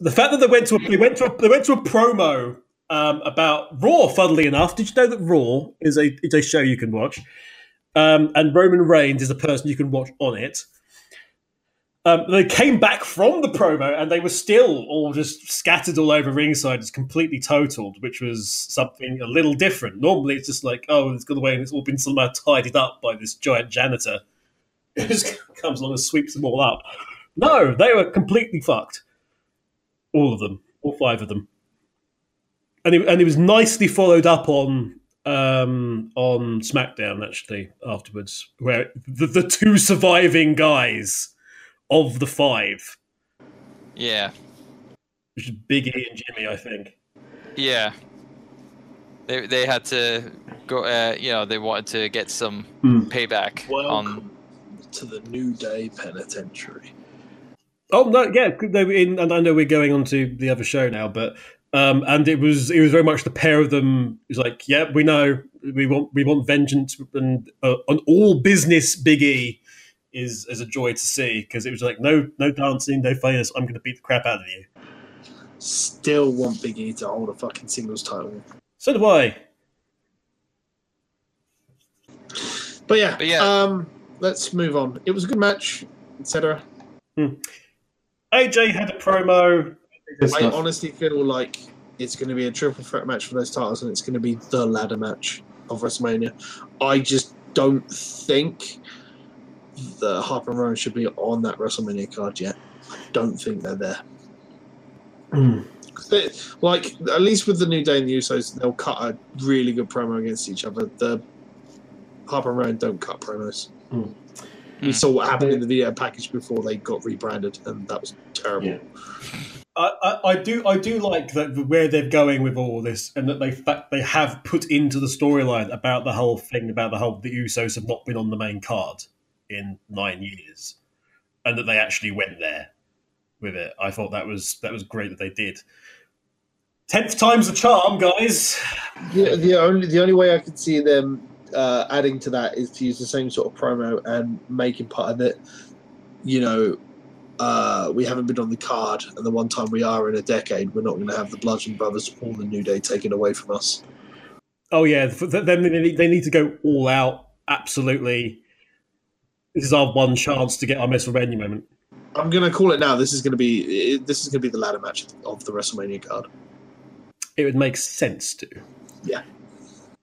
The fact that they went to a, they went to a, they went to a promo um, about Raw. Funnily enough, did you know that Raw is a is a show you can watch, um, and Roman Reigns is a person you can watch on it. Um, they came back from the promo and they were still all just scattered all over ringside, just completely totaled, which was something a little different. Normally, it's just like, oh, it's gone away and it's all been somehow tidied up by this giant janitor who just comes along and sweeps them all up. No, they were completely fucked. All of them, all five of them. And it, and it was nicely followed up on um, on SmackDown actually afterwards, where the, the two surviving guys of the five, yeah which is Big E and Jimmy, I think. Yeah. They they had to go. Uh, you know, they wanted to get some Hmm. payback on. To the New Day Penitentiary. Oh no, yeah, they were in, and I know we're going on to the other show now, but um, and it was it was very much the pair of them. It was like, yeah, we know we want we want vengeance and uh, on all business. Big E is is a joy to see because it was like no no dancing, no funniness. I'm going to beat the crap out of you. Still want Big E to hold a fucking singles title. So do I. But yeah, But yeah. Um, let's move on. It was a good match, etc. AJ had a promo. I honestly feel like it's going to be a triple threat match for those titles, and it's going to be the ladder match of WrestleMania. I just don't think the Harper and Rowan should be on that WrestleMania card yet. I don't think they're there. Mm. like at least with the New Day and the Usos, they'll cut a really good promo against each other. The Harper and Rowan don't cut promos. Mm. We saw what happened in the video package before they got rebranded, and that was terrible. Yeah. I, I, do I do like that where they're going with all this, and that they they have put into the storyline about the whole thing about the whole the Usos have not been on the main card in nine years, and that they actually went there with it. I thought that was that was great that they did. Tenth time's the charm, guys. The, the only the only way I could see them uh, adding to that is to use the same sort of promo and making part of it. You know, uh, we haven't been on the card, and the one time we are in a decade, we're not going to have the Bludgeon Brothers or the New Day taken away from us. Oh yeah, for th- them they need, they need to go all out. Absolutely, this is our one chance to get our WrestleMania moment. I'm going to call it now. This is going to be this is going to be the ladder match of the WrestleMania card. It would make sense to. Yeah.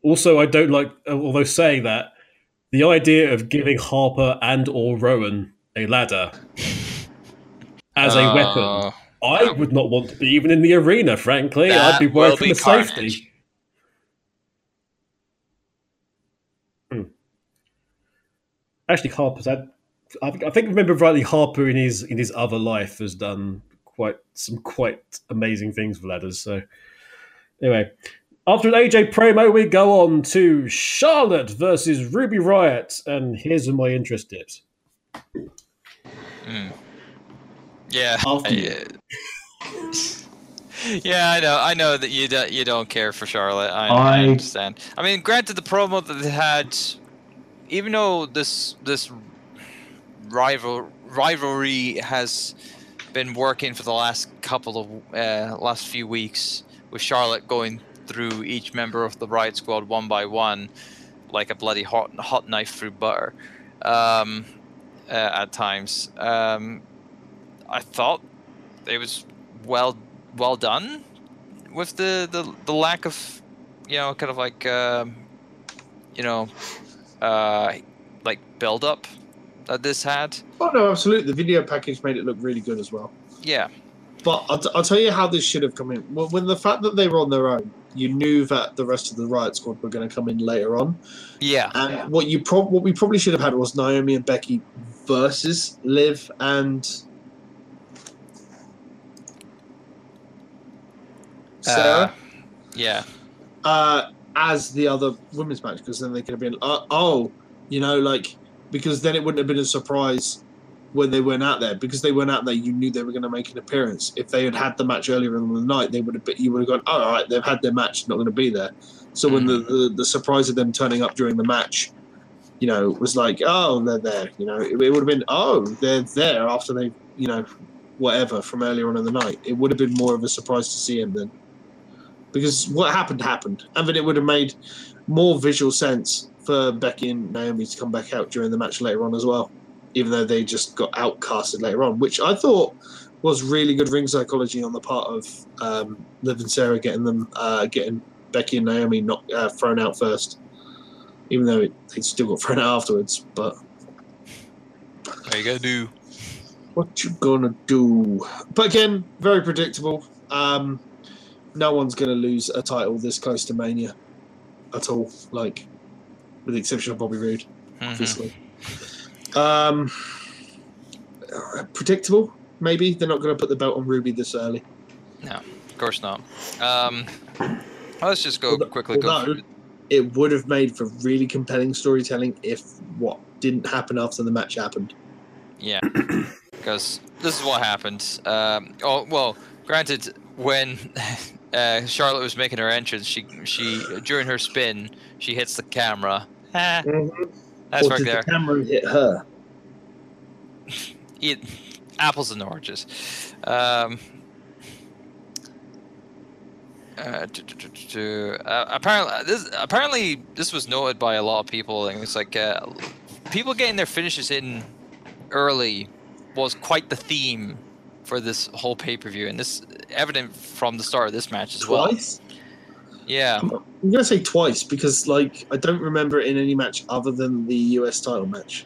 Also, I don't like, although saying that, the idea of giving Harper and or Rowan a ladder as a Uh, weapon, I would not want to be even in the arena. Frankly, I'd be for be the carnage. safety. Actually, Harper's had. I think, I think remember rightly, Harper in his in his other life has done quite some quite amazing things with ladders. So anyway, after an AJ promo, we go on to Charlotte versus Ruby Riot, and here's my interest tips. Mm. Yeah. I- yeah, I know. I know that you don't, you don't care for Charlotte. I, I I- understand. I mean, granted, the promo that they had, even though this this rival rivalry has been working for the last couple of uh, last few weeks, with Charlotte going through each member of the Riot Squad one by one, like a bloody hot hot knife through butter, um, uh, at times. Um, I thought it was well well done with the the, the lack of you know kind of like um, you know uh, like build up that this had. Oh no, absolutely. The video package made it look really good as well. Yeah. But I'll, t- I'll tell you how this should have come in. Well, when the fact that they were on their own, you knew that the rest of the Riot Squad were going to come in later on. Yeah. And what you prob- what we probably should have had was Naomi and Becky versus Liv and Sarah? Uh, yeah. uh, as the other women's match because then they could have been uh, oh you know like because then it wouldn't have been a surprise when they went out there. Because they went out there you knew they were going to make an appearance. If they had had the match earlier in the night they would have been, you would have gone oh, all right they've had their match not going to be there. So when the, the the surprise of them turning up during the match you know was like oh they're there you know? It, it would have been oh they're there after they you know whatever from earlier on in the night. It would have been more of a surprise to see him then because what happened happened, and then it would have made more visual sense for Becky and Naomi to come back out during the match later on as well, even though they just got outcasted later on, which I thought was really good ring psychology on the part of um, Liv and Sarah getting them uh, getting Becky and Naomi not uh, thrown out first, even though it, they still got thrown out afterwards. But What you gonna do? what you gonna do? But again, very predictable. Um, no one's gonna lose a title this close to Mania at all. Like, with the exception of Bobby Roode, Mhm. obviously. Um, predictable. Maybe they're not going to put the belt on Ruby this early. No, of course not. Um, let's just go Although- quickly go. although It would have made for really compelling storytelling if what didn't happen after the match happened. Yeah, because this is what happened. Um, oh well, granted, when uh, Charlotte was making her entrance, she she during her spin, she hits the camera. Ah, that's or right there. the camera hit her? Eat apples and oranges. Um, uh. Uh, apparently, this apparently this was noted by a lot of people, and it's like uh, people getting their finishes in early was quite the theme for this whole pay per view, and this evident from the start of this match as well. Twice? Yeah, I'm going to say twice because, like, I don't remember it in any match other than the US title match.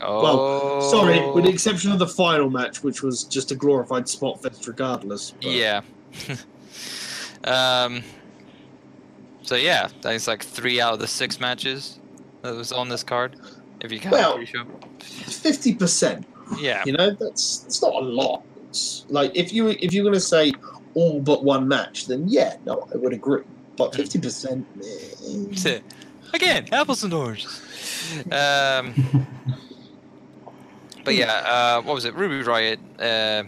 Oh, Sorry, with the exception of the final match, which was just a glorified spot fest regardless. but- Yeah. um. So yeah, that's like three out of the six matches that was on this card. If you count Well-. Fifty percent. Yeah. You know, that's that's not a lot. It's like if you if you're gonna say all but one match, then yeah, no, I would agree. But fifty percent, Again, apples and oranges. Um. But yeah, uh, what was it? Ruby Riot uh,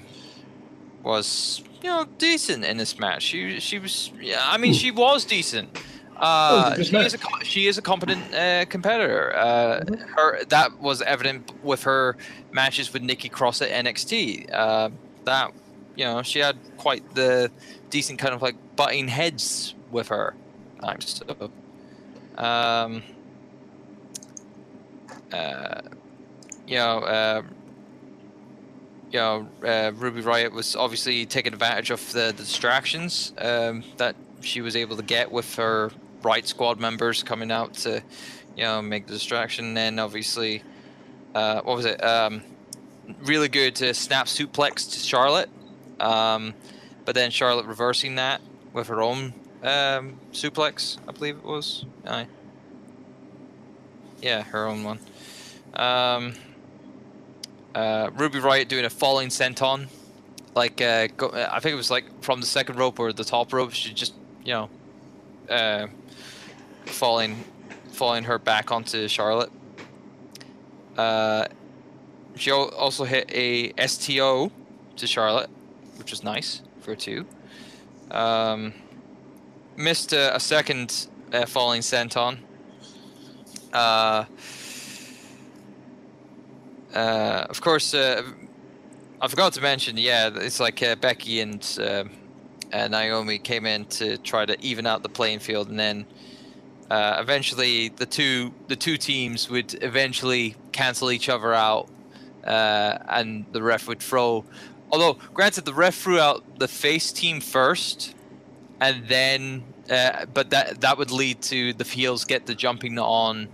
was you know decent in this match. She she was yeah. I mean, she was decent. Uh, Oh, she is a she is a competent uh, competitor. Uh, her that was evident with her matches with Nikki Cross at NXT. That you know she had quite the decent kind of like butting heads with her. Times so. Um, uh, you know, uh, you know, uh, Ruby Riot was obviously taking advantage of the, the distractions um, that she was able to get with her Riot Squad members coming out to, you know, make the distraction. And then obviously, uh, what was it? Um, really good to snap suplex to Charlotte, um, but then Charlotte reversing that with her own um, suplex, I believe it was. Aye. Yeah, her own one. Um, uh, Ruby Riot doing a falling senton, like uh, go, I think it was like from the second rope or the top rope. She just you know, uh, falling, falling her back onto Charlotte. She also hit a STO to Charlotte, which was nice for two. Um, missed a, a second uh, falling senton. Uh, uh, of course, uh, I forgot to mention. Yeah, it's like uh, Becky and uh, uh, Naomi came in to try to even out the playing field, and then eventually the two the two teams would eventually cancel each other out, uh, and the ref would throw. Although, granted, the ref threw out the face team first, and then, uh, but that that would lead to the heels get the jumping on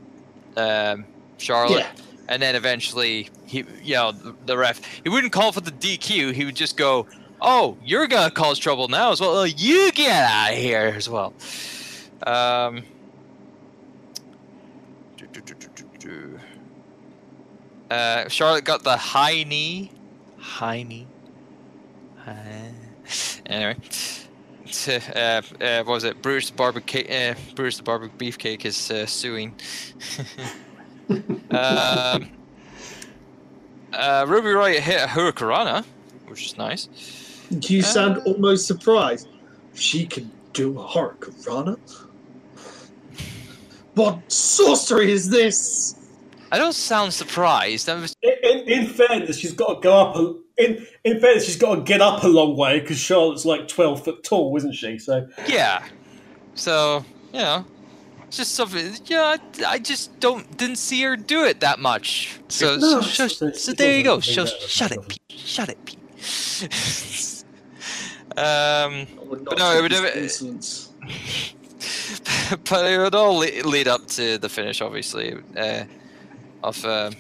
um, Charlotte Yeah. and then eventually he you know the, the ref he wouldn't call for the DQ he would just go oh you're gonna cause trouble now as well oh, you get out of here as well um do, do, do, do, do, do. Uh, Charlotte got the high knee high knee high. anyway to, uh, uh, what was it? Bruce the barbecue, uh, Bruce the barbecue beefcake is uh, suing. um, uh, Ruby Riot hit a Hurricanrana, which is nice. you sound Uh, almost surprised. She can do a Hurricanrana? What sorcery is this? I don't sound surprised. I was, In, in, in fairness, she's got to go up. A, in in fairness, she's got to get up a long way because Charlotte's like twelve foot tall, isn't she? So yeah. So you know, it's just something. Yeah, I, I just don't didn't see her do it that much. So No, so, it's- so, it's- so there you go. So, shut it, doesn't- Pete. Shut it, Pete. um. I would But no, it would this have- insolence. but it would all le- lead up to the finish, obviously, uh, of uh,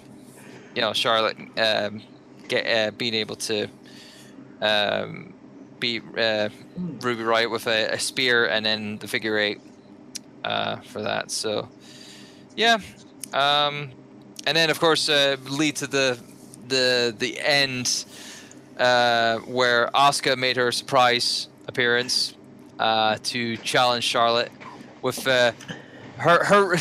you know Charlotte um, get uh, being able to um, beat uh, Ruby Riot with a, a spear and then the figure eight uh, for that. So yeah, um, and then of course uh, lead to the the the end uh, where Asuka made her surprise appearance to challenge Charlotte with her her.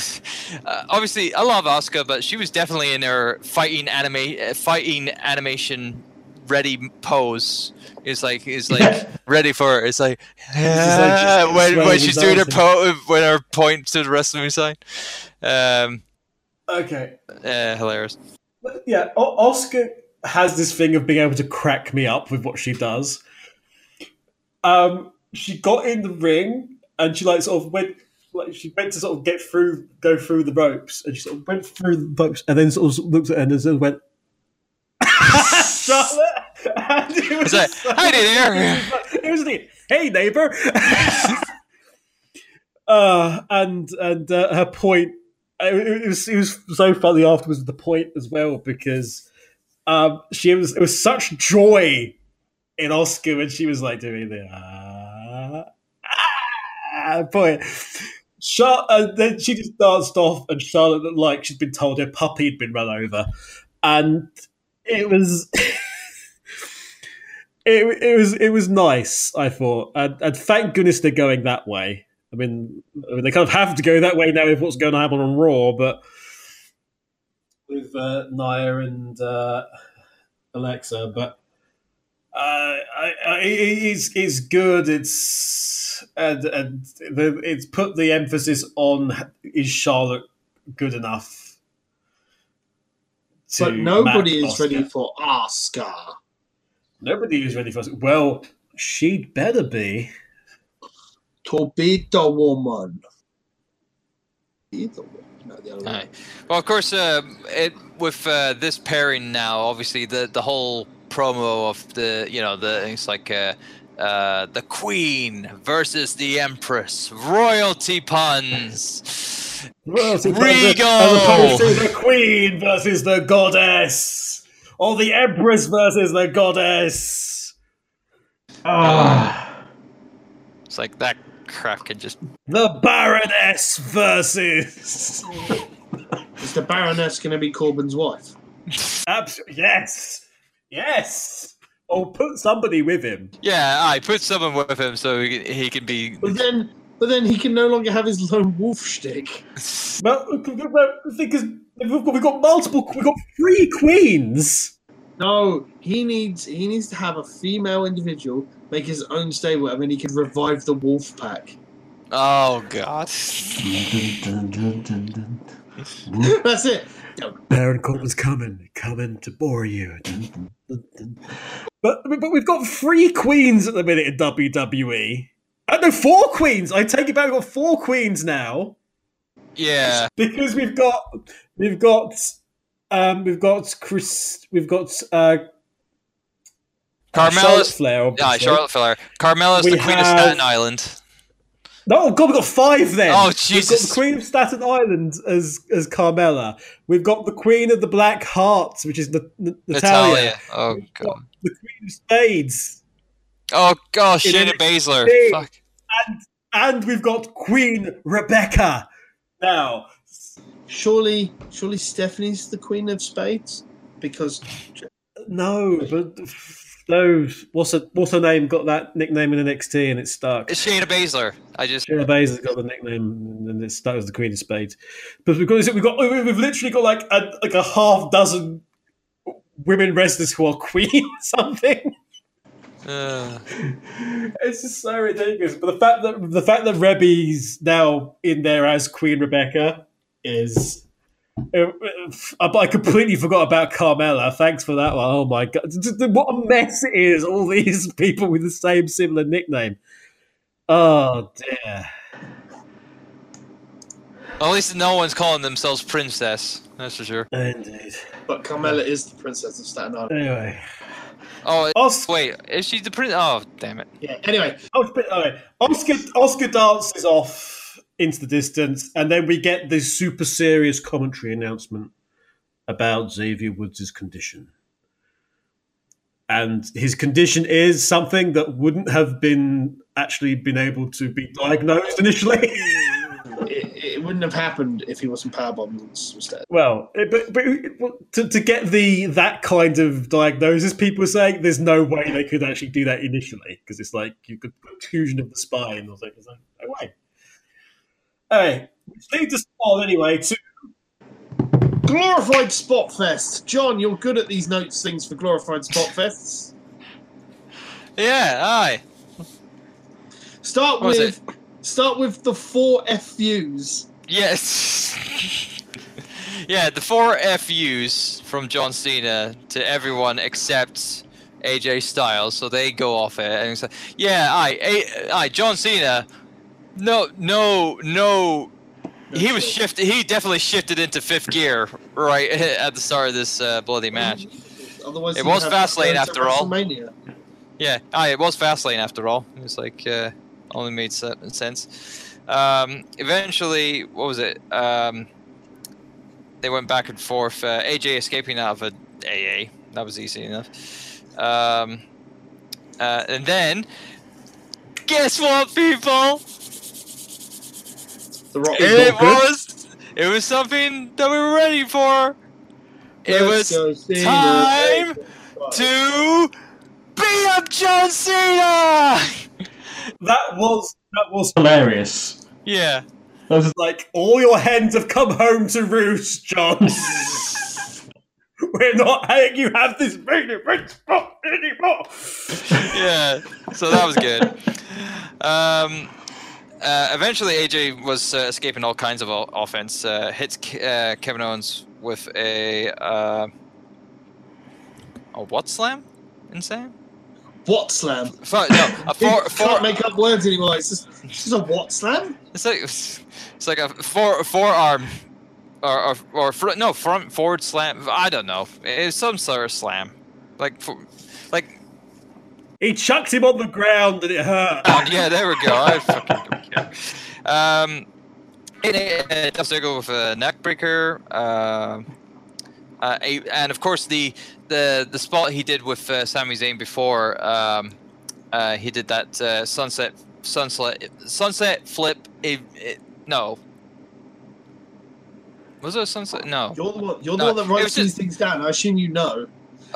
Uh, obviously, I love Asuka, but she was definitely in her fighting anime uh, fighting animation ready pose. It's like it's like ready for it. It's like, just like "Ah," when when she's doing her arms po when her point to the wrestling sign. Um, okay, uh, hilarious. Yeah, o- Asuka has this thing of being able to crack me up with what she does. Um, she got in the ring and she like sort of went, like she went to sort of get through, go through the ropes, and she sort of went through the ropes and then sort of looked at her and sort of went, Charlotte. And it was like, so- "Hi there." It was like, hey neighbor. uh, and and uh, her point it, it was it was so funny afterwards. The point as well because um, she was it was such joy in Asuka when she was like doing the ah, ah point. Char- uh, then she just danced off, and Charlotte looked like she'd been told her puppy had been run over, and it was. It, it was it was nice, I thought, and, and thank goodness they're going that way. I mean, I mean, they kind of have to go that way now with what's going to happen on Raw, but with uh, Nia and uh, Alexa, but uh, I, I, it's it's good. It's and and the, it's put the emphasis on is Charlotte good enough. to But nobody match is ready for Asuka. Nobody is ready for us. Well, she'd better be. To be the woman. Be the woman. No, the other way. Aye. Well, of course, uh, it with uh, this pairing now, obviously the the whole promo of the you know the it's like uh, uh, the Queen versus the Empress, royalty puns. Royalty Regal! As opposed to the Queen versus the Goddess. Or the Empress versus the Goddess. Ah, It's like that crap can just. The Baroness versus. Is the Baroness going to be Corbin's wife? Absolutely, yes. Yes. Or put somebody with him. Yeah, I put someone with him so he, can- he can be. But then, but then he can no longer have his lone wolf shtick. Well, the thing is, we've got, we've got multiple. We've got three queens. No, he needs he needs to have a female individual make his own stable, and then he can revive the wolf pack. Oh God. That's it. Baron Corbin's coming, coming to bore you. But but we've got three queens at the minute in WWE. Uh, no, four queens. I take it back. We've got four queens now Yeah. because we've got we've got um we've got Chris. We've got uh, Charlotte Carmella's. Flair. Yeah. Charlotte Flair. Carmella's We the Queen of Staten Island. No, God, we've got five then. Oh, Jesus. We've got the Queen of Staten Island as as Carmella. We've got the Queen of the Black Hearts, which is N- N- Natalya. Natalya. Oh We've God. got the Queen of Spades. Oh gosh, In Shayna NXT. Baszler. Fuck. And we've got Queen Rebecca. Now, Surely, surely Stephanie's the Queen of Spades because no, but no, what's her, what's her name? Got that nickname in the NXT and it's stuck. It's Shayna Baszler. I just. Shayna Baszler's got the nickname and it's stuck as the Queen of Spades. But we've got we've got we've literally got like a like a half dozen women wrestlers who are Queen something. Uh, It's just so ridiculous. But the fact that the fact that Rebby's now in there as Queen Rebecca is. I completely forgot about Carmella. Thanks for that one. Oh my god, what a mess it is! All these people with the same similar nickname. Oh dear. at least no one's calling themselves princess. That's for sure. Indeed. but Carmella is the Princess of Staten Island. Anyway, Oh Asuka. wait, is she the prince? Oh damn it. Yeah. Anyway, Asuka, Asuka, Asuka dances off into the distance, and then we get this super serious commentary announcement about Xavier Woods' condition. And his condition is something that wouldn't have been actually been able to be diagnosed initially. it, it wouldn't have happened if he wasn't powerbombed instead. well, it- but, but to, to get the that kind of diagnosis, people are saying there's no way they could actually do that initially because it's like you could contusion of the spine or something. Like, no way. Hey, which leads us on anyway to Glorified Spot Fest. John, you're good at these notes things for glorified Spot Fests. Yeah, aye. Start What with start with the four FUs. Yes. yeah, the four FUs from John Cena to everyone except AJ Styles, so they go off it and say, "Yeah, I, I, I, John Cena, no, no, no." He was shifted. He definitely shifted into fifth gear right at the start of this uh, bloody match. Otherwise, It was have to Fastlane after all. Yeah, aye, it was Fastlane after all. It was like uh, only made sense. Um, eventually, what was it? Um, they went back and forth. Uh, AJ escaping out of a AA. That was easy enough. Um, uh, and then, guess what, people? The Rock It not good. was. It was something that we were ready for. It Let's was time to beat up John Cena. That was that was Hilarious. yeah. That was like all your hens have come home to roost, John. We're not letting you have this main event spot anymore. yeah, so that was good. Um, uh, eventually, AJ was uh, escaping all kinds of o- offense. Uh, hits uh, Kevin Owens with a uh, a what slam? Insane. What slam? Fo- no, a four, can't four, make up words anymore. It's just, it's just a what slam? It's like it's like a four forearm, or or, or fr- no front forward slam. I don't know. It's some sort of slam, like for, like He chucked him on the ground and it hurt. oh, yeah. There we go. I fucking don't. Um, in a, Dolph Ziggler with a neckbreaker. Uh, uh, and of course the the the spot he did with uh, Sami Zayn before. Um, uh, he did that uh, sunset sunset sunset flip. It, it, no. Was it a sunset? No. You're the one. You're No, the one that writes these just- things down. I assume you know.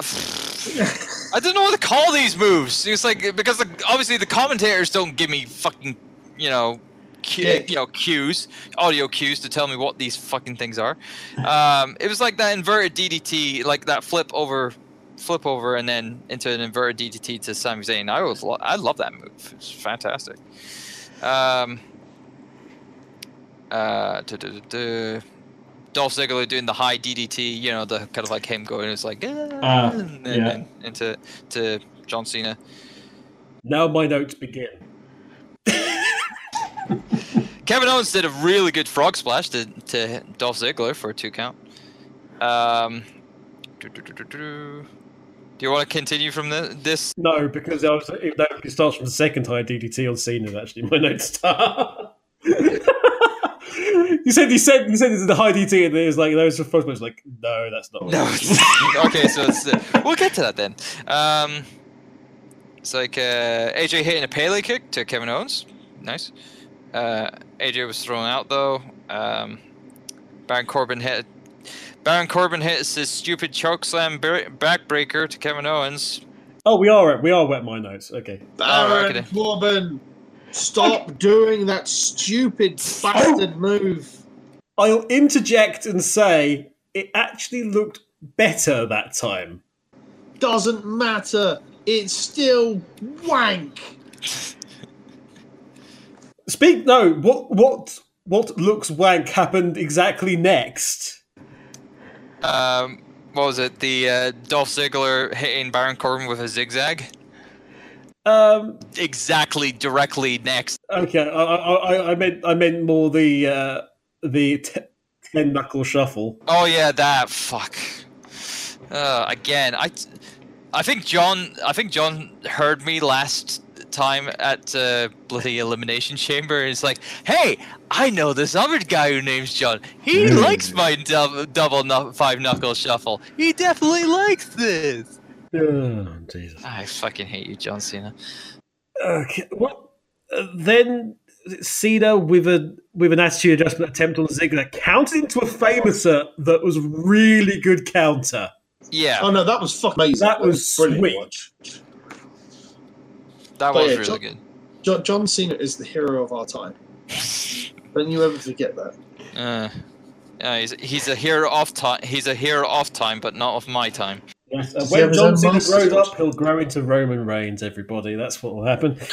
I don't know what to call these moves. It's like because the, obviously the commentators don't give me fucking you know. Cu- Yeah. you know cues, audio cues to tell me what these fucking things are. Um, it was like that inverted DDT, like that flip over, flip over, and then into an inverted DDT to Sami Zayn. I was, lo- I love that move. It's fantastic. Um, uh, duh, duh, duh, duh. Dolph Ziggler doing the high DDT, you know, the kind of like him going, it's like, ah, Ah, and yeah. then into to John Cena. Now my notes begin. Kevin Owens did a really good frog splash to, to Dolph Ziggler for a two count. Um, do, do, do, do, you want to continue from the, this? No, because I was it, no, starts from the second high DDT on Cena. Actually, my notes start. you said you said you said this is the high DT, and it was like those first was like, no, that's not. No. okay, so it's, uh, we'll get to that then. Um, it's like uh, AJ hitting a Pele kick to Kevin Owens. Nice. Uh, AJ was thrown out though. Um, Baron Corbin hit. Baron Corbin hits his stupid choke slam backbreaker to Kevin Owens. Oh, we are we are wet my notes. Okay. Baron okay. Corbin, stop doing that stupid bastard move. I'll interject and say it actually looked better that time. Doesn't matter. It's still wank. Speak. No. What what what looks wank happened exactly next. Um, what was it? The uh, Dolph Ziggler hitting Baron Corbin with a zigzag. Um. Exactly, directly next. Okay. I I, I, I meant I meant more the uh, the t- ten knuckle shuffle. Oh yeah, that fuck. Uh, again, I, I think John. I think John heard me last time at uh, bloody elimination chamber. And it's like, hey, I know this other guy who names John. He Hmm. likes my double, double knuck- five knuckle shuffle. He definitely likes this. Oh, Jesus. I fucking hate you, John Cena. Okay. What? Uh, then Cena with a with an attitude adjustment attempt on Ziggler counted into a Fameasser that was really good counter. Yeah, Oh no, that was fuck amazing. That was brilliant. sweet. watch. That but was yeah, really John- good. John, John Cena is the hero of our time. Don't you ever forget that. Uh, yeah, he's he's a hero of time. He's a hero of time, but not of my time. Yes, uh, when John Cena grows up, he'll grow into Roman Reigns. Everybody, that's what will happen.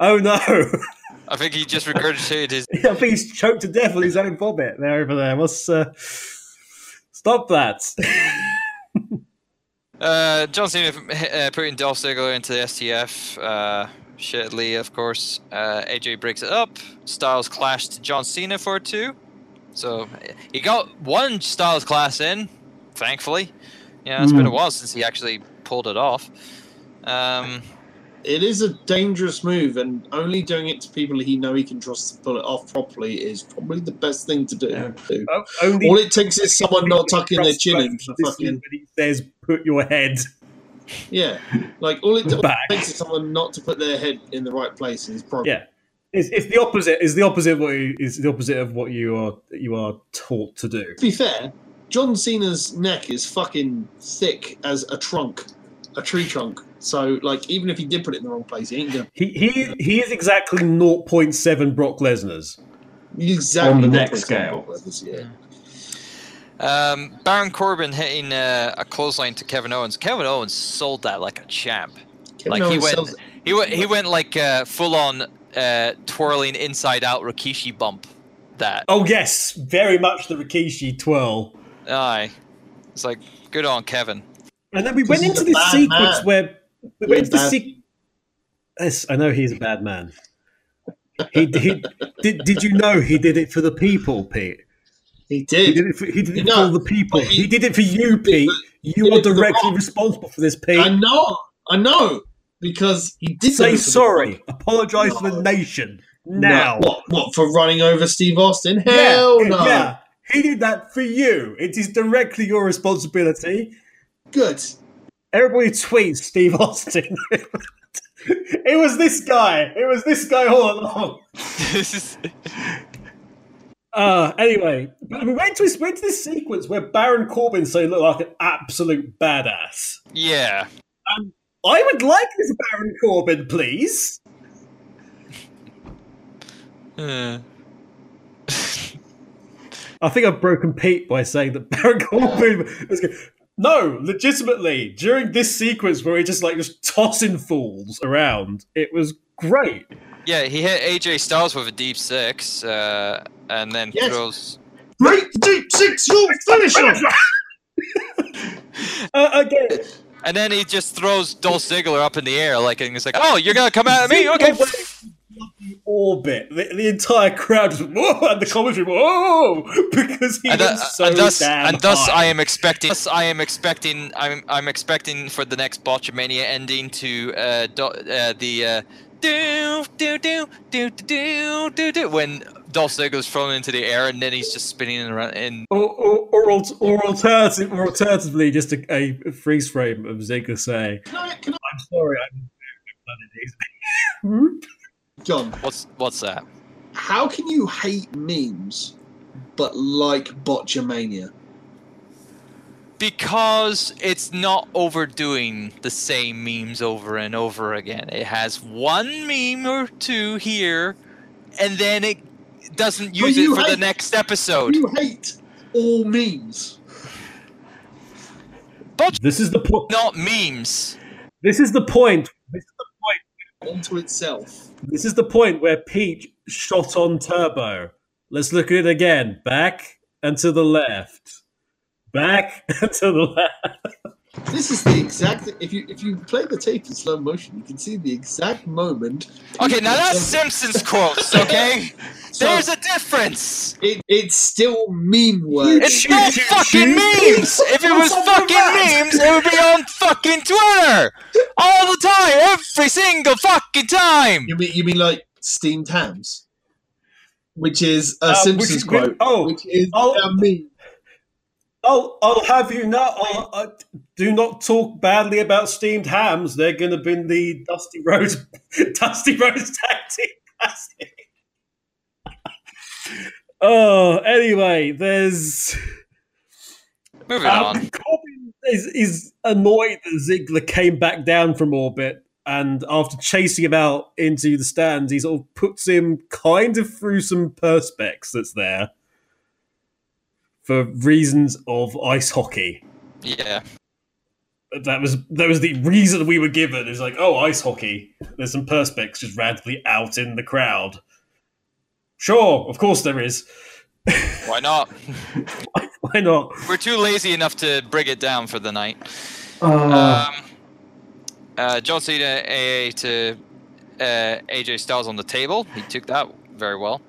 oh no! I think he just regurgitated his. I think he's choked to death with his own vomit. There, over there. Let's uh, stop that. Uh, John Cena uh, putting Dolph Ziggler into the STF. Uh, shittily, of course. Uh, AJ breaks it up. Styles clashed John Cena for two. So he got one Styles Clash in, thankfully. Yeah, it's been a Mm. while since he actually pulled it off. Um, it is a dangerous move, and only doing it to people he know he can trust to pull it off properly is probably the best thing to do. Yeah. do. All it takes is someone not tucking their chin in for fucking when says, "Put your head yeah. Like all it, all it takes is someone not to put their head in the right place, and it's probably Yeah. It's, it's the opposite. Is the opposite of what you, is the opposite of what you are you are taught to do. To be fair, John Cena's neck is fucking thick as a trunk, a tree trunk. So, like, even if he did put it in the wrong place, he ain't gonna He he he is exactly 0.7 Brock Lesnar's. exactly On the what neck scale. Yeah. Um, Baron Corbin hitting uh, a clothesline to Kevin Owens. Kevin Owens sold that like a champ. Kevin Like, he went- sells- He went he went like uh, full on uh, twirling inside out Rikishi bump. That Oh yes, very much the Rikishi twirl. aye, it's like good on Kevin. And then we went into this sequence man. where we went into the sequence. Yes, I know he's a bad man. He, he did. Did you know he did it for the people, Pete? He He did. did it for, he did it No, for the people. he- He, did it for you, Pete. You are it for the directly responsible for this, Pete. I know. I know. Because he did Say do the sorry. Rock. Apologize to the nation No. now. What? What for running over Steve Austin? Yeah, Hell no. yeah. He did that for you. It is directly your responsibility. Good. Everybody tweets Steve Austin. it was this guy. It was this guy all along. Uh, anyway, we went to, we went to this sequence where Baron Corbin so looked like an absolute badass. yeah, I would like this Baron Corbin, please. Uh, I think I've broken Pete by saying that Baron Corbin was good. No, legitimately, during this sequence where he just like just tossing fools around, it was great. Yeah. He hit AJ Styles with a deep six, uh, and then Yes. throws. Great deep six, your finisher. Uh, again, And then he just throws Dolph Ziggler up in the air, like, and he's like, "Oh, you're gonna come at me? Okay." the orbit, the, the entire crowd just whoa, and the commentary whoa because he and, was uh, so and thus, damn and thus, high. I am expecting. Thus, I am expecting. I'm, I'm expecting for the next Botchamania ending to uh, do, uh the uh, when Dolph Ziggler's thrown into the air and then he's just spinning around. And Or, or, or, or, alternative, or alternatively, just a, a freeze frame of Ziggler saying, Can I, can I, "I'm sorry, I'm." John, what's what's that? how can you hate memes but like Botchamania? Because it's not overdoing the same memes over and over again. It has one meme or two here, and then it doesn't use it you for the next episode. You hate all memes. Botch This is the point. not memes. This is the point. This is the point. Onto itself. This is the point where Pete shot on turbo. Let's look at it again. Back and to the left. Back to the left. This is the exact. If you if you play the tape in slow motion, you can see the exact moment. Okay, now that's Simpsons quotes, okay? So- There's a difference. It, it's still meme worthy. It's not Choo, choo, fucking memes. If it was What's up with fucking memes, it would be on fucking Twitter all the time, every single fucking time. You mean you mean like steamed hams, which is a Uh, Simpsons which- quote, oh, which is oh. a meme. I'll, I'll have you know. I'll, uh, do not talk badly about steamed hams. They're going to be in the Dusty Rhodes, Dusty Rhodes Tag Team Classic. oh, anyway, there's. Moving Um, on. Corbin is, is annoyed that Ziggler came back down from orbit, and after chasing him out into the stands, he sort of puts him kind of through some perspex that's there for reasons of ice hockey. Yeah. That was that was the reason we were given. It was like, oh, ice hockey. There's some perspex just randomly out in the crowd. Sure, of course there is. Why not? Why not? We're too lazy enough to bring it down for the night. Uh, Um, uh, John Cena AA to uh, AJ Styles on the table. He took that very well.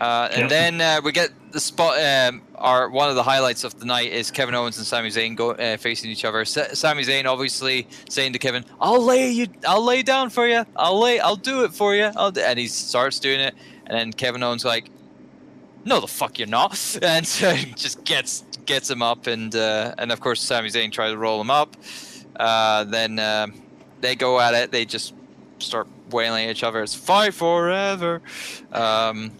Uh, and Yeah. then uh, we get the spot. Um, our one of the highlights of the night is Kevin Owens and Sami Zayn go uh, facing each other. Sa- Sami Zayn obviously saying to Kevin, "I'll lay you, I'll lay down for you. I'll lay, I'll do it for you." I'll and he starts doing it, and then Kevin Owens like, "No, the fuck you're not," and so he just gets gets him up, and uh, and of course Sami Zayn tries to roll him up. Uh, then um they go at it. They just start wailing at each other. It's fight forever. Um,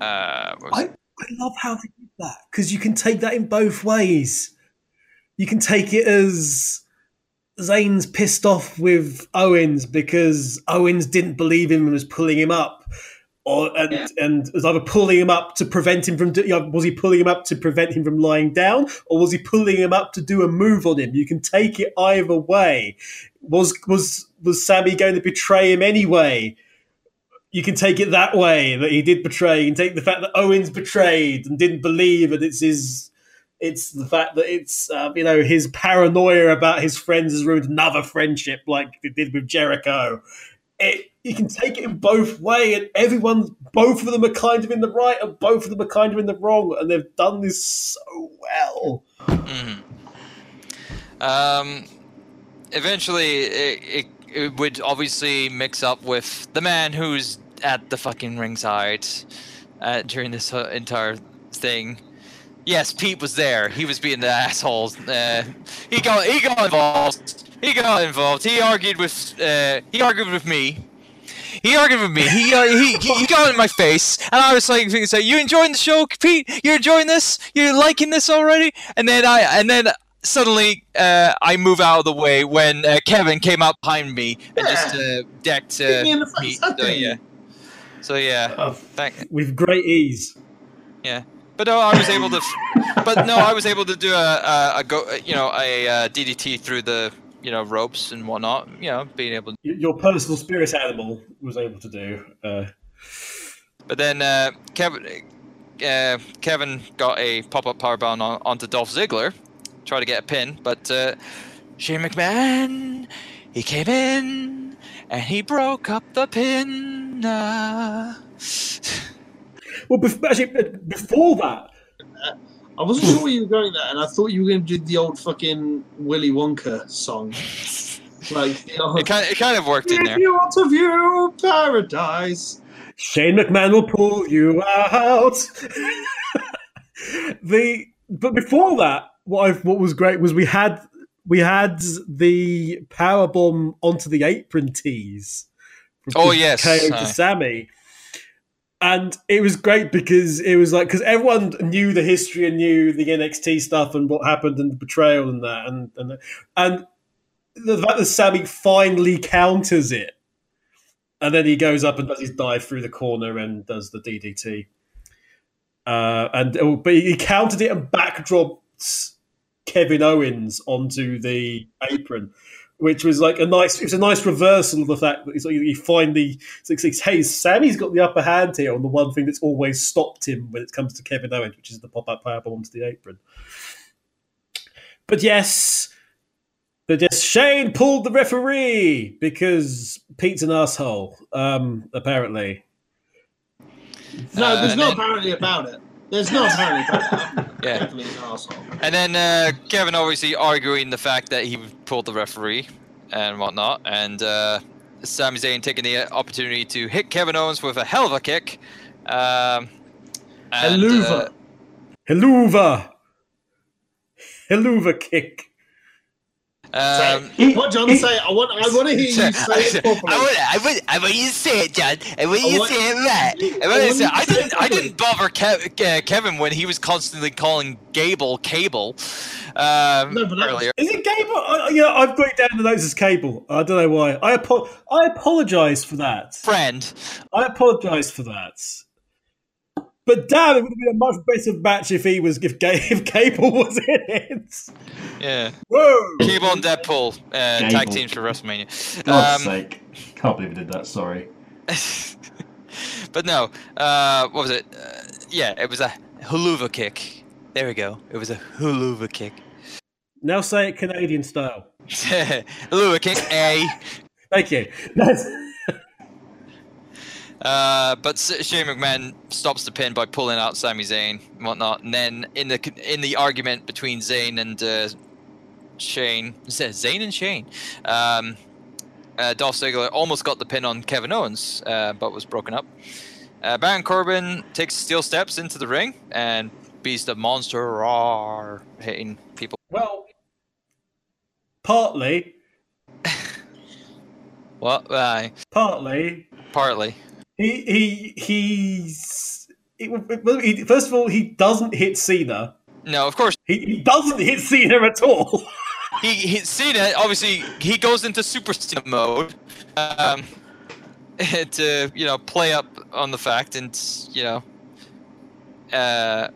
uh, what was I, it? I love how they did that because you can take that in both ways. You can take it as Zayn's pissed off with Owens because Owens didn't believe him and was pulling him up, or and Yeah. and was either pulling him up to prevent him from. Do, you know, was he pulling him up to prevent him from lying down, or was he pulling him up to do a move on him? You can take it either way. Was was was Sami going to betray him anyway? You can take it that way that he did betray. You can take the fact that Owens betrayed and didn't believe, and it's his. It's the fact that it's um, you know his paranoia about his friends has ruined another friendship, like it did with Jericho. It, you can take it in both way, and everyone, both of them are kind of in the right, and both of them are kind of in the wrong, and they've done this so well. Mhm. Um, eventually, it, it, it would obviously mix up with the man who's at the fucking ringside uh, during this uh, entire thing. Yes, Pete was there. He was being the asshole. Uh, he got he got involved. He got involved. He argued with uh, he argued with me. He argued with me. He, uh, he he he got in my face, and I was like, "Say, you enjoying the show, Pete? You're enjoying this? You're liking this already?" And then I and then suddenly uh, I move out of the way when uh, Kevin came out behind me and just uh, decked uh, me in the me. face, how So yeah. So yeah. With great ease. yeah. But no, I was able to. but no, I was able to do a, a, a go. You know, a, uh DDT through the you know ropes and whatnot. You know, being able. Y- Your personal spirit animal was able to do. Uh, But then uh, Kevin, uh, Kevin got a pop-up powerbomb on, onto Dolph Ziggler, try to get a pin, but uh, Shane McMahon, he came in and he broke up the pin. Uh, well, bef- actually, before that, I wasn't sure where you were going there, and I thought you were going to do the old fucking Willy Wonka song. Like, the old, it kind, it kind of worked in there. you want to view paradise. Shane McMahon will pull you out. the but before that, what I what was great was we had we had the power bomb onto the apron tease. Oh, yes, KO to. Sami. And it was great because it was like because everyone knew the history and knew the NXT stuff and what happened and the betrayal and that and and and the fact that Sami finally counters it and then he goes up and does his dive through the corner and does the DDT. Uh, and oh, but he countered it and backdropped Kevin Owens onto the apron, which was like a nice. It was a nice reversal of the fact that he's like, he finally it's like, hey, Sami's got the upper hand here on the one thing that's always stopped him when it comes to Kevin Owens, which is the pop up powerbomb onto the apron. But yes, but yes, Shane pulled the referee because Pete's an asshole. Um, apparently. No, Uh, there's and no apparently about it. There's no apparently about it. Yeah. Definitely an arsehole. And then uh, Kevin obviously arguing the fact that he pulled the referee and whatnot, and uh, Sami Zayn taking the opportunity to hit Kevin Owens with a hell of a kick. Um, and, Helluva. uh, Helluva. Helluva kick. Um, he- What John say? I want. I want to hear you say it properly. I want, I want, I want you to say it, John. I want you to want- say it right. I, I want to say, I didn't, I didn't bother Kev, uh, Kevin when he was constantly calling Gable Cable um, No, but earlier. Is it Gable? Uh, yeah, I've got it down in the notes as Cable. I don't know why. I apo- I apologise for that. Friend. I apologise for that. But damn, it would have been a much better match if he was if, Ga- if Cable was in it. Yeah. Whoa! Cable and Deadpool uh, tag Gable. teams for WrestleMania. God's Um, sake. Can't believe I did that, sorry. but no, uh, what was it? Uh, yeah, it was a huluva kick. There we go. It was a huluva kick. Now say it Canadian style. huluva kick, A. Thank you. That's, Uh, but Shane McMahon stops the pin by pulling out Sami Zayn and whatnot. And then in the in the argument between Zayn and uh, Shane, Zayn and Shane, um, uh, Dolph Ziggler almost got the pin on Kevin Owens, uh, but was broken up. Uh, Baron Corbin takes steel steps into the ring and beats the monster, roar, hitting people. Well, partly, Well, uh, partly, partly. He he he's. He, first of all, he doesn't hit Cena. No, of course He, he doesn't hit Cena at all. he, he Cena obviously he goes into super Cena mode um, to you know play up on the fact and you know uh,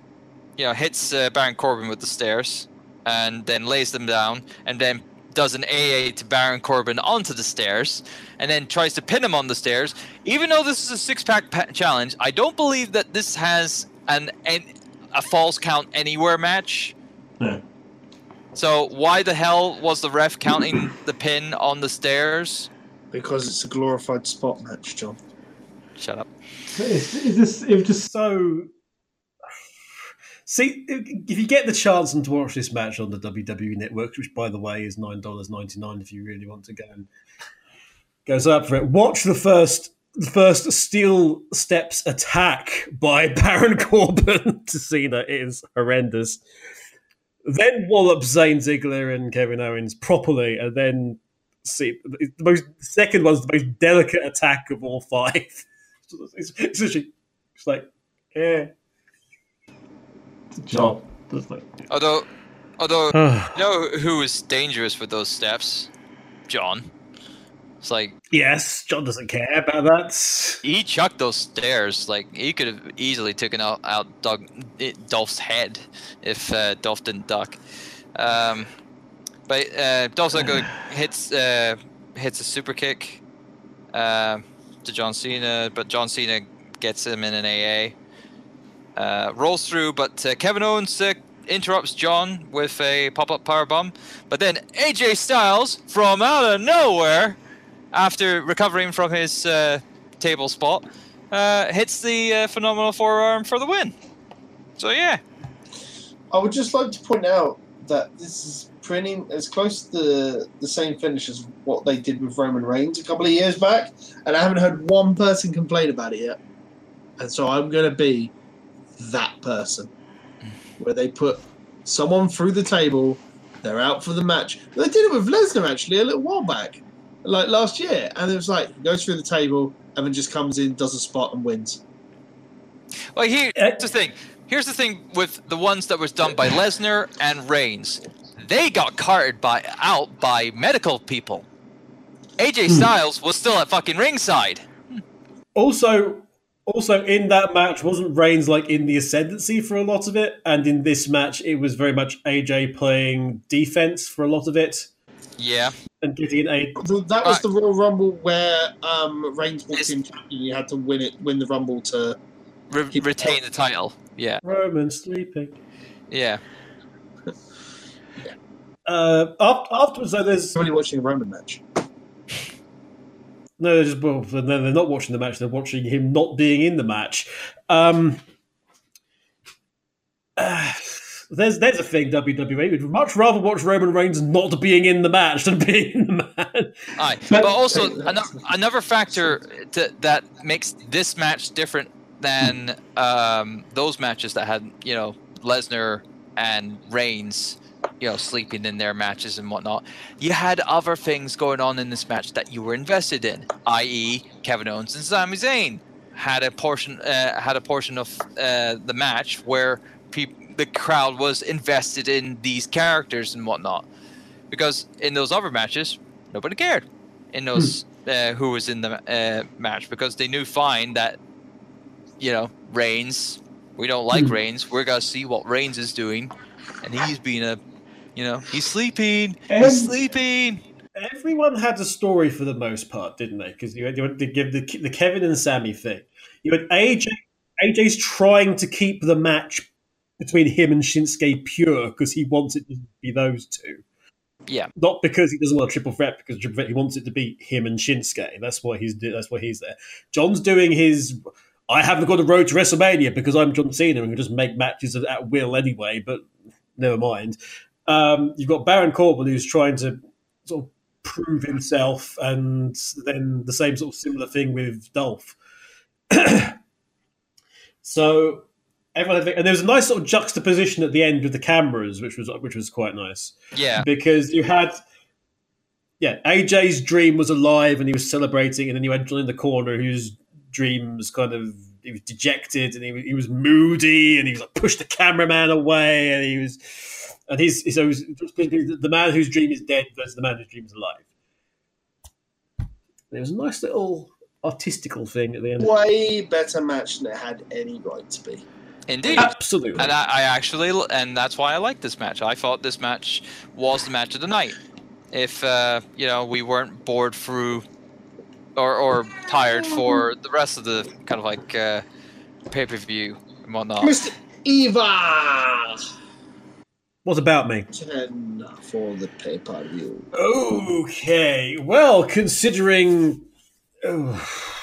you know hits uh, Baron Corbin with the stairs and then lays them down and then does an AA to Baron Corbin onto the stairs and then tries to pin him on the stairs. Even though this is a six pack pa- challenge, I don't believe that this has an, an a false count anywhere match. Yeah. So why the hell was the ref counting the pin on the stairs? Because it's a glorified spot match, John. Shut up. Is, is this? It was just So, see, if you get the chance and to watch this match on the WWE Network, which by the way is nine dollars ninety nine, if you really want to go and goes up for it, watch the first the first steel steps attack by Baron Corbin to see that It is horrendous. Then wallop Zayn Ziggler and Kevin Owens properly, and then see the most second one's the most delicate attack of all five. It's, it's, literally- eh. it's like, yeah. job. Just like, Although, although yes, you know who was dangerous with those steps? John. It's like yes, John doesn't care about that. he chucked those stairs. Like he could have easily taken out out Doug, Dolph's head if uh, Dolph didn't duck. Um, but uh, Dolph Ziggler hits uh, hits a super kick uh, to John Cena, but John Cena gets him in an AA. Uh, rolls through, but uh, Kevin Owens uh, interrupts John with a pop-up power bomb. But then AJ Styles, from out of nowhere, after recovering from his uh, table spot, uh, hits the uh, phenomenal forearm for the win. So yeah, I would just like to point out that this is pretty as close to the, the same finish as what they did with Roman Reigns a couple of years back, and I haven't heard one person complain about it yet. And so I'm going to be that person where they put someone through the table, they're out for the match. They did it with Lesnar actually a little while back, like last year, and it was like he goes through the table and then just comes in, does a spot, and wins. well here, Uh, here's the thing. Here's the thing with the ones that was done by Lesnar and Reigns. They got carted by out by medical people. AJ Styles was still at fucking ringside. Also, also in that match, wasn't Reigns like in the ascendancy for a lot of it? And in this match, it was very much AJ playing defense for a lot of it Yeah. and getting a. Th- That was Right. the Royal Rumble where um, Reigns walked in champion. You had to win it, win the Rumble to. Re- retain the title. Yeah. Roman sleeping. Yeah. Uh, after, afterwards, though, there's Somebody watching a Roman match. No, they're just well, then they're not watching the match. They're watching him not being in the match. Um, uh, there's there's a thing WWE would much rather watch Roman Reigns not being in the match than being in the match. Aye. But- But also another, another factor to, that makes this match different than um, those matches that had you know Lesnar and Reigns, you know, sleeping in their matches and whatnot. You had other things going on in this match that you were invested in, i.e., Kevin Owens and Sami Zayn had a portion uh, had a portion of uh, the match where peop- the crowd was invested in these characters and whatnot. Because in those other matches, nobody cared in those uh, who was in the uh, match because they knew fine that you know Reigns. We don't like Hmm. Reigns. We're gonna see what Reigns is doing, and he's being a, you know, he's sleeping. And- He's sleeping. Everyone had a story for the most part, didn't they? Because you had, you had to give the the Kevin and Sami thing. You had AJ. AJ's trying to keep the match between him and Shinsuke pure because he wants it to be those two. Yeah. Not because he doesn't want a triple threat, because triple threat he wants it to be him and Shinsuke. That's why he's that's why he's there. John's doing his. I haven't got a road to WrestleMania because I'm John Cena and can just make matches at will anyway. But never mind. Um, you've got Baron Corbin who's trying to sort of prove himself, and then the same sort of similar thing with Dolph. so everyone, and there was a nice sort of juxtaposition at the end with the cameras, which was which was quite nice Yeah. because you had yeah AJ's dream was alive and he was celebrating, and then you had John in the corner whose dream was kind of he was dejected and he, was- he was moody and he was like pushed the cameraman away and he was and he's so it was the man whose dream is dead versus the man whose dream is alive. It was a nice little artistical thing at the end. Way better match than it had any right to be. Indeed. Absolutely. And I, I actually, and that's why I like this match. I thought this match was the match of the night. If uh, you know we weren't bored through, or or tired for the rest of the kind of like uh, pay per view and whatnot. Mr. Eva! what about me? 10 for the pay per view. Okay, well, considering. oh.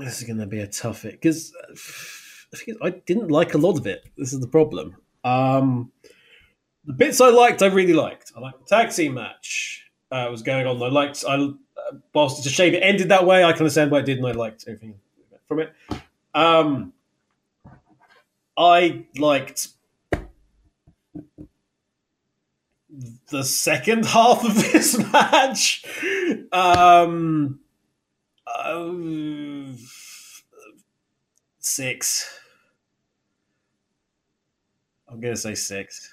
This is going to be a tough it because I didn't like a lot of it. This is the problem. Um, the bits I liked, I really liked. I liked the team match uh, was going on. I liked. I uh, whilst it's a shame it ended that way, I can understand why it did, and I liked everything from it. Um, I liked the second half of this match. Um, uh, six. I'm gonna say six.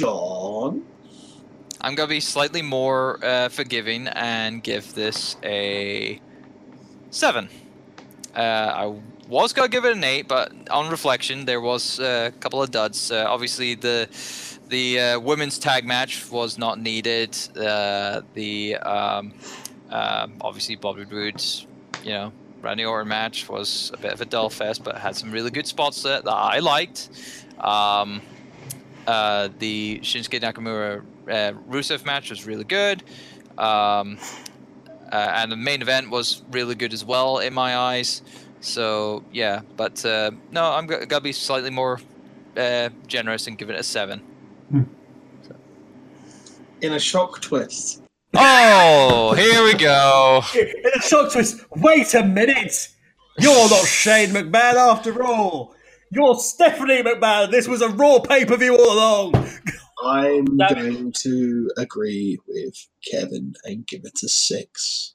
John? I'm gonna be slightly more uh, forgiving and give this a seven. Uh, I was gonna give it an eight, but on reflection, there was uh, a couple of duds. Uh, obviously, the the uh, women's tag match was not needed. Uh, the um, um obviously Bobby Roode's, you know, Randy Orton match was a bit of a dull fest, but had some really good spots there that I liked. Um, uh, the Shinsuke Nakamura uh, Rusev match was really good. Um, uh, and the main event was really good as well in my eyes. So yeah, but uh, no, I'm go- gonna be slightly more uh, generous and give it a seven. In a shock twist. Oh, here we go. In a shock twist. Wait a minute. You're not Shane McMahon after all. You're Stephanie McMahon. This was a Raw pay per view all along. I'm That- going to agree with Kevin and give it a six.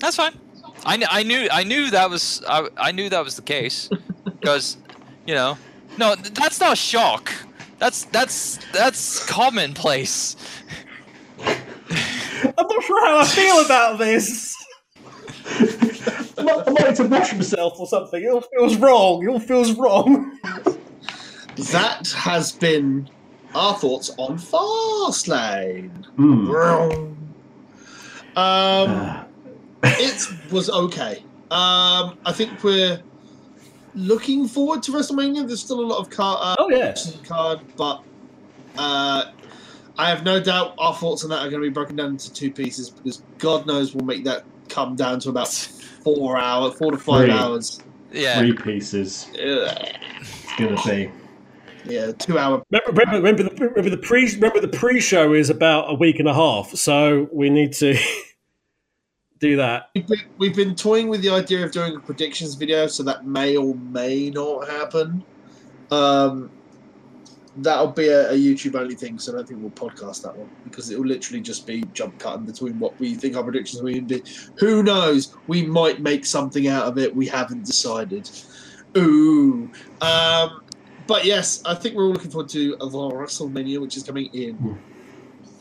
That's fine. I, kn- I knew I knew that was I, I knew that was the case because you know no that's not shock. That's that's that's commonplace. I'm not sure how I feel about this. I might, I might to wash myself or something. It all feels wrong. It all feels wrong. That has been our thoughts on Fastlane. Hmm. Um, it was okay. Um, I think we're looking forward to WrestleMania. There's still a lot of car, uh, Oh yeah. card, but uh, I have no doubt our thoughts on that are going to be broken down into two pieces because God knows we'll make that come down to about four hours, four to five Three. hours. Yeah. Three pieces. It's gonna be. Yeah, two hour. Remember, remember, remember the remember the pre remember the pre-show is about a week and a half, so we need to do that. We've been, we've been toying with the idea of doing a predictions video, so that may or may not happen. Um, that'll be a, a YouTube only thing, so I don't think we'll podcast that one because it will literally just be jump cutting between what we think our predictions will be. Who knows? We might make something out of it. We haven't decided. Ooh. Um, but yes, I think we're all looking forward to the WrestleMania, which is coming in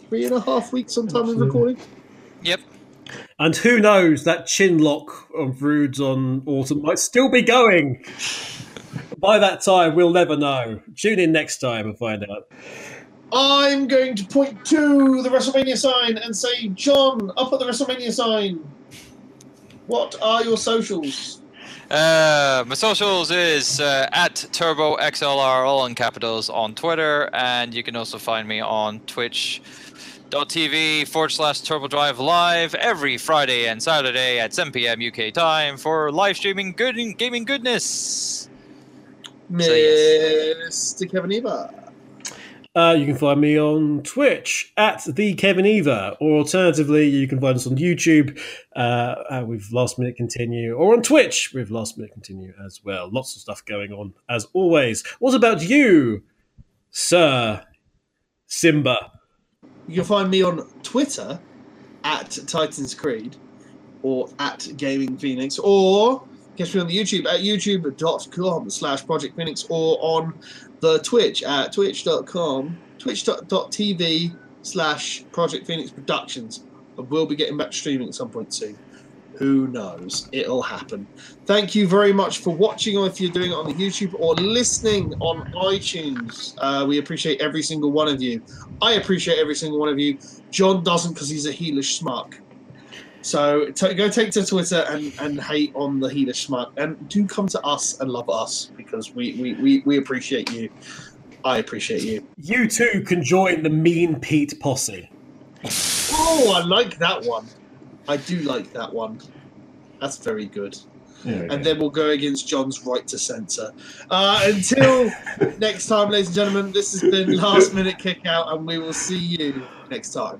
three and a half weeks on time of recording. Yep. And who knows, that chin lock of Roode's on Orton might still be going. By that time, we'll never know. Tune in next time and find out. I'm going to point to the WrestleMania sign and say, John, up at the WrestleMania sign. What are your socials? Uh, my socials is uh, at Turbo XLR, all in capitals, on Twitter, and you can also find me on Twitch.tv forward slash Turbo Drive Live every Friday and Saturday at 7 p.m. UK time for live streaming good gaming goodness. Mr. Kevin Eva. Uh, you can find me on Twitch at the Kevin Eva, or alternatively, you can find us on YouTube uh, uh, with Last Minute Continue, or on Twitch with Last Minute Continue as well. Lots of stuff going on as always. What about you, Sir Simba? You can find me on Twitter at Titans Creed or at Gaming Phoenix or catch me on the YouTube at youtube.com slash Project Phoenix or on the Twitch at twitch.com, twitch.tv slash Project Phoenix Productions. I will be getting back to streaming at some point soon. Who knows? It'll happen. Thank you very much for watching, or if you're doing it on the YouTube or listening on iTunes. Uh, we appreciate every single one of you. I appreciate every single one of you. John doesn't because he's a heelish schmuck. So t- go take to Twitter and, and hate on the heelish schmuck, and do come to us and love us because we, we, we, we appreciate you. I appreciate you. You too can join the Mean Pete posse. Oh, I like that one. I do like that one. That's very good. We And then we'll go against John's right to censor. Uh, until next time, ladies and gentlemen, this has been Last Minute Kick Out, and we will see you next time.